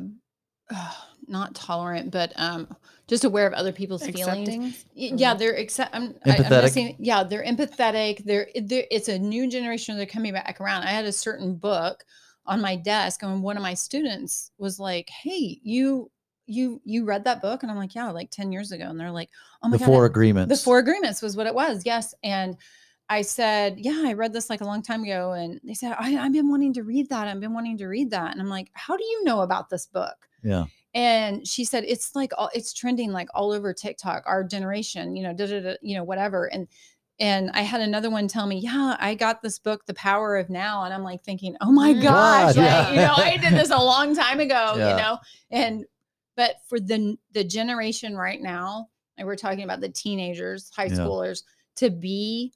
not tolerant, but um just aware of other people's feelings. Accepting. Y- Yeah, they're accept. I'm, I, I'm Empathetic? saying. Yeah, they're empathetic. They're, they're. It's a new generation. They're coming back around. I had a certain book on my desk, and one of my students was like, "Hey, you, you, you read that book?" And I'm like, "Yeah, like ten years ago." And they're like, "Oh my the god, four agreements. the four agreements was what it was. Yes, and." I said, "Yeah, I read this like a long time ago," and they said, I, "I've been wanting to read that. I've been wanting to read that." And I'm like, "How do you know about this book?" Yeah. And she said it's like all it's trending like all over tiktok our generation you know da, da, da, you know whatever and and i had another one tell me yeah i got this book the power of now and i'm like thinking oh my Mm. gosh God, like, yeah. you know i did this a long time ago Yeah. you know and but for the the generation right now and we're talking about the teenagers high Yeah. schoolers to be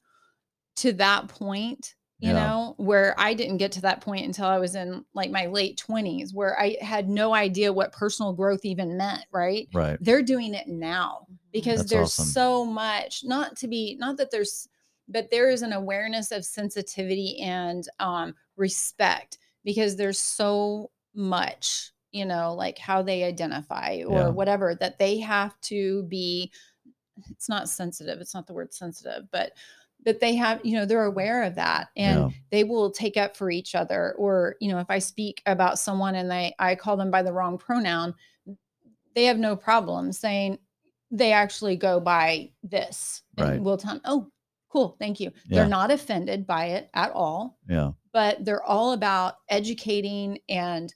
to that point you Yeah. know where i didn't get to that point until i was in like my late 20s where i had no idea what personal growth even meant right Right. they're doing it now because That's there's awesome. so much not to be not that there's but there is an awareness of sensitivity and um respect because there's so much you know like how they identify or Yeah. whatever that they have to be it's not sensitive it's not the word sensitive but but they have you know they're aware of that and Yeah. they will take up for each other or you know if i speak about someone and they i call them by the wrong pronoun they have no problem saying they actually go by this and we'll tell them oh cool thank you Yeah. they're not offended by it at all Yeah. but they're all about educating and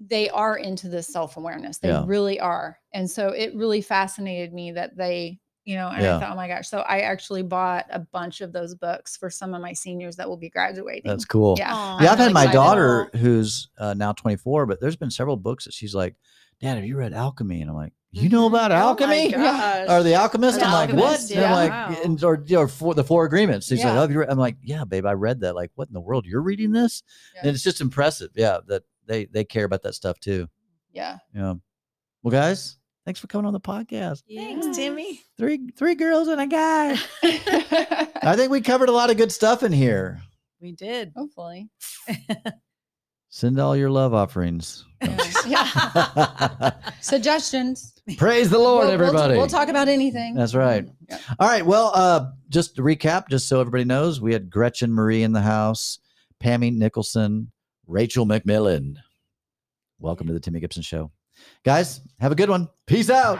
they are into this self-awareness they Yeah. really are and so it really fascinated me that they you know and Yeah. i thought oh my gosh so i actually bought a bunch of those books for some of my seniors that will be graduating That's cool. yeah Aw. Yeah, I'm I've had really my daughter who's uh, now 24, but there's been several books that she's like, Dad, have you read Alchemy? And I'm like, You know Mhm. about Oh alchemy? gosh. Or the alchemist? The I'm like, what? Alchemist, And I'm like, Wow. and, or, you know, for the four agreements. She's like, oh, have you read? I'm like, yeah, babe, I read that. Like, what in the world? You're reading this? Yeah. And it's just impressive. Yeah, that they they care about that stuff too. yeah Yeah. Well, guys, Thanks for coming on the podcast. Thanks, Timmy. Three three girls and a guy. I think we covered a lot of good stuff in here. We did. Hopefully. Send all your love offerings. Suggestions. Praise the Lord, We'll- we'll- everybody. We'll, talk about anything. That's right. Yeah. All right. Well, uh, just to recap, just so everybody knows, we had Gretchen Marie in the house, Pammy Nicholson, Rachel McMillan. Welcome to the Timmy Gibson Show. Guys, have a good one. Peace out.